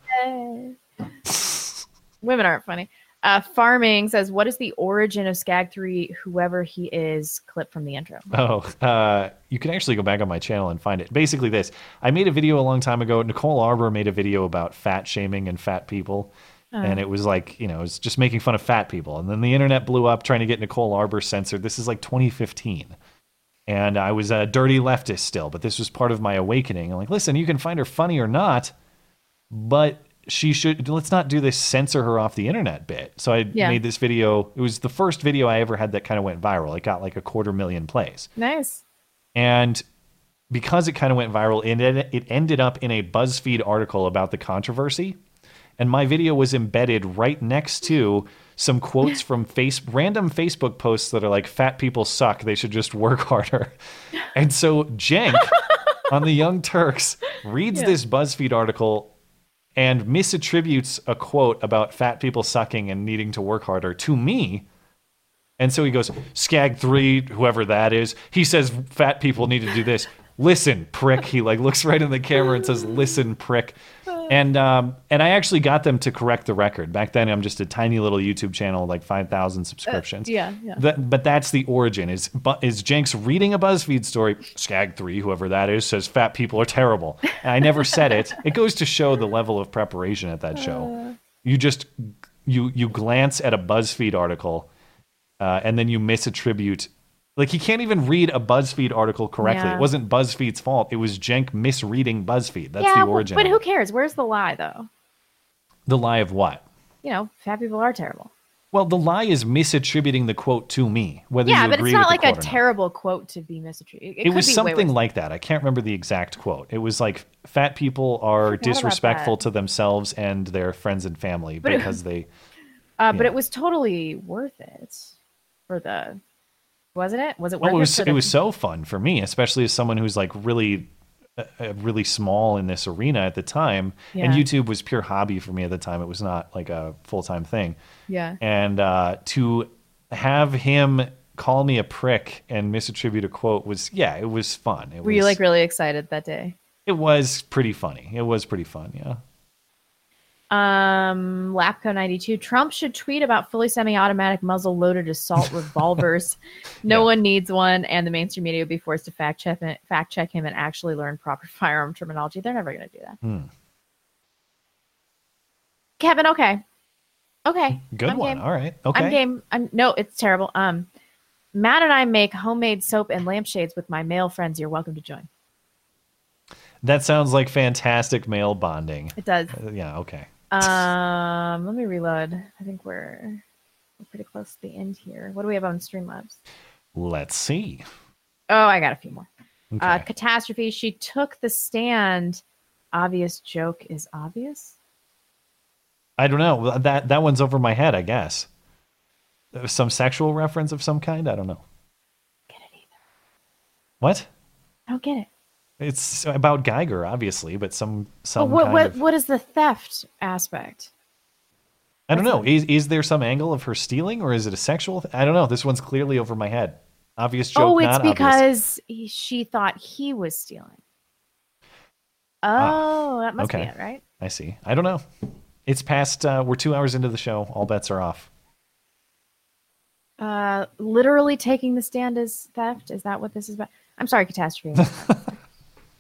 (laughs) Women aren't funny. Uh, Farming says, "What is the origin of Skag Three? Whoever he is." Clip from the intro. Oh, uh, you can actually go back on my channel and find it. Basically, this I made a video a long time ago. Nicole Arbour made a video about fat shaming and fat people. Oh. And it was like, you know, it was just making fun of fat people. And then the internet blew up trying to get Nicole Arbour censored. This is like 2015. And I was a dirty leftist still, but this was part of my awakening. I'm like, listen, you can find her funny or not, but she should, let's not do this censor her off the internet bit. So I Yeah. made this video. It was the first video I ever had that kind of went viral. It got like a quarter million plays. Nice. And because it kind of went viral, it, ended- it ended up in a BuzzFeed article about the controversy. And my video was embedded right next to some quotes from (laughs) face random Facebook posts that are like "fat people suck; they should just work harder." And so Cenk (laughs) on the Young Turks reads Yeah. this BuzzFeed article and misattributes a quote about fat people sucking and needing to work harder to me. And so he goes, Skag three, whoever that is. He says fat people need to do this. Listen, prick. He like looks right in the camera and says, "Listen, prick." And um, and I actually got them to correct the record. Back then, I'm just a tiny little YouTube channel, like five thousand subscriptions. yeah, yeah. That, but that's the origin. Is is Cenk's reading a BuzzFeed story? Skag three, whoever that is, says fat people are terrible. And I never said it. It goes to show the level of preparation at that show. You just you you glance at a BuzzFeed article, uh, and then you misattribute. Like he can't even read a BuzzFeed article correctly. Yeah. It wasn't BuzzFeed's fault. It was Cenk misreading BuzzFeed. That's yeah, the origin. but who it. cares? Where's the lie, though? The lie of what? You know, fat people are terrible. Well, the lie is misattributing the quote to me. Whether yeah, but it's not like a terrible quote to be misattributed. It, It, was something like that. I can't remember the exact quote. It was like fat people are disrespectful to themselves and their friends and family But it- because (laughs) they. Uh, but Yeah. it was totally worth it for the, wasn't it? Was it worth Well, it was for it was so fun for me, especially as someone who's like really, uh, uh, really small in this arena at the time. And YouTube was pure hobby for me at the time. It was not like a full time thing. Yeah. And uh, to have him call me a prick and misattribute a quote was yeah, it was fun. It Were was you like really excited that day? it was pretty funny. It was pretty fun. Yeah. Um, Lapco ninety two. Trump should tweet about fully semi-automatic muzzle-loaded assault (laughs) revolvers. no one needs one, and the mainstream media would be forced to fact check it, fact check him and actually learn proper (laughs) firearm terminology. They're never going to do that. Hmm. Kevin, okay, okay, Good I'm one. game. All right. Okay. I'm game. I'm no, it's terrible. Um, Matt and I make homemade soap and lampshades with my male friends. You're welcome to join. That sounds like fantastic male bonding. It does. Uh, yeah. Okay. Um, let me reload. I think we're we're pretty close to the end here. What do we have on Streamlabs? Let's see. Oh, I got a few more. Uh, catastrophe. She took the stand. Obvious joke is obvious. I don't know. That that one's over my head. I guess. Uh, Some sexual reference of some kind. I don't know. Get it either. What? I don't get it. It's about Guyger, obviously, but some But some what kind what of. what is the theft aspect? I don't know. Is is there some angle of her stealing, or is it a sexual? Th- I don't know. This one's clearly over my head. Obvious joke. oh, it's because he, she thought he was stealing. Oh, that must Ah, okay. be it, right? I see. I don't know. It's past. Uh, we're two hours into the show. All bets are off. Uh, literally taking the stand is theft. Is that what this is about? I'm sorry, (laughs) catastrophe.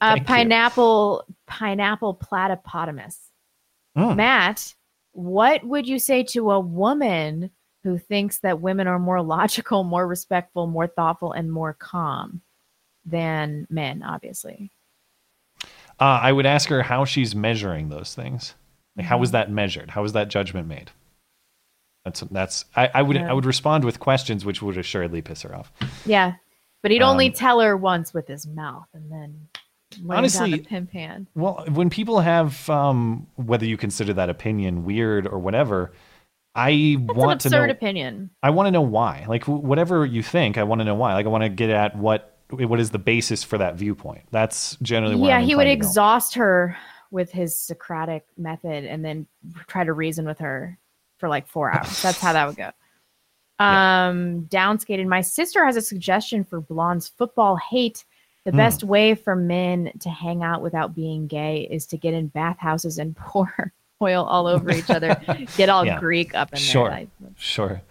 Uh, Thank you. pineapple, pineapple platypotamus. Mm. Matt, what would you say to a woman who thinks that women are more (laughs) logical, more respectful, more thoughtful, and more calm than men? Obviously, Uh, I would ask her how she's measuring those things. Like, how Mm-hmm. was that measured? How was that judgment made? That's that's. I, I would Yeah. I would respond with questions, which would assuredly piss her off. yeah. But he'd only Um, tell her once with his mouth, and then Honestly, pimp hand. Well, when people have, um, whether you consider that opinion weird or whatever, I That's want an to know. opinion. I want to know why. Like whatever you think, I want to know why. Like I want to get at what what is the basis for that viewpoint. That's generally Yeah, I'm he would exhaust her with his Socratic method and then try to reason with her for like four hours. (laughs) That's how that would go. Um, downskated. My sister has a suggestion for Blonde's football hate. The Hmm. best way for men to hang out without being gay is to get in bathhouses and (laughs) pour oil all over each other. (laughs) get all Yeah. Greek up in Sure, there. Sure.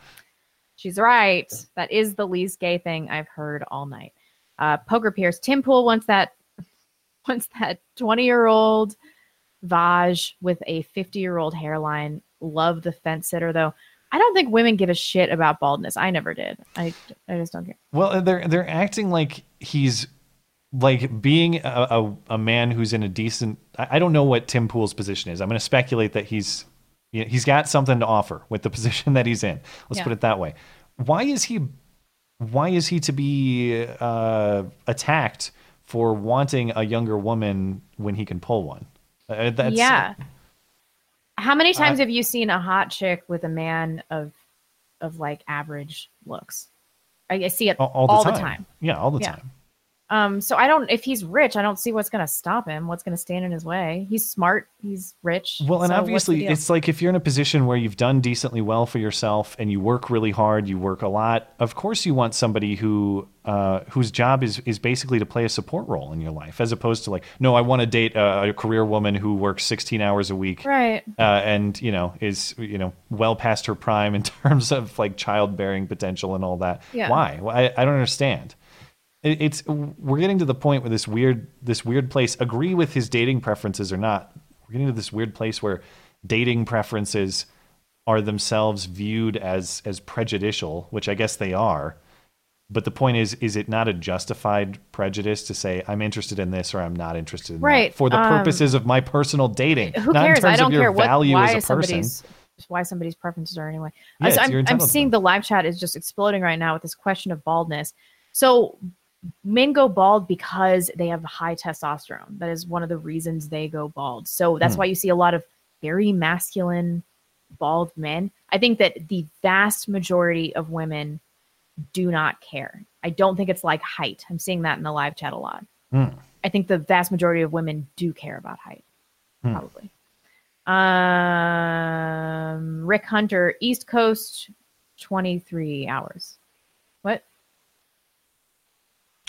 She's right. That is the least gay thing I've heard all night. Uh, Poker Pierce. Tim Pool wants that (laughs) wants that 20 year old Vaj with a 50 year old hairline. Love the fence sitter though. I don't think women give a shit about baldness. I never did. I I just don't care. Well, they're they're acting like he's like being a, a, a man who's in a decent. I, I don't know what Tim Pool's position is. I'm going to speculate that he's you know, he's got something to offer with the (laughs) position that he's in. Let's Yeah. put it that way. Why is he? Why is he to be uh, attacked for wanting a younger woman when he can pull one? Uh, that's, yeah. How many times I- have you seen a hot chick with a man of of like average looks? I, I see it all, all all, the, the time. time. Yeah, all the Yeah. time. Um, so I don't. If he's rich, I don't see what's going to stop him. What's going to stand in his way? He's smart. He's rich. Well, and so obviously, it's like if you're in a position where you've done decently well for yourself and you work really hard, you work a lot. Of course, you want somebody who uh, whose job is is basically to play a support role in your life, as opposed to like, no, I want to date a, a career woman who works 16 hours a week, right. uh, and you know is you know well past her prime in (laughs) terms of like childbearing potential and all that. Yeah. Why? Well, I, I don't understand. It, it's we're getting to the point where this weird this weird place. Agree with his dating preferences or not? We're getting to this weird place where dating preferences are themselves viewed as as prejudicial, which I guess they are. But the point is, is it not a justified prejudice to say I'm interested in this or I'm not interested in Right, that for the um, purposes of my personal dating, Who not cares? in terms I don't of your care value why as a person. why somebody's preferences are anyway. Yeah, I'm, I'm seeing the live chat is just exploding right now with this question of baldness. So men go bald because they have high testosterone. That is one of the reasons they go bald. So that's Hmm. why you see a lot of very masculine bald men. I think that the vast majority of women do not care. I don't think it's like height. I'm seeing that in the live chat a lot. Hmm. I think the vast majority of women do care about height. Hmm. Probably. Um, Rick Hunter, East Coast, 23 hours.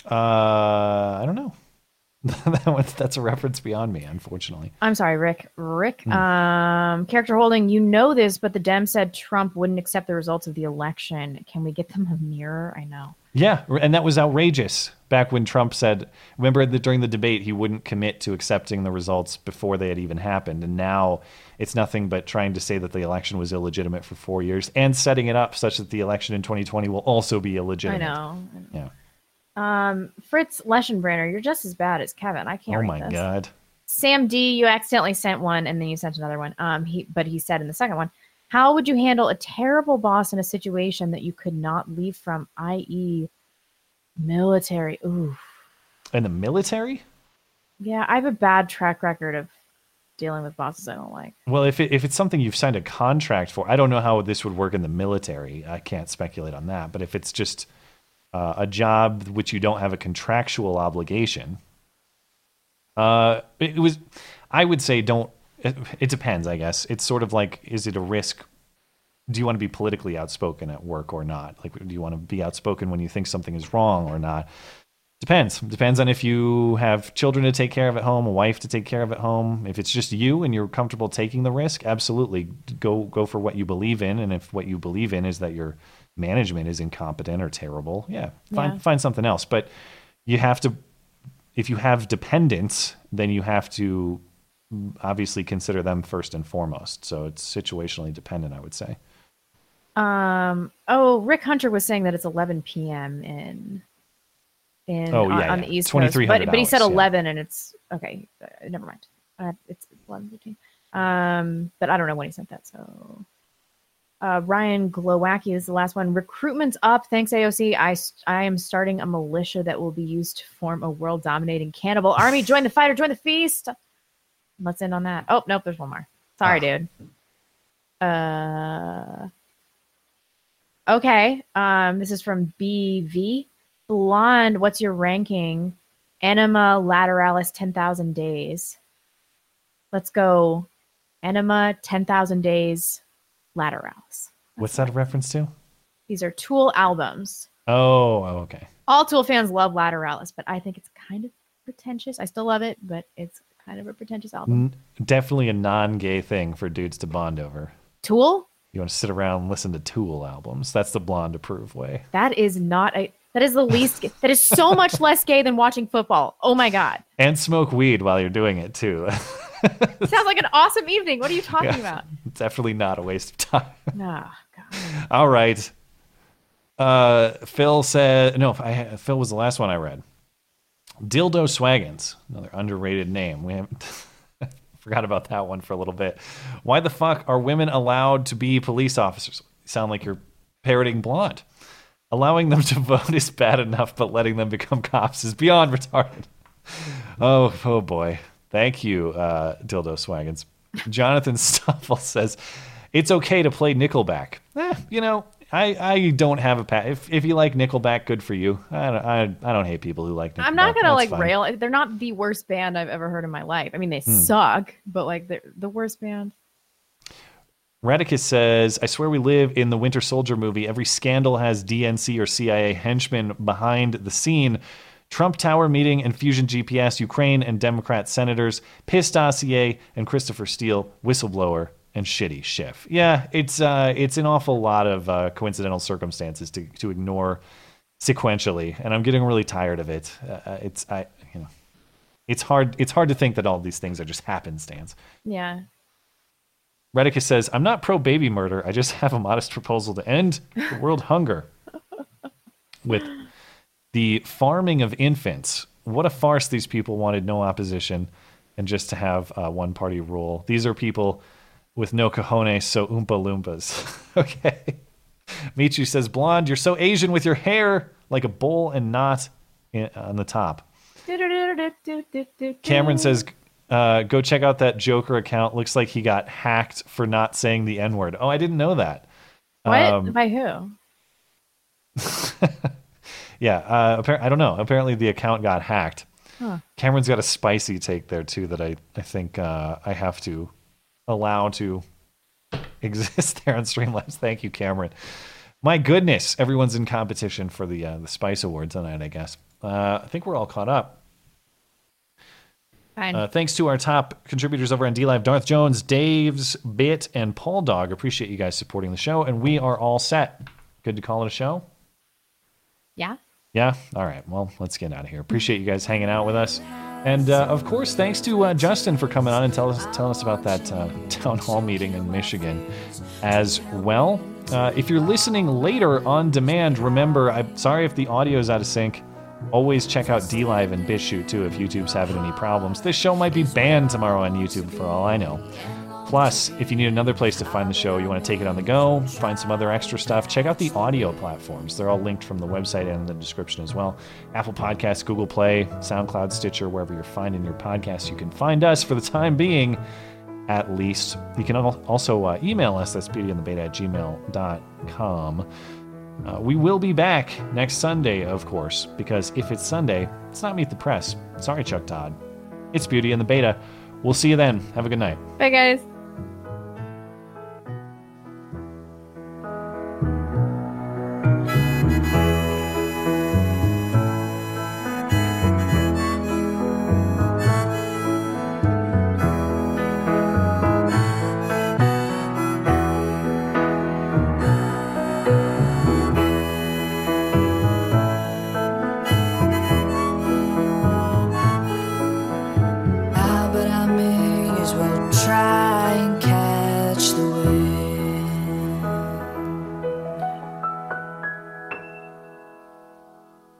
Uh, I don't know. (laughs) that one's, that's a reference beyond me, unfortunately. I'm sorry, Rick. Rick, Hmm. um, character holding, you know this, but the Dems said Trump wouldn't accept the results of the election. Can we get them a mirror? I know. Yeah, and that was outrageous back when Trump said, remember that during the debate, he wouldn't commit to accepting the results before they had even happened. And now it's nothing but trying to say that the election was illegitimate for four years and setting it up such that the election in 2020 will also be illegitimate. I know. Yeah. Um, Fritz Leschenbrenner, you're just as bad as Kevin. I can't Oh my this. God. Sam D, you accidentally sent one and then you sent another one. Um, he but he said in the second one, how would you handle a terrible boss in a situation that you could not leave from, i.e., military? Ooh, In the military? yeah, I have a bad track record of dealing with bosses I don't like. Well, if, it, if it's something you've signed a contract for, I don't know how this would work in the military. I can't speculate on that. But if it's just uh, a job which you don't have a contractual obligation, uh, it, was, I would say, don't. It, it depends, I guess. It's sort of like, is it a risk? Do you want to be politically outspoken at work or not? Like, do you want to be outspoken when you think something is wrong or not? Depends. Depends on if you have children to take care of at home, a wife to take care of at home. If it's just you and you're comfortable taking the risk, absolutely go go for what you believe in. And if what you believe in is that your management is incompetent or terrible, yeah, find Yeah. find something else. But you have to, if you have dependents, then you have to obviously consider them first and foremost. So it's situationally dependent, I would say. Um, oh, Rick Hunter was saying that it's 11 p.m. in in Oh, on, yeah, on yeah. the East Coast, 2300 but but he said hours, yeah. 11, and it's okay. Uh, never mind. Uh, it's 11:15. Um, but I don't know when he sent that. So, uh, Ryan Glowacki is the last one. Recruitment's up. Thanks, AOC. I, I am starting a militia that will be used to form a world dominating cannibal army. Join the fight or join the feast. Let's end on that. Oh nope, there's one more. Sorry, Ah. dude. Uh, okay. Um, this is from BV. Blonde, what's your ranking? Ænima Lateralus 10,000 days. Let's go. Ænima 10,000 days Lateralus. What's that a reference to? These are Tool albums. Oh, oh, okay. All Tool fans love Lateralus, but I think it's kind of pretentious. I still love it, but it's kind of a pretentious album. N- definitely a non-gay thing for dudes to bond over. Tool? You want to sit around and listen to Tool albums. That's the blonde approved way. That is not a. That is the least. that is so much (laughs) less gay than watching football. Oh my god! And smoke weed while you're doing it too. (laughs) (laughs) Sounds like an awesome evening. What are you talking Yeah. about? (laughs) Definitely not a waste of time. (laughs) Nah. God. All right. Uh, Phil said no. I, Phil was the last one I read. Dildo Swaggins, another underrated name. We haven't forgot about that one for a little bit. Why the fuck are women allowed to be police officers? You sound like you're parroting blonde. Allowing them to vote is bad enough, but letting them become cops is beyond retarded. Oh, oh boy. Thank you, uh, Dildo Swaggins. Jonathan (laughs) Stoffel says, it's okay to play Nickelback. Eh, you know, I, I don't have a pat. If, if you like Nickelback, good for you. I don't, I, I don't hate people who like Nickelback. I'm not gonna like fine. rail. They're not the worst band I've ever heard in my life. I mean, they Hmm. suck, but like they're the worst band. Radicus says, I swear we live in the Winter Soldier movie. Every scandal has DNC or CIA henchmen behind the scene. Trump Tower meeting and Fusion GPS, Ukraine and Democrat senators, Piss dossier and Christopher Steele, whistleblower and shitty Schiff. Yeah, it's uh, it's an awful lot of uh, coincidental circumstances to to ignore sequentially, and I'm getting really tired of it. Uh, it's I you know, it's hard it's hard to think that all these things are just happenstance. Yeah. Redicus says, I'm not pro baby murder. I just have a modest proposal to end the world hunger with the farming of infants. What a farce these people wanted no opposition and just to have uh, one party rule. These are people with no cojones, so oompa loompas. (laughs) okay. Michu says, Blonde, you're so Asian with your hair like a bowl and knot in, on the top. Cameron says, uh, go check out that Joker account. Looks like he got hacked for not saying the N word. Oh, I didn't know that. "What? Um, By who?" (laughs) yeah, uh, appar- I don't know. Apparently, the account got hacked. Huh. Cameron's got a spicy take there too that I I think uh, I have to allow to exist (laughs) there on Streamlabs. Thank you, Cameron. My goodness, everyone's in competition for the uh, the Spice Award tonight. I guess. Uh, I think we're all caught up. Fine. Uh, thanks to our top contributors over on DLive, Darth Jones, Dave's Bit, and Paul Dog. Appreciate you guys supporting the show, and we are all set. Good to call it a show. Yeah. Yeah. All right. Well, let's get out of here. Appreciate you guys hanging out with us, and uh, of course, thanks to uh, Justin for coming on and tell us telling us about that uh, (laughs) town hall meeting in Michigan, as well. Uh, if you're listening later on demand, remember, I'm sorry if the audio is out of sync. Always check out DLive and BitChute too if YouTube's having any problems. This show might be banned tomorrow on YouTube for all I know. Plus, if you need another place to find the show, you want to take it on the go, find some other extra stuff, check out the audio platforms. They're all linked from the website and in the description as well. Apple Podcasts, Google Play, SoundCloud, Stitcher, wherever you're finding your podcasts, you can find us for the time being, at least. You can also uh, email us, that's beautyandthebeta at gmail.com. Uh, we will be back next Sunday, of course, because if it's Sunday, it's not Meet the Press. Sorry, Chuck Todd. It's Beauty and the Beta. We'll see you then. Have a good night. Bye, guys.